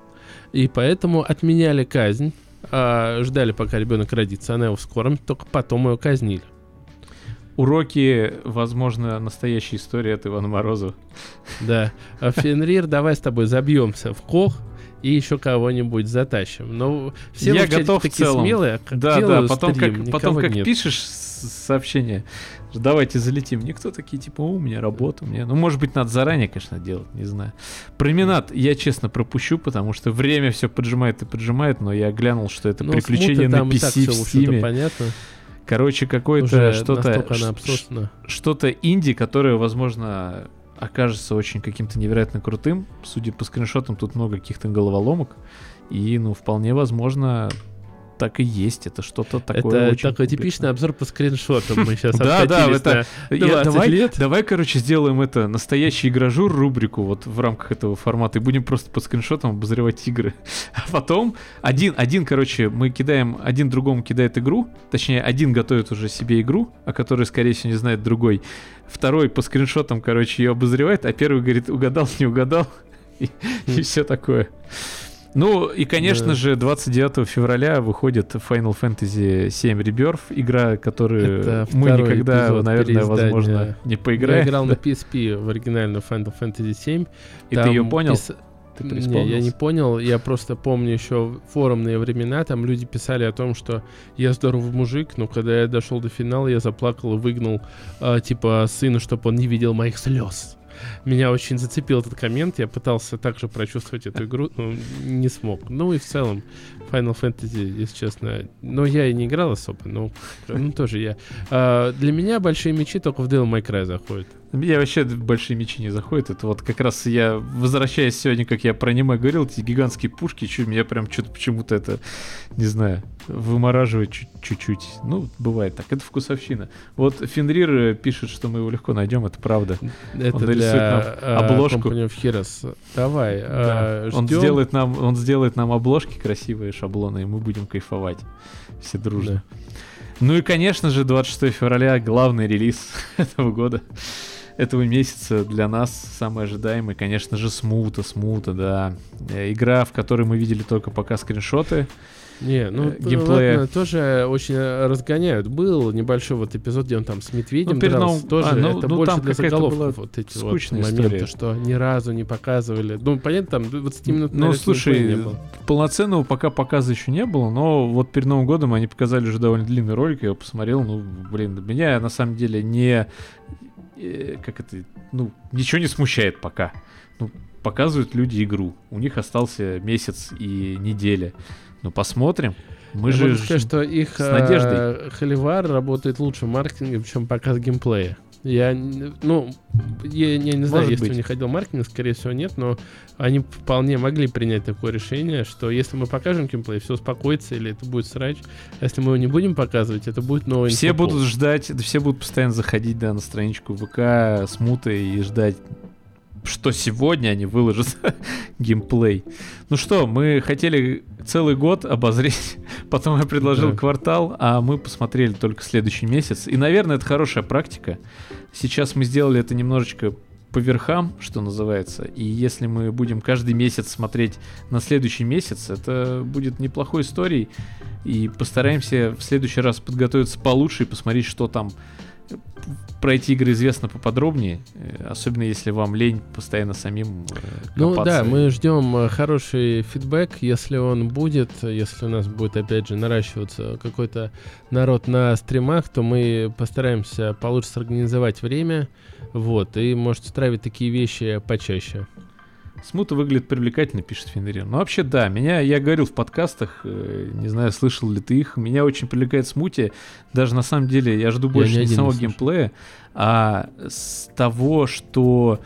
и поэтому отменяли казнь, а, ждали, пока ребенок родится, она его вскормит, только потом ее казнили. Уроки, возможно, настоящая история от Ивана Морозова. Да. А Фенрир, давай с тобой забьемся в кох и еще кого-нибудь затащим. Но все Я в готов в такие целом. смелые, а как Да, да, потом стрим, как, потом как нет. пишешь сообщение, давайте залетим. Никто такие, типа, «О, у меня работа, меня... Ну, может быть, надо заранее, конечно, делать, не знаю. Променад я, честно, пропущу, потому что время все поджимает и поджимает, но я глянул, что это Ну, приключение на PC в Steam. понятно. Короче, какое-то что-то... что-то инди, которое, возможно, окажется очень каким-то невероятно крутым. Судя по скриншотам, тут много каких-то головоломок. И, ну, вполне возможно, так и есть. Это что-то такое Это очень такой типичный обзор по скриншотам. Мы сейчас (laughs) Да, да, это- на Я- 20 давай, давай, короче, сделаем это настоящий игражур рубрику вот в рамках этого формата и будем просто по скриншотам обозревать игры. (laughs) А потом один, один, короче, мы кидаем, один другому кидает игру, точнее, один готовит уже себе игру, о которой, скорее всего, не знает другой. Второй по скриншотам, короче, ее обозревает, а первый говорит, угадал, не угадал, (laughs) и, все такое. Ну и, конечно Да. же, 29 февраля выходит Final Fantasy VII Rebirth, игра, которую Это мы никогда, наверное, возможно, не Я поиграем. играл Да. на (laughs) PSP в оригинальную Final Fantasy 7. И ты ее понял? Не, Ты я не понял, я просто помню еще форумные времена, там люди писали о том, что я здоровый мужик, но когда я дошел до финала, я заплакал и выгнал, а, типа, сына, чтобы он не видел моих слез. Меня очень зацепил этот коммент, я пытался также прочувствовать эту игру, но не смог. Ну и в целом, Final Fantasy, если честно, но я и не играл особо, но (laughs) ну, тоже я. А, для меня большие мечи только в Devil May Cry заходят. Я вообще большие мечи не заходит. Это вот как раз я, возвращаясь сегодня, как я про аниме говорил, эти гигантские пушки, чуть меня прям что-то почему-то это, не знаю, вымораживает чуть- чуть-чуть. Ну, бывает так. Это вкусовщина. Вот Фенрир э, пишет, что мы его легко найдем, это правда. Это Он для нам а, обложку. Company of Heroes. Давай, Да. а, Он ждем. сделает нам, он сделает нам обложки красивые, шаблоны, и мы будем кайфовать. Все дружно. Ну и, конечно же, 26 февраля главный релиз (laughs) этого года, этого месяца для нас самый ожидаемый, конечно же, Смута, Смута, да. Э, Игра, в которой мы видели только пока скриншоты. Не, ну, э, т- геймплея. ладно, тоже очень э, разгоняют. Был небольшой вот эпизод, где он там с медведем Ну, перед дрался. Тоже а, ну- это ну, больше для заголовков вот эти вот моменты, история. что ни разу не показывали. Ну, понятно, там 20 минут Ну, слушай, не было. полноценного пока показа еще не было, но вот перед Новым годом они показали уже довольно длинный ролик, я его посмотрел, ну, блин, меня на самом деле не... э, Как это... Ну, ничего не смущает пока. Ну, показывают люди игру. У них остался месяц и неделя. Ну, посмотрим. Мы Я же... могу сказать, что их с надеждой. э, холивар работает лучше в маркетинге, чем показ геймплея. Я, ну, я, я не знаю, Может если быть. у них отдел маркетинга, скорее всего, нет, но они вполне могли принять такое решение, что если мы покажем геймплей, все успокоится, или это будет срач. А если мы его не будем показывать, это будет новый Все будут ждать, да, все будут постоянно заходить, да, на страничку ВК с мутой и ждать, что сегодня они выложат (laughs) геймплей. Ну что, мы хотели целый год обозреть, (laughs) потом я предложил Да. квартал, а мы посмотрели только следующий месяц. И, наверное, это хорошая практика. Сейчас мы сделали это немножечко по верхам, что называется. И если мы будем каждый месяц смотреть на следующий месяц, это будет неплохой историей. И постараемся в следующий раз подготовиться получше и посмотреть, что там про эти игры известно поподробнее. Э, Особенно если вам лень постоянно самим э, Ну копаться. да, мы ждем э, хороший фидбэк, если он будет, если у нас будет опять же наращиваться какой-то народ на стримах, то мы постараемся получше сорганизовать время, вот, и может устраивать такие вещи почаще. Смута выглядит привлекательно, пишет Фенрир. Ну, вообще, да, меня, я говорил в подкастах, э, не знаю, слышал ли ты их, меня очень привлекает Смути. Даже на самом деле я жду больше ни не один самого не геймплея, а с того, что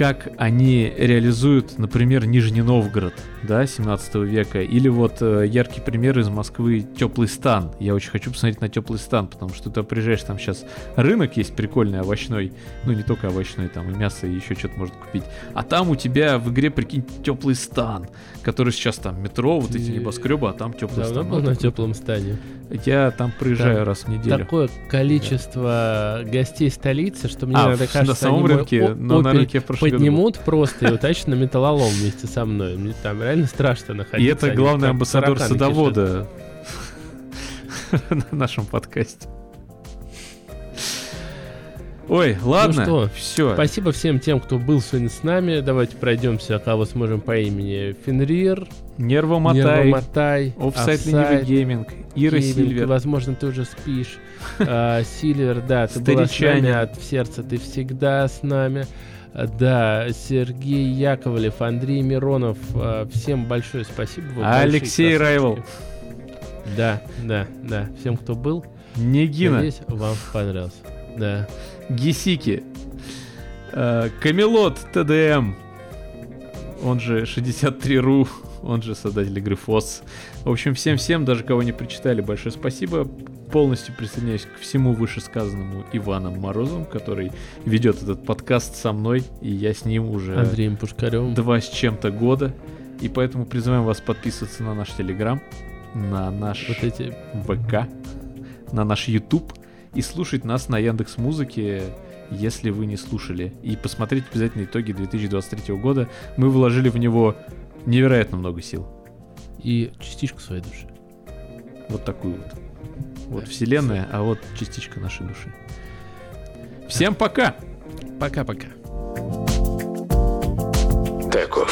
как они реализуют, например, Нижний Новгород, да, 17 века, или вот э, яркий пример из Москвы Теплый стан. Я очень хочу посмотреть на Теплый стан, потому что ты приезжаешь, там сейчас рынок есть прикольный, овощной, ну не только овощной, там и мясо, и еще что-то можно купить. А там у тебя в игре, прикинь, Теплый стан, который сейчас там метро, вот эти небоскребы, а там Теплый Давно был на теплом стане. Я там проезжаю Там раз в неделю. Такое количество гостей столицы, что мне А, иногда в- кажется, на самом они рынке, но на рынке в прошлом году поднимут просто и утащат на металлолом вместе со мной. Мне там реально страшно находиться. И это главный амбассадор садовода (laughs) на нашем подкасте. Ой, ладно, что, все. Спасибо всем тем, кто был сегодня с нами. Давайте пройдемся, кого сможем по имени. Фенрир, Нервомотай, Нервомотай, Офсайд Ленивый Гейминг, Ира Гейминг, Сильвер. Возможно, ты уже спишь. А, Сильвер, да, ты была с нами от сердца, ты всегда с нами. Да, Сергей Яковлев, Андрей Миронов, а, всем большое спасибо. Вы Алексей. Райвел. Да, да, да. Всем, кто был, Негина, надеюсь, вам понравился. Да. Гисики, э, Камелот ТДМ, он же 63.ru, он же создатель игры ФОС. В общем, всем-всем, даже кого не прочитали, большое спасибо. Полностью присоединяюсь к всему вышесказанному Иваном Морозовым, который ведет этот подкаст со мной, и я с ним уже Андреем Пушкаревым. два с чем-то года. И поэтому призываем вас подписываться на наш Телеграм, на наш Вот эти ВК, на наш YouTube и слушать нас на Яндекс Музыке, если вы не слушали. И посмотреть обязательно итоги 2023 года. Мы вложили в него невероятно много сил. И частичку своей души. Вот такую вот. Вот да, вселенная, а вот частичка нашей души. Всем пока! Пока-пока. Таков